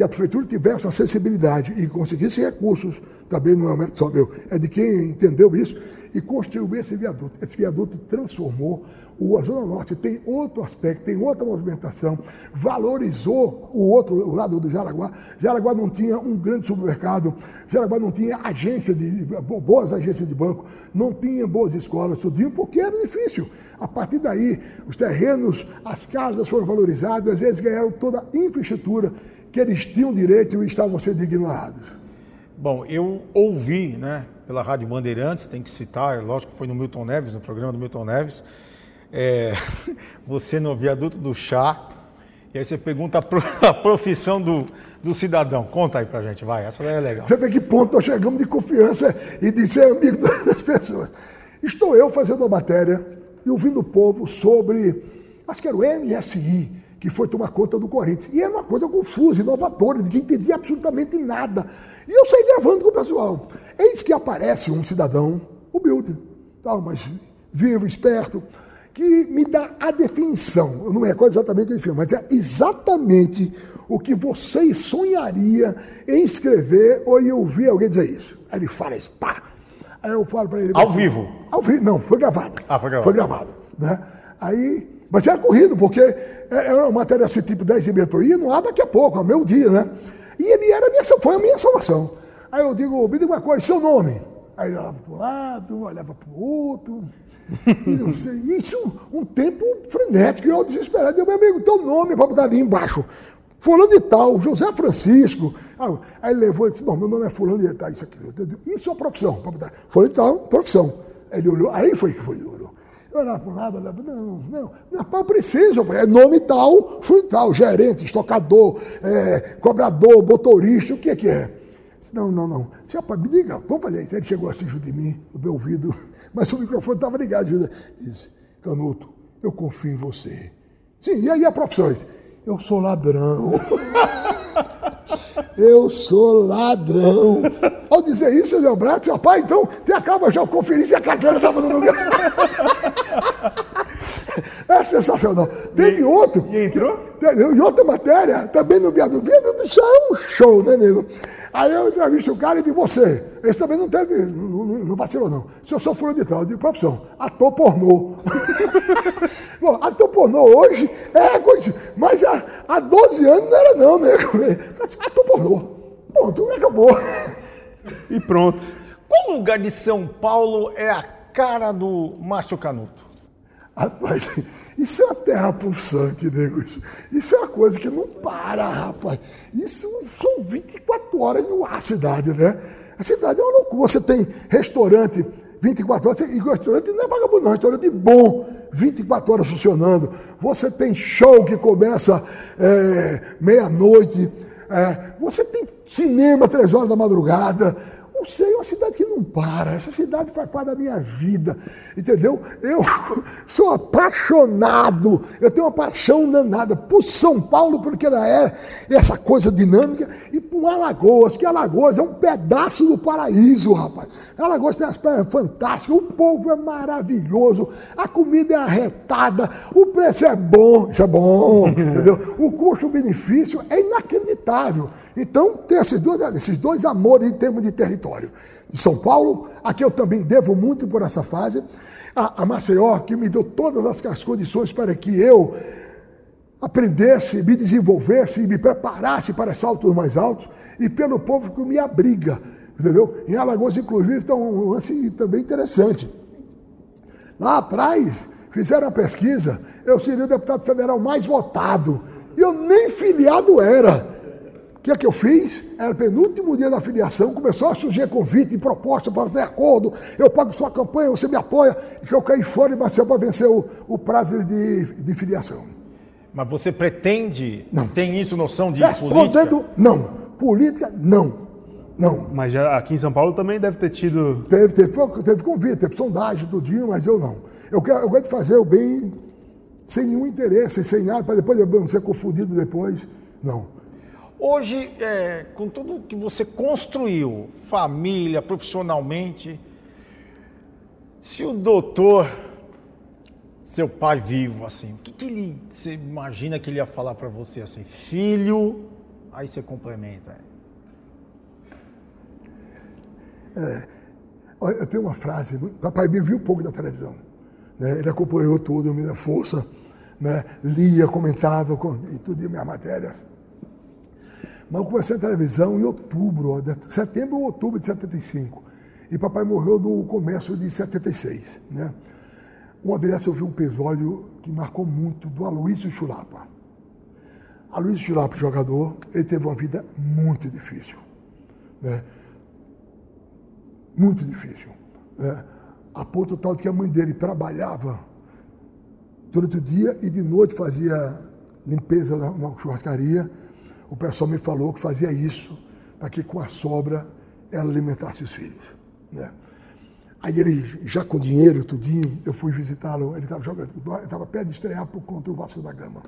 que a prefeitura tivesse acessibilidade e conseguisse recursos, também não é um mérito só meu, é de quem entendeu isso, e construiu esse viaduto. Esse viaduto transformou o a Zona Norte, tem outro aspecto, tem outra movimentação, valorizou o outro o lado do Jaraguá. Jaraguá não tinha um grande supermercado, Jaraguá não tinha agência de, boas agências de banco, não tinha boas escolas, tudinho, porque era difícil. A partir daí, os terrenos, as casas foram valorizadas, eles ganharam toda a infraestrutura que eles tinham direito e estavam sendo ignorados. Bom, eu ouvi, né, pela Rádio Bandeirantes, tem que citar, lógico que foi no Milton Neves, no programa do Milton Neves, é, você no viaduto do chá, e aí você pergunta a, profissão do, do cidadão. Conta aí pra gente, vai, essa daí é legal. Você vê que ponto nós chegamos de confiança e de ser amigo das pessoas. Estou eu fazendo uma matéria e ouvindo o povo sobre, acho que era o MSI, que foi tomar conta do Corinthians. E era uma coisa confusa, inovadora, ninguém entendia absolutamente nada. E eu saí gravando com o pessoal. Eis que aparece um cidadão humilde, tal, mas vivo, esperto, que me dá a definição. Eu não me recordo exatamente o que ele fez, mas é exatamente o que vocês sonharia em escrever ou em ouvir alguém dizer isso. Aí ele fala isso, pá. Aí eu falo para ele. Ao assim, vivo? Ao vivo, não, foi gravado. Ah, foi gravado. Foi gravado. Né? Aí, mas era corrido, porque era uma matéria assim, tipo 10 e meia por ia, não há daqui a pouco, é meu dia, né? E ele era minha, foi a minha salvação. Aí eu digo, me diga uma coisa, seu nome? Aí ele olhava para um lado, olhava para o outro. Isso um tempo frenético, eu desesperado. Eu, meu amigo, teu nome para botar ali embaixo. Fulano de tal, José Francisco. Aí ele levou e disse: Bom, meu nome é Fulano de tal, isso aqui. Isso é uma profissão. Fulano de tal, profissão. Ele olhou, aí foi que foi ouro. Eu olhava para um lado, olhava, não, não, não, eu preciso, é nome tal, fui tal, gerente, estocador, é, cobrador, motorista, o que é que é? Disse, não, não, não. Disse, rapaz, me diga, vamos fazer isso. Ele chegou assim junto de mim, no meu ouvido, mas o microfone estava ligado. Judas. Disse, Canuto, eu confio em você. Sim, e aí a profissão? Disse, eu sou ladrão. eu sou ladrão. Ao dizer isso, eu dei braço, rapaz, então te acaba já conferir se a carteira estava no lugar. É sensacional. Teve outro. E entrou? Em outra matéria, também no Viado do Chá, é um show, né, nego? Aí eu entrevisto o cara e digo, você, esse também não teve, não, não vacilou não. Se eu sou fulano de tal, de profissão, ator pornô. Bom, ator pornô hoje é coisa, mas há, há 12 anos não era não, né? Ator pornô. Pronto, acabou. E pronto. Qual lugar de São Paulo é a cara do Márcio Canuto? Rapaz, isso é uma terra pulsante, nego. Isso, isso é uma coisa que não para, rapaz. Isso são 24 horas no ar a cidade, né? A cidade é uma loucura. Você tem restaurante 24 horas, e restaurante não é vagabundo, não, restaurante bom, 24 horas funcionando. Você tem show que começa é, meia-noite. É, você tem cinema três horas da madrugada. Não sei, é uma cidade que não para. Essa cidade faz parte da minha vida, entendeu? Eu sou apaixonado, eu tenho uma paixão danada por São Paulo, porque ela é essa coisa dinâmica, e por Alagoas, que Alagoas é um pedaço do paraíso, rapaz. Alagoas tem as praias fantásticas, o povo é maravilhoso, a comida é arretada, o preço é bom, isso é bom, entendeu? O custo-benefício é inacreditável. Então, tem esses dois, esses dois amores em termos de território. De São Paulo, a que eu também devo muito por essa fase, a, a Maceió, que me deu todas as condições para que eu aprendesse, me desenvolvesse e me preparasse para saltos mais altos, e pelo povo que me abriga, entendeu? Em Alagoas, inclusive, está um lance também interessante. Lá atrás, fizeram a pesquisa, eu seria o deputado federal mais votado, e eu nem filiado era. O que é que eu fiz? Era penúltimo dia da filiação, começou a surgir convite e proposta para fazer acordo, eu pago sua campanha, você me apoia, e que eu caí fora de Marcel para vencer o, o prazo de, de filiação. Mas você pretende, não. tem isso noção de Respondendo, política? não. Política, não. Não. Mas já aqui em São Paulo também deve ter tido. Teve, teve, teve convite, teve sondagem, tudinho, mas eu não. Eu, quero, eu gosto de fazer o bem sem nenhum interesse, sem nada, para depois eu não ser confundido depois. Não. Hoje, é, com tudo que você construiu, família, profissionalmente, se o doutor, seu pai vivo, assim, o que, que ele, você imagina que ele ia falar para você assim, filho, aí você complementa. É, eu tenho uma frase, papai me viu pouco na televisão, né? ele acompanhou tudo, me deu força, né? lia, comentava e tudo, minhas matérias. Mas eu comecei a televisão em outubro, setembro ou outubro de 75. E papai morreu no começo de 76. Né? Uma vez eu vi um episódio que marcou muito do Aloysio Chulapa. Aloysio Chulapa, jogador, ele teve uma vida muito difícil. Né? Muito difícil. Né? A ponto tal de que a mãe dele trabalhava durante o dia e de noite fazia limpeza na, churrascaria o pessoal me falou que fazia isso para que com a sobra ela alimentasse os filhos. Né? Aí ele, já com dinheiro, tudinho, eu fui visitá-lo, ele estava jogando, estava perto de estrear contra o Vasco da Gama.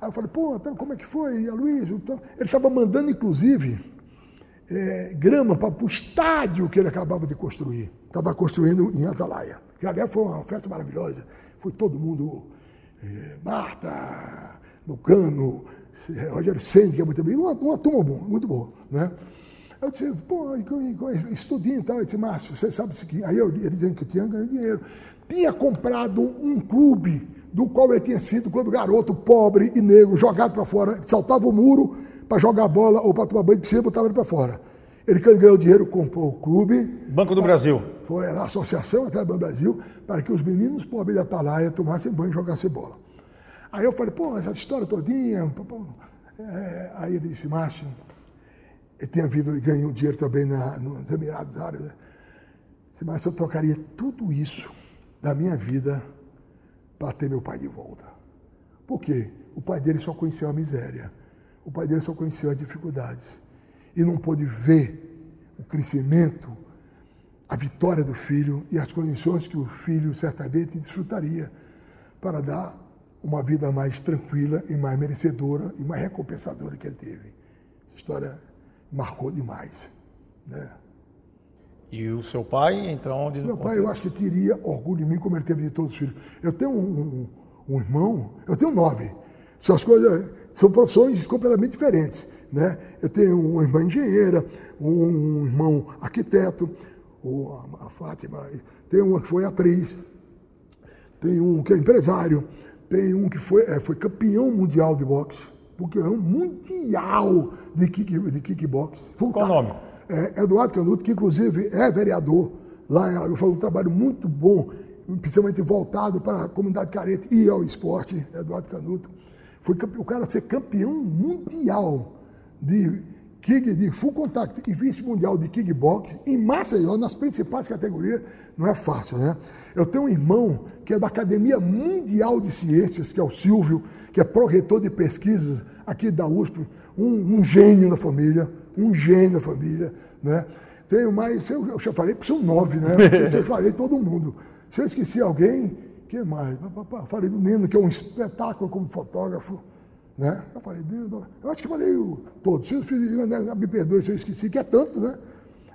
Aí eu falei, pô, então, como é que foi, Aloysio? Então, ele estava mandando, inclusive, é, grama para o estádio que ele acabava de construir. Estava construindo em Atalaia. Que, aliás, foi uma festa maravilhosa. Foi todo mundo, é, Marta, Lucano, Rogério Senni, que é muito bem, uma, uma turma boa, muito boa, né? Eu disse, pô, estudinho e tal. Ele disse, Márcio, você sabe o que. Aí eu, ele dizendo que eu tinha ganho dinheiro. Tinha comprado um clube do qual ele tinha sido, quando garoto, pobre e negro, jogado para fora, saltava o muro para jogar bola ou para tomar banho de piscina, botava ele para fora. Ele ganhou dinheiro, comprou o clube. Banco do Brasil. Foi a associação até Banco do Brasil, para que os meninos pobres da Atalaia tomassem banho e jogassem bola. Aí eu falei, pô, essa história todinha. Pô, é, aí ele disse, Márcio, ele tinha vindo e ganhou dinheiro também na, nos Emirados Árabes. Disse, Márcio, eu trocaria tudo isso da minha vida para ter meu pai de volta. Por quê? O pai dele só conheceu a miséria. O pai dele só conheceu as dificuldades. E não pôde ver o crescimento, a vitória do filho e as condições que o filho certamente desfrutaria para dar uma vida mais tranquila e mais merecedora e mais recompensadora que ele teve. Essa história marcou demais. Né? E o seu pai entra onde? Meu pai, eu acho que teria orgulho de mim como ele teve de todos os filhos. Eu tenho um, um, um irmão, eu tenho nove. São as coisas, são profissões completamente diferentes. Né? Eu tenho uma irmã engenheira, um irmão arquiteto, a Fátima, tem uma que foi atriz, tem um que é empresário, tem um que foi, é, foi campeão mundial de boxe, campeão mundial de, kick, de kickbox. Qual o nome? É, Eduardo Canuto, que inclusive é vereador lá, foi um trabalho muito bom, principalmente voltado para a comunidade carente e ao esporte, Eduardo Canuto. Foi o cara ser campeão mundial de kick, de full contact e vice-mundial de kickbox em Maceió, nas principais categorias, não é fácil, né? Eu tenho um irmão que é da Academia Mundial de Ciências, que é o Silvio, que é pró-reitor de pesquisas aqui da USP, um, um, gênio da família, um gênio da família, né? Tenho mais, eu, eu já falei, porque são nove, né? Eu falei todo mundo. Se eu esqueci alguém, que mais? Falei do Neno, que é um espetáculo como fotógrafo, né? Eu falei, eu acho que falei o, todos. Eu fiz, né, me perdoe se eu esqueci, que é tanto, né?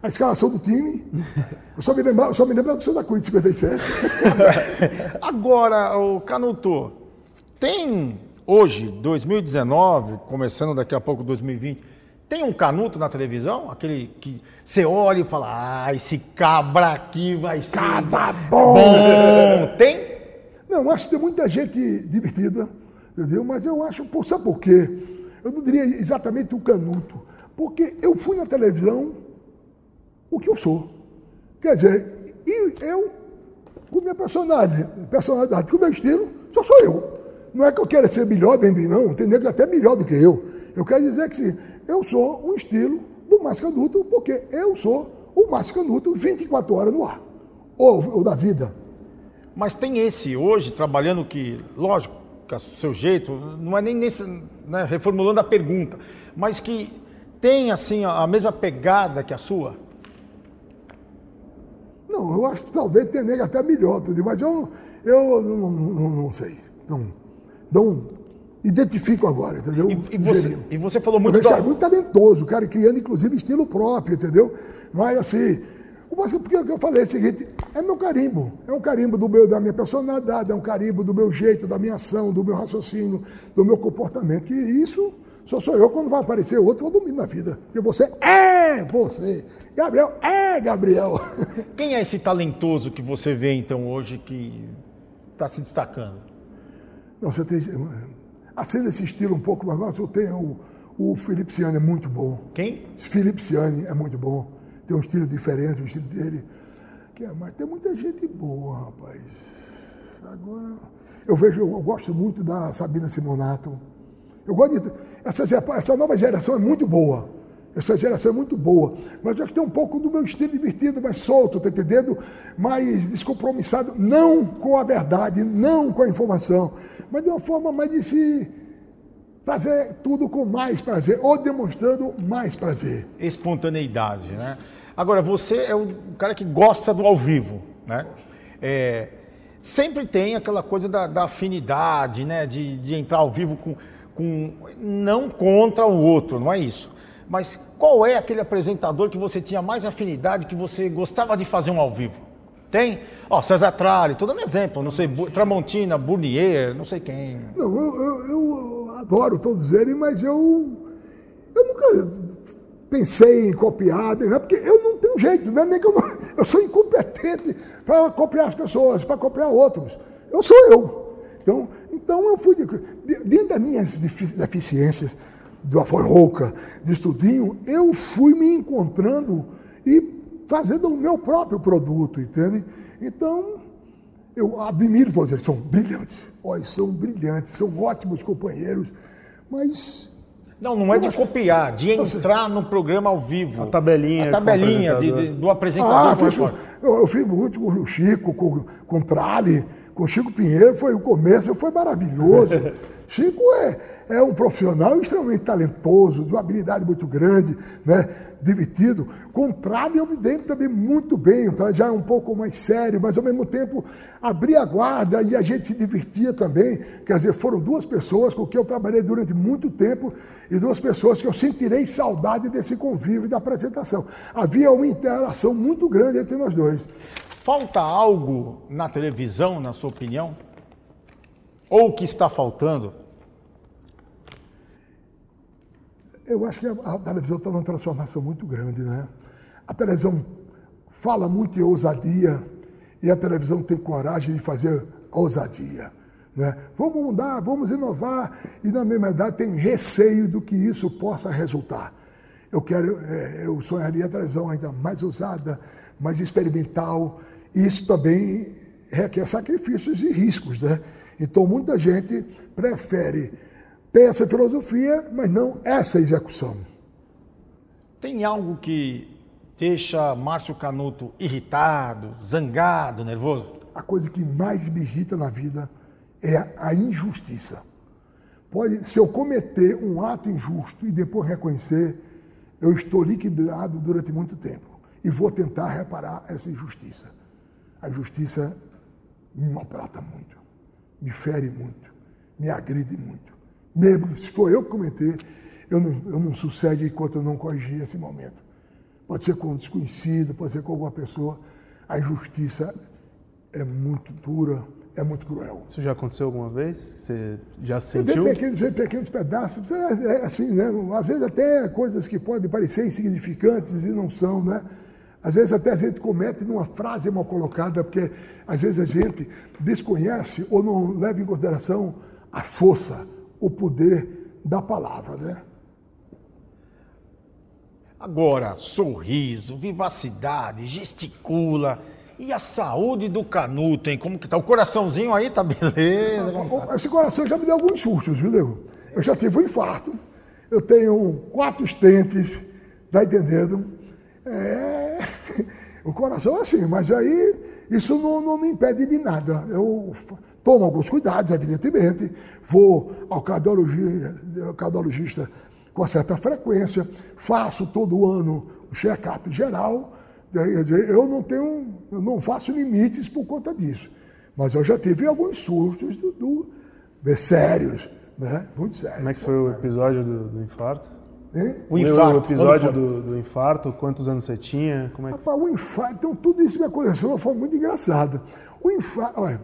a escalação do time. Eu só me lembro, eu só me lembro do Santa Cruz de 57. Agora, o Canuto, tem hoje, 2019, começando daqui a pouco 2020, tem um Canuto na televisão? Aquele que você olha e fala, ah, esse cabra aqui vai ser cabra bom. bom. Tem? Não, acho que tem muita gente divertida, entendeu? Mas eu acho, por, sabe por quê? Eu não diria exatamente o Canuto, porque eu fui na televisão o que eu sou. Quer dizer, e eu, com minha personalidade, personalidade, com meu estilo, só sou eu. Não é que eu queira ser melhor de mim, não. Tem nego até melhor do que eu. Eu quero dizer que sim, eu sou um estilo do mais canuto, porque eu sou o mais canuto 24 horas no ar. Ou, ou da vida. Mas tem esse hoje, trabalhando que, lógico, o seu jeito, não é nem nesse, né, reformulando a pergunta, mas que tem assim a mesma pegada que a sua? Não, eu acho que talvez tenha nega até melhor, mas eu, eu não, não, não sei. Não, não identifico agora, entendeu? E, e, você, e você, falou muito... Esse cara é muito talentoso, o cara criando inclusive estilo próprio, entendeu? Mas assim, porque o que eu falei é o seguinte, é meu carimbo, é um carimbo do meu, da minha personalidade, é um carimbo do meu jeito, da minha ação, do meu raciocínio, do meu comportamento, que isso só sou eu quando vai aparecer outro, eu domino na vida. Porque você é você. Gabriel é Gabriel. Quem é esse talentoso que você vê, então, hoje, que está se destacando? Não, você tem. Assim, desse estilo um pouco mais nosso, eu tenho o, o Felipe Ciani, é muito bom. Quem? Felipe Ciani é muito bom. Tem um estilo diferente, o estilo dele. Que é, mas tem muita gente boa, rapaz. Agora. Eu vejo, eu gosto muito da Sabina Simonato. Eu gosto de. Essa, essa nova geração é muito boa. Essa geração é muito boa. Mas já que tem um pouco do meu estilo divertido, mais solto, tá entendendo? Mais descompromissado, não com a verdade, não com a informação, mas de uma forma mais de se fazer tudo com mais prazer, ou demonstrando mais prazer. Espontaneidade, né? Agora, você é o cara que gosta do ao vivo, né? É, sempre tem aquela coisa da, da afinidade, né? De, de entrar ao vivo com com não contra o outro, não é isso. Mas qual é aquele apresentador que você tinha mais afinidade, que você gostava de fazer um ao vivo? Tem? Ó, oh, César Tralli, tô dando exemplo, não sei, Tramontina, Burnier, não sei quem. Não, eu, eu, eu adoro todos eles, mas eu, eu nunca pensei em copiar, né? porque eu não tenho jeito, não é nem que eu, não, eu sou incompetente para copiar as pessoas, para copiar outros. Eu sou eu. Então, então eu fui, dentro das minhas deficiências, do aforrouca, de estudinho, eu fui me encontrando e fazendo o meu próprio produto, entende? Então, eu admiro todos eles, são brilhantes. Olha, são brilhantes, são ótimos companheiros, mas. Não, não é de copiar, de entrar no programa ao vivo. A tabelinha. A tabelinha de, de, do apresentador. Ah, fiz, eu, eu, fiz muito com o Chico, com, com o Trali, com Chico Pinheiro, foi o começo, foi maravilhoso. Chico é, é um profissional extremamente talentoso, de uma habilidade muito grande, né? divertido. Com o Trab eu me dei também muito bem, o já é um pouco mais sério, mas ao mesmo tempo abria a guarda e a gente se divertia também. Quer dizer, foram duas pessoas com quem eu trabalhei durante muito tempo e duas pessoas que eu sentirei saudade desse convívio e da apresentação. Havia uma interação muito grande entre nós dois. Falta algo na televisão, na sua opinião? Ou o que está faltando? Eu acho que a, a televisão está numa transformação muito grande, né? A televisão fala muito em ousadia e a televisão tem coragem de fazer ousadia. Né? Vamos mudar, vamos inovar e na mesma idade tem receio do que isso possa resultar. Eu quero, é, eu sonharia a televisão ainda mais ousada, mais experimental, isso também requer sacrifícios e riscos, né? Então muita gente prefere ter essa filosofia, mas não essa execução. Tem algo que deixa Márcio Canuto irritado, zangado, nervoso? A coisa que mais me irrita na vida é a injustiça. Pode, se eu cometer um ato injusto e depois reconhecer, eu estou liquidado durante muito tempo e vou tentar reparar essa injustiça a justiça me maltrata muito, me fere muito, me agride muito. Mesmo se for eu que cometer, eu não, eu não sucede enquanto eu não corrigir esse momento. Pode ser com um desconhecido, pode ser com alguma pessoa. A injustiça é muito dura, é muito cruel. Isso já aconteceu alguma vez? Você já sentiu? Vê pequenos, vê pequenos pedaços, é, é assim, né? Às vezes até coisas que podem parecer insignificantes e não são, né? Às vezes até a gente comete numa frase mal colocada, porque às vezes a gente desconhece ou não leva em consideração a força, o poder da palavra, né? Agora, sorriso, vivacidade, gesticula. E a saúde do Canuto, hein? Como que tá? O coraçãozinho aí tá beleza? Esse coração já me deu alguns sustos, viu, Diego? Eu já tive um infarto, eu tenho quatro estentes, tá entendendo? É, o coração é assim, mas aí isso não, não me impede de nada. Eu tomo alguns cuidados, evidentemente, vou ao cardiologista, com certa frequência, faço todo ano o check-up geral. Quer dizer, eu não tenho, eu não faço limites por conta disso. Mas eu já tive alguns sustos do, do, sérios, né? Muito sérios. Como é que foi o episódio do, do infarto? Hein? O infarto. O episódio do, do, infarto, quantos anos você tinha? Como é que... Rapaz, o infarto, então tudo isso me aconteceu de uma forma muito engraçada. O infarto, olha,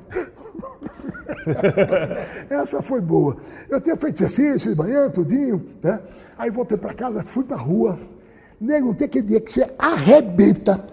essa foi boa. Eu tinha feito exercício de manhã, tudinho, né? Aí voltei para casa, fui para rua. Nego, tem aquele dia que você arrebenta.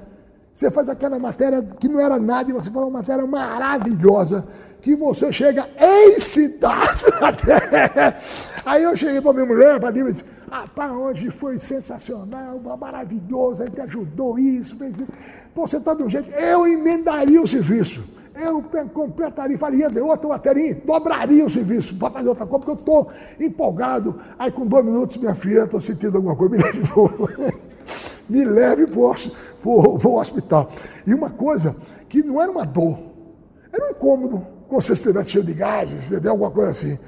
Você faz aquela matéria que não era nada e você faz uma matéria maravilhosa que você chega excitado até. Aí eu cheguei para minha mulher, para mim, e disse, rapaz, hoje foi sensacional, maravilhoso, a gente ajudou isso, fez isso. Pô, você está um jeito, eu emendaria o serviço. Eu completaria, faria de outra matéria, dobraria o serviço para fazer outra coisa, porque eu estou empolgado. Aí com dois minutos, minha filha, estou sentindo alguma coisa, me leve para me leve para o hospital. E uma coisa que não era uma dor, era um incômodo como se estivesse cheio de gases? Alguma coisa assim.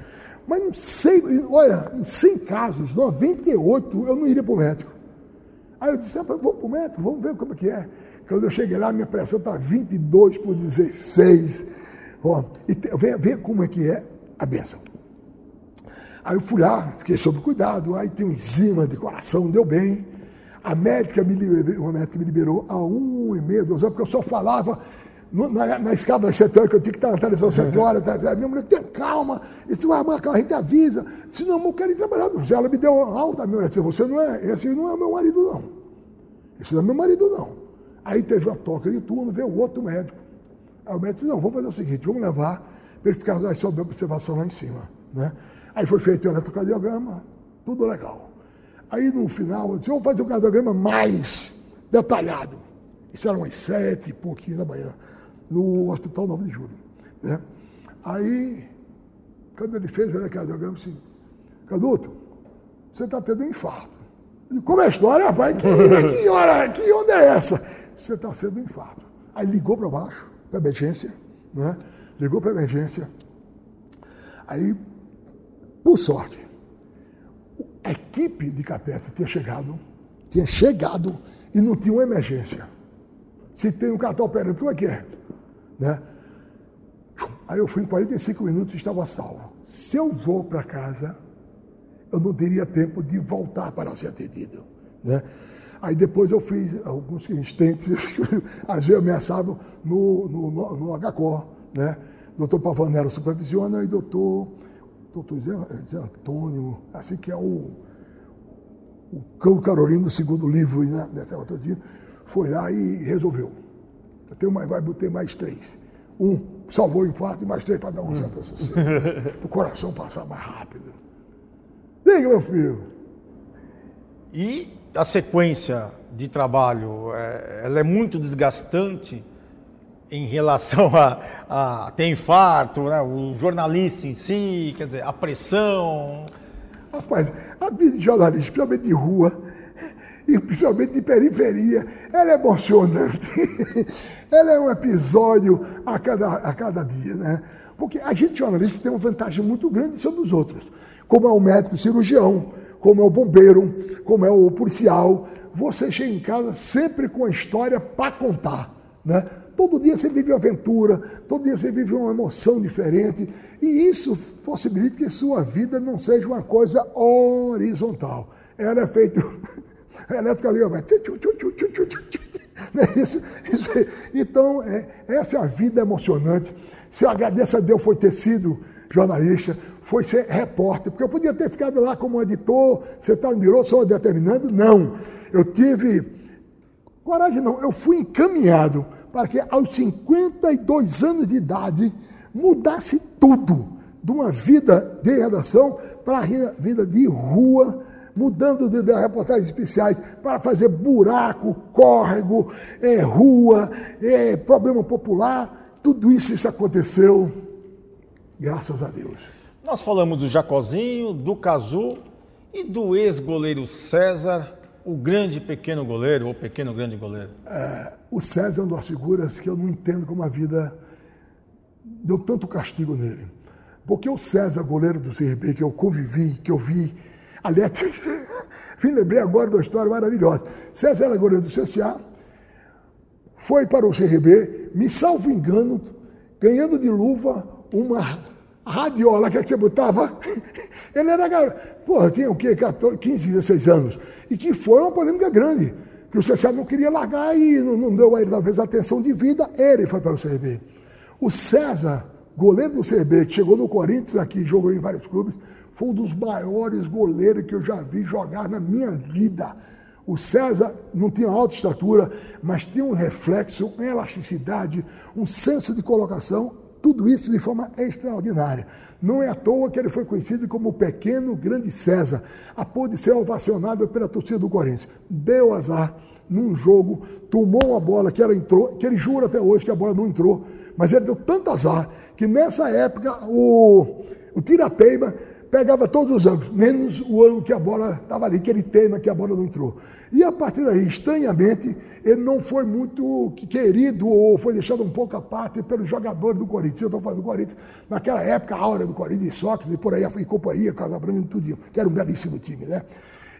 Mas não sei, olha, em 100 casos, 98, eu não iria para o médico. Aí eu disse, ah, vamos para o médico, vamos ver como é que é. Quando eu cheguei lá, minha pressão está 22 por 16. Ó, e vê, vê como é que é a benção. Aí eu fui lá, fiquei sob cuidado, aí tem um enzima de coração, deu bem. A médica me liberou, médica me liberou a um e meia, duas horas, porque eu só falava na, na escada das sete horas, que eu tinha que estar na televisão sete horas, tá, minha mulher, tem calma, isso vai marcar, a gente avisa. Se não, eu quero ir trabalhar. Ela me deu alta, minha mulher você não é, esse não é meu marido, não. Esse não é meu marido, não. Aí teve uma toca de turno, veio outro médico. Aí o médico disse, não, vamos fazer o seguinte, vamos levar para ele ficar sob observação lá em cima. Né? Aí foi feito o eletrocardiograma, tudo legal. Aí no final, eu disse, vamos fazer o cardiograma mais detalhado. Isso era umas sete e pouquinho da manhã no Hospital 9 de Julho. Né? Aí, quando ele fez o eletrocardiograma, disse, Caduto, você está tendo um infarto. Disse, Como é a história, rapaz? Que, que, hora, que onda é essa? Você está sendo um infarto. Aí ligou para baixo, para emergência, né? ligou para emergência. Aí, por sorte, equipe de catéter tinha chegado, tinha chegado e não tinha uma emergência. Se tem um cartão operando, como é que é? Né? Aí eu fui em 45 minutos e estava salvo. Se eu vou para casa, eu não teria tempo de voltar para ser atendido. Né? Aí depois eu fiz alguns instantes, às vezes ameaçavam no, no, no, no HCOR. Né? Doutor Pavanello supervisiona e doutor, doutor Zé, Zé Antônio, assim que é o, o Cão Carolino, segundo livro, né, nessa outro dia, foi lá e resolveu. Eu tenho mais, vai ter mais três. Um salvou o infarto e mais três para dar um certo sossego. para o coração passar mais rápido. Diga, meu filho. E a sequência de trabalho, é, ela é muito desgastante em relação a, a ter infarto, né? o jornalista em si, quer dizer, a pressão. Rapaz, a vida de jornalista, principalmente de rua, e principalmente de periferia, ela é emocionante. ela é um episódio a cada, a cada dia, né? Porque a gente jornalista tem uma vantagem muito grande sobre os outros, como é o médico cirurgião, como é o bombeiro, como é o policial. Você chega em casa sempre com a história para contar, né? Todo dia você vive uma aventura, todo dia você vive uma emoção diferente, e isso possibilita que sua vida não seja uma coisa horizontal. Ela é feito eletrocardiograma. Isso, isso, então, é, essa é a vida emocionante. Se eu agradeço a Deus foi ter sido jornalista, foi ser repórter, porque eu podia ter ficado lá como editor, você está no birô só determinando. Não. Eu tive coragem, não. Eu fui encaminhado para que aos 52 anos de idade mudasse tudo de uma vida de redação para a vida de rua mudando de, de reportagens especiais para fazer buraco, córrego, é, rua, é, problema popular. Tudo isso, isso aconteceu, graças a Deus. Nós falamos do Jacozinho, do Cazu e do ex-goleiro César, o grande pequeno goleiro, ou pequeno grande goleiro. É, o César é uma das figuras que eu não entendo como a vida deu tanto castigo nele. Porque o César, goleiro do CRB, que eu convivi, que eu vi, Aliás, me lembrei agora uma história maravilhosa. César era goleiro do CSA, foi para o CRB, me salvo engano, ganhando de luva uma radiola que, é que você botava. Ele era garoto. Porra, tinha o quê? 14, 15, 16 anos. E que foi uma polêmica grande. Que o CSA não queria largar e não, não deu a ele, talvez, atenção de vida. Ele foi para o CRB. O César, goleiro do CRB, que chegou no Corinthians aqui, jogou em vários clubes, foi um dos maiores goleiros que eu já vi jogar na minha vida. O César não tinha alta estatura, mas tinha um reflexo, uma elasticidade, um senso de colocação, tudo isso de forma extraordinária. Não é à toa que ele foi conhecido como o pequeno grande César, a pôr de ser ovacionado pela torcida do Corinthians. Deu azar num jogo, tomou uma bola que ela entrou, que ele jura até hoje que a bola não entrou, mas ele deu tanto azar que nessa época o, o Tirateima pegava todos os ângulos, menos o ângulo que a bola estava ali, que ele tema que a bola não entrou. E a partir daí, estranhamente, ele não foi muito querido ou foi deixado um pouco à parte pelos jogadores do Corinthians. Eu estou falando do Corinthians, naquela época, a aura do Corinthians, Sócrates e por aí, e companhia, Casa Branca e tudo, que era um belíssimo time, né?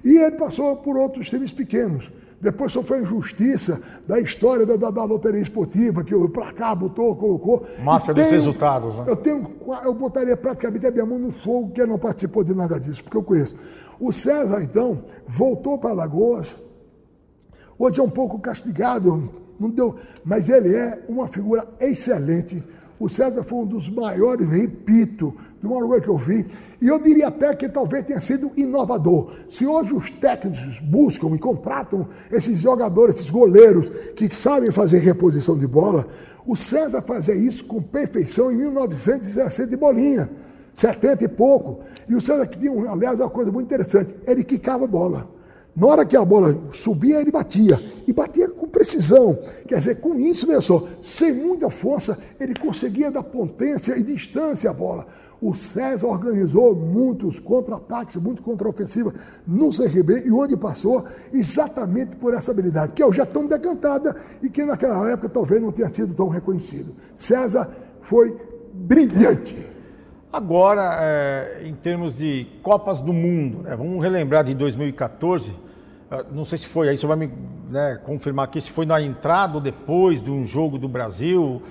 E ele passou por outros times pequenos. Depois sofreu injustiça da história da, da, da, loteria esportiva, que o placar botou, colocou. Máfia dos resultados, né? Eu, tenho, eu botaria praticamente a minha mão no fogo que não participou de nada disso, porque eu conheço. O César, então, voltou para Lagoas. Hoje é um pouco castigado, não deu, mas ele é uma figura excelente. O César foi um dos maiores, repito, de uma lugar que eu vi. E eu diria até que talvez tenha sido inovador. Se hoje os técnicos buscam e contratam esses jogadores, esses goleiros que sabem fazer reposição de bola, o César fazia isso com perfeição em 1960 de bolinha, 70 e pouco. E o César que tinha, aliás, uma coisa muito interessante, ele quicava a bola. Na hora que a bola subia, ele batia. E batia com precisão. Quer dizer, com isso, veja só, sem muita força, ele conseguia dar potência e distância à bola. O César organizou muitos contra-ataques, muito contra-ofensiva no CRB e onde passou exatamente por essa habilidade, que é já tão decantada e que naquela época talvez não tenha sido tão reconhecido. César foi brilhante. Agora, é, em termos de Copas do Mundo, né, vamos relembrar de 2014. Ah, não sei se foi aí, você vai me né, confirmar aqui se foi na entrada ou depois de um jogo do Brasil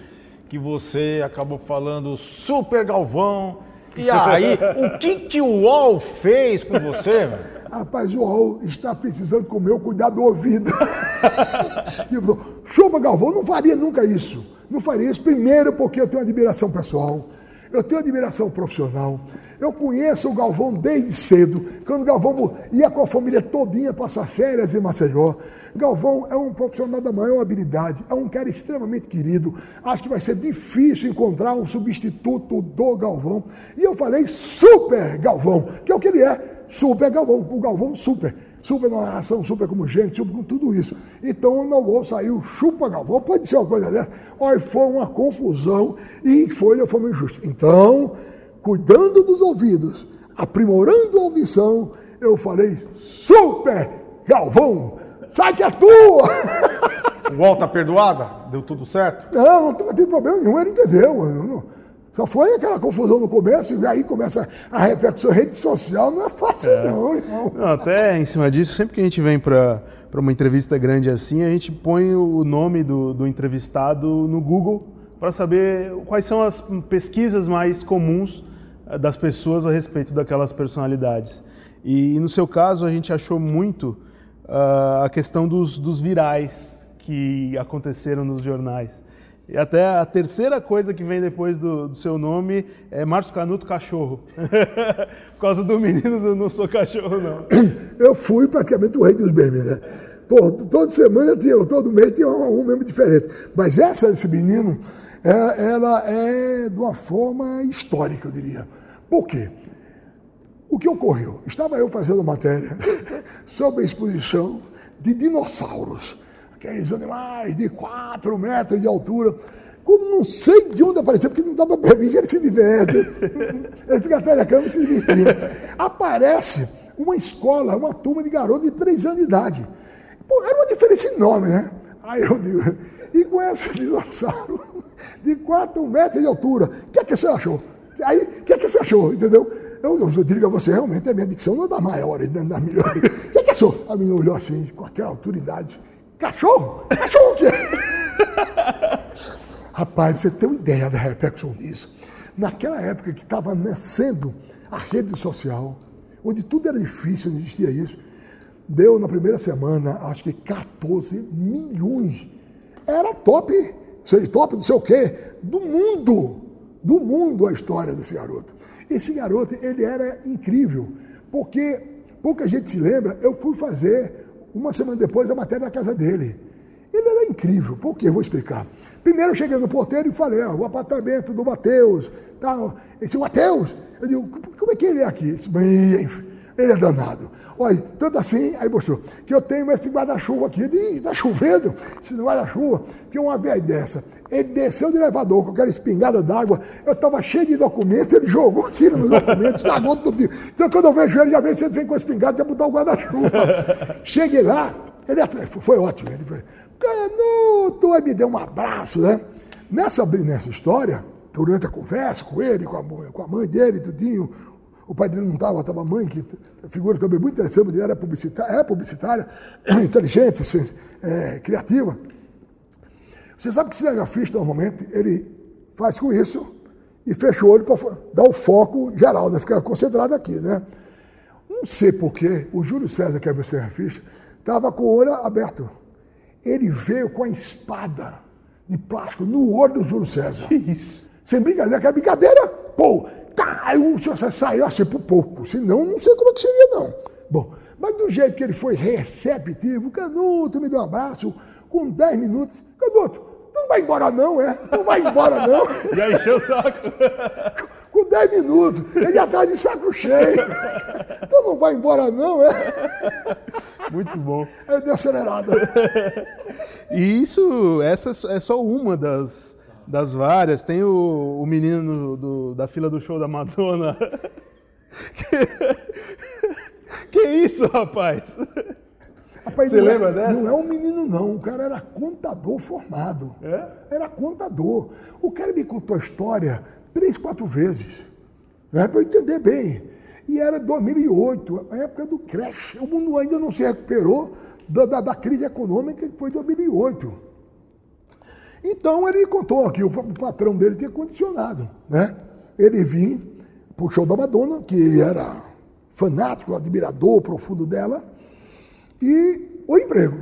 que você acabou falando Super Galvão. E aí, o que, que o UOL fez com você? Rapaz, o UOL está precisando com o meu cuidado do ouvido. Chupa Galvão não faria nunca isso. Não faria isso, primeiro porque eu tenho admiração pessoal. Eu tenho admiração profissional. Eu conheço o Galvão desde cedo, quando o Galvão ia com a família todinha passar férias em Maceió. Galvão é um profissional da maior habilidade, é um cara extremamente querido. Acho que vai ser difícil encontrar um substituto do Galvão. E eu falei super Galvão, que é o que ele é, super Galvão, o Galvão super super na narração, super como gente, super com tudo isso. Então o gol saiu chupa Galvão, pode ser uma coisa dessa. Olha, foi uma confusão e foi de forma injusta. Então, cuidando dos ouvidos, aprimorando a audição, eu falei, super Galvão, sai que é tua! Tá perdoada? Deu tudo certo? Não, não tem problema nenhum, ele entendeu. Não, só foi aquela confusão no começo, e aí começa a repercussão rede social, não é fácil é. não, irmão. Não, até em cima disso, sempre que a gente vem para uma entrevista grande assim, a gente põe o nome do, do entrevistado no Google para saber quais são as pesquisas mais comuns eh, das pessoas a respeito daquelas personalidades. E, e no seu caso, a gente achou muito uh, a questão dos, dos virais que aconteceram nos jornais. E até a terceira coisa que vem depois do, do seu nome é Márcio Canuto Cachorro. Por causa do menino do Não Sou Cachorro, não. Eu fui praticamente o rei dos memes, né? Pô, toda semana, tinha, todo mês tinha um, um meme diferente. Mas essa desse menino, é, ela é de uma forma histórica, eu diria. Por quê? O que ocorreu? Estava eu fazendo matéria sobre a exposição de dinossauros aqueles animais de 4 metros de altura. Como não sei de onde apareceu, porque não dava para mim, ele se diverte. ele fica atrás da cama se divertindo. Aparece uma escola, uma turma de garotos de 3 anos de idade. Pô, era uma diferença enorme, né? Aí eu digo, e com esse dinossauro de 4 metros de altura, o que é que você achou? Aí, o que é que você achou? Entendeu? eu, eu, eu digo a você, realmente, a minha dicção não é das maiores, não é das melhores. O que é que sou? A menina olhou assim, com aquela autoridade. Cachorro? Cachorro o quê? Rapaz, você tem uma ideia da repercussão disso. Naquela época que estava nascendo a rede social, onde tudo era difícil, não existia isso, deu na primeira semana, acho que 14 milhões. Era top, sei, top não sei o quê, do mundo, do mundo a história desse garoto. Esse garoto, ele era incrível, porque pouca gente se lembra, eu fui fazer, uma semana depois, a matéria da casa dele. Ele era incrível, por quê? Vou explicar. Primeiro eu cheguei no porteiro e falei, ó, o apartamento do Matheus, tá? Esse Matheus, eu digo, como é que ele é aqui? Esse, bem, ele é danado. Olha, tanto assim, aí mostrou, que eu tenho esse guarda-chuva aqui, de, tá chovendo, esse guarda-chuva, que uma vez dessa, ele desceu do elevador com aquela espingarda d'água, eu estava cheio de documento, ele jogou tiro nos documentos, estragou tudo. Então quando eu vejo ele, já vem, você vem com a espingarda, já botar o guarda-chuva. Cheguei lá, ele foi ótimo, ele foi, Canuto, aí me deu um abraço, né? Nessa, nessa história, durante a conversa com ele, com a, com a mãe dele, tudinho, o pai dele não estava, estava a mãe, que figura também muito interessante, era publicitária, é publicitária, inteligente, é, criativa. Você sabe que o cinegrafista, normalmente, ele faz com isso e fecha o olho para dar o foco geral, né? ficar concentrado aqui, né? Não sei porquê, o Júlio César, que é meu cinegrafista, estava com o olho aberto. Ele veio com a espada de plástico no olho do Júlio César. Que isso? Sem brincadeira, aquela brincadeira, pô, tá, o senhor saiu assim por pouco, senão não sei como é que seria não. Bom, mas do jeito que ele foi receptivo, Canuto me deu um abraço, com 10 minutos, Canuto, não vai embora não, é? Não vai embora não. Já encheu o saco. Com 10 minutos, ele já está de saco cheio. Então não vai embora não, é? Muito bom. Aí deu acelerada. E isso, essa é só uma das, das várias. Tem o, o menino do, da fila do show da Madonna. Que, que isso, rapaz? Rapaz, Você não lembra é, dessa? Não é um menino, não. O cara era contador formado. É? Era contador. O cara me contou a história três, quatro vezes. Né, para eu entender bem. E era 2008, a época do crash. O mundo ainda não se recuperou da, da, da crise econômica que foi 2008. Então ele contou que o, patrão dele tinha condicionado. Né? Ele vinha para o show da Madonna, que ele era fanático, admirador profundo dela, e o emprego.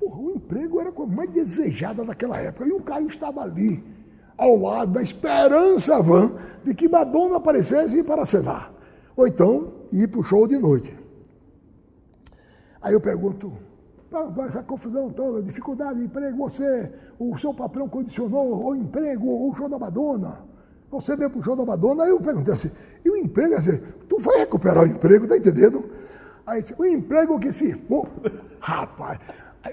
Porra, o emprego era a coisa mais desejada daquela época. E o cara estava ali, ao lado da esperança vã de que Madonna aparecesse para cenar. Ou então ir para o show de noite. Aí eu pergunto, "Pá, essa confusão toda, dificuldade de emprego, você, o seu patrão condicionou o emprego ou o show da Madonna? Você veio para o show da Madonna, aí eu perguntei assim, e o emprego, assim, tu vai recuperar o emprego, tá entendendo? Aí disse, o emprego que se for. Rapaz,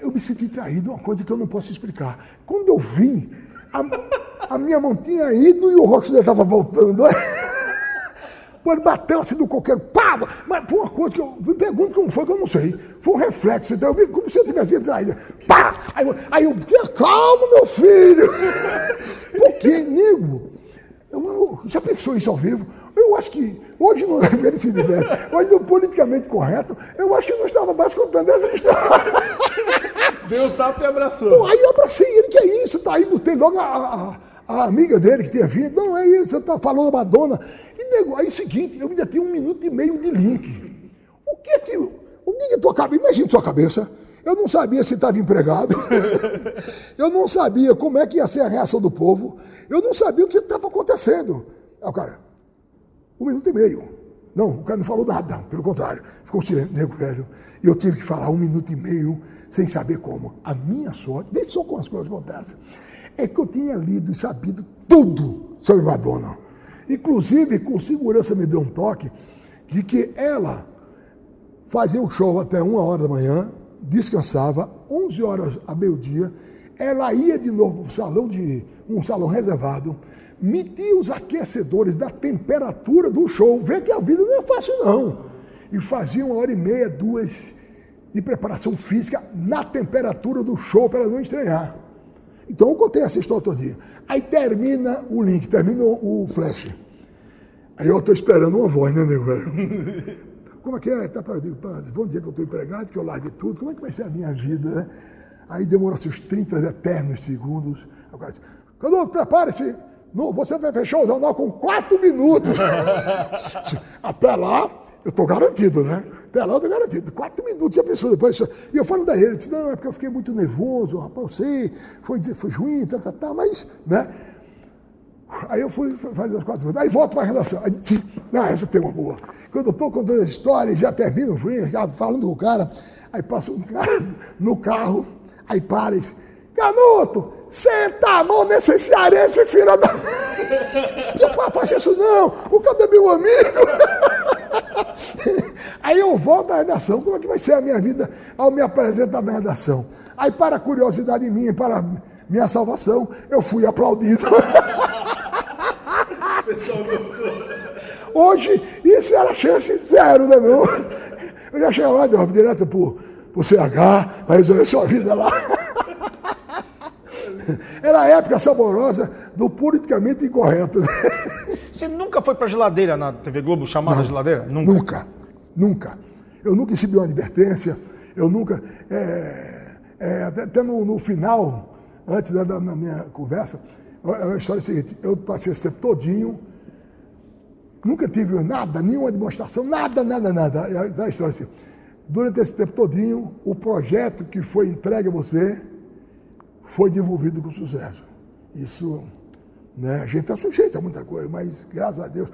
eu me senti traído, uma coisa que eu não posso explicar. Quando eu vim, a, a minha mão tinha ido e o rosto dele estava voltando. Ele bateu assim do coqueiro, pá! Mas foi uma coisa que eu me pergunto como foi que eu não sei. Foi um reflexo, então eu como se eu tivesse traído. Pá! Aí, eu- aí eu, calma, meu filho! Porque, nego, eu- já pensou isso ao vivo? Eu acho que hoje não diverte. Hoje no politicamente correto, eu acho que eu não estava mais contando essa história. Deu um tapa e abraçou. Pô, aí eu abracei ele, que é isso? Tá aí, botei logo a, a- a amiga dele que tinha vindo. Não, é isso, você tá da Madonna. E nego, aí é o seguinte, eu ainda tenho um minuto e meio de link. O que é que. O que é tua cabeça? Imagina tua cabeça. Eu não sabia se estava empregado. eu não sabia como é que ia ser a reação do povo. Eu não sabia o que estava acontecendo. Aí o cara, um minuto e meio. Não, o cara não falou nada, pelo contrário. Ficou um silêncio, nego velho. E eu tive que falar um minuto e meio sem saber como. A minha sorte, vê só como as coisas acontecem, é que eu tinha lido e sabido tudo sobre Madonna. Inclusive, com segurança me deu um toque de que ela fazia o show até uma hora da manhã, descansava, 11 horas a meio-dia, ela ia de novo para o salão de um salão reservado, media os aquecedores da temperatura do show, vê que a vida não é fácil não, e fazia uma hora e meia, duas de preparação física na temperatura do show para ela não estranhar. Então eu contei essa história todinha. Aí termina o link, termina o o flash. Aí eu estou esperando uma voz, né, nego? Como é que é? Tá pra, digo, vamos dizer que eu estou empregado, que eu larguei tudo, como é que vai ser a minha vida, né? Aí demorou seus 30 eternos segundos. Eu disse, Canuto, prepare-se, você vai fechar o jornal com quatro minutos. Até lá, eu estou garantido, né? Até lá garantido. Quatro minutos, a pessoa depois. E eu falo da ele, disse, não, é porque eu fiquei muito nervoso, rapaz, eu sei, foi, foi ruim, tá, tá, tá, mas, né? Aí eu fui fazer as quatro minutos. Aí volto para a redação. Aí, ah, essa tem uma boa. Quando eu estou contando a história, já termino o já falando com o cara, aí passa um cara no carro, aí para Garoto, senta a mão nesse cearense, filha da. Eu falo, faça isso não, o cara é meu amigo. Aí eu volto à redação, como é que vai ser a minha vida ao me apresentar na redação? Aí, para curiosidade minha, para minha salvação, eu fui aplaudido. O pessoal gostou. Hoje, isso era chance zero, né, não? Eu já cheguei lá, direto pro, pro CH, vai resolver sua vida lá. Era a época saborosa do politicamente incorreto. Você nunca foi para geladeira na TV Globo, chamada Não, geladeira? Nunca. Nunca, nunca. Eu nunca recebi uma advertência, eu nunca. É, é, até no, no, final, antes da, da minha conversa, a história é a seguinte: eu passei esse tempo todinho, nunca tive nada, nenhuma demonstração, nada, nada, nada. A história é assim. Durante esse tempo todinho, o projeto que foi entregue a você foi desenvolvido com sucesso. Isso, né, a gente está sujeito a muita coisa, mas graças a Deus.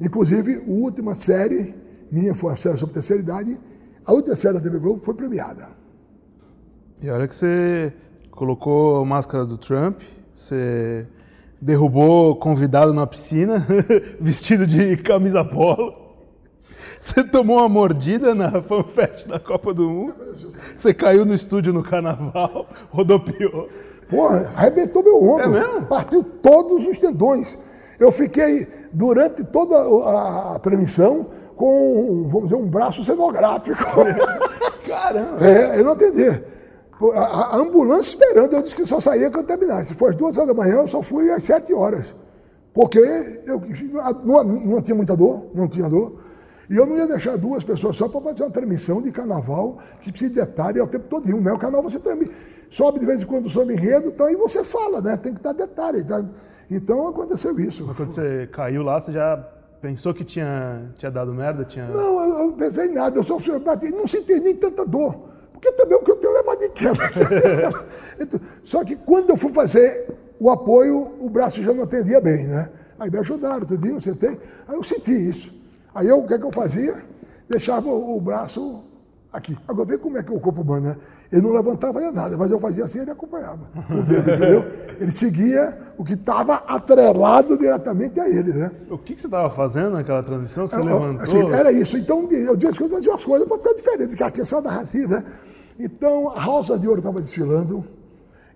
Inclusive, a última série minha foi a série sobre terceira idade, a última série da TV Globo foi premiada. E olha que você colocou a máscara do Trump, você derrubou convidado na piscina, vestido de camisa polo. Você tomou uma mordida na FanFest da Copa do Mundo? Você caiu no estúdio no carnaval, rodopiou. Porra, arrebentou meu ombro. É mesmo? Partiu todos os tendões. Eu fiquei, durante toda a, transmissão, com, vamos dizer, um braço cenográfico. Caramba! É, eu não atendi. A, a, ambulância esperando, eu disse que só saía quando terminasse. Se for às duas horas da manhã, eu só fui às sete horas. Porque eu não, não tinha muita dor, não tinha dor. E eu não ia deixar duas pessoas só para fazer uma transmissão de carnaval que precisa de detalhe o tempo todo. Né? O canal você transmite, sobe de vez em quando sobre enredo, então aí você fala, né? Tem que dar detalhe. Tá? Então aconteceu isso. Mas quando você caiu lá, você já pensou que tinha, tinha dado merda? Tinha... Não, eu não pensei em nada. Eu só bati, não senti nem tanta dor. Porque também o que eu tenho levado de queda. então, só que quando eu fui fazer o apoio, o braço já não atendia bem, né? Aí me ajudaram, tudinho, eu sentei. Aí eu senti isso. Aí eu, o que, é que eu fazia? Deixava o, o braço aqui. Agora vê como é que é o corpo humano, né? Ele não levantava nada, mas eu fazia assim ele acompanhava o dedo, entendeu? Ele seguia o que estava atrelado diretamente a ele, né? O que, que você estava fazendo naquela transmissão que você levantou? Assim, era isso. Então, eu de vez em fazia umas coisas para ficar diferente, porque aqui é só narrativa, né? Então, a Rosa de Ouro estava desfilando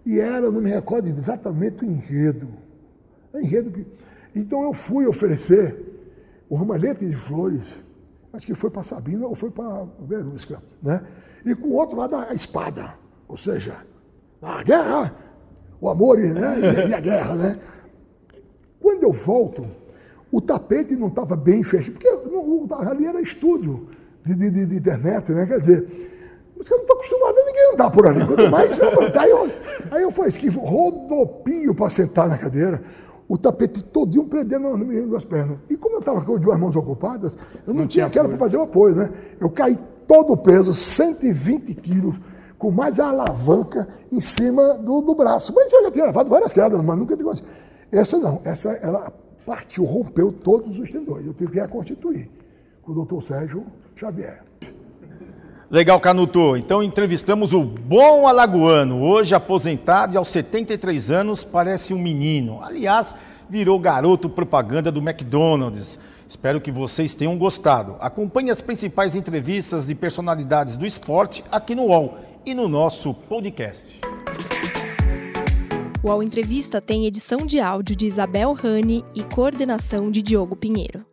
e era, não me recordo exatamente o enredo. O enredo que... Então, eu fui oferecer o ramalhete de flores, acho que foi para Sabina ou foi para Verusca, né? E com o outro lado a espada, ou seja, a guerra, o amor né? e, a guerra, né? Quando eu volto, o tapete não estava bem fechado, porque ali era estúdio de, de, de, internet, né? Quer dizer, mas eu não estou acostumado a ninguém andar por ali, quanto mais levantar. Aí eu, aí eu fiz que rodopio para sentar na cadeira o tapete todinho prendendo meio das pernas. E como eu estava com as duas mãos ocupadas, eu não, não tinha aquela para fazer o apoio, né? Eu caí todo o peso, 120 quilos, com mais a alavanca em cima do, do braço. Mas eu já tinha levado várias quedas, mas nunca digo assim. Essa não, essa ela partiu, rompeu todos os tendões. Eu tive que reconstituir com o doutor Sérgio Xavier. Legal, Canuto. Então entrevistamos o bom alagoano, hoje aposentado e aos 73 anos parece um menino. Aliás, virou garoto propaganda do McDonald's. Espero que vocês tenham gostado. Acompanhe as principais entrevistas de personalidades do esporte aqui no UOL e no nosso podcast. O UOL Entrevista tem edição de áudio de Isabel Rani e coordenação de Diogo Pinheiro.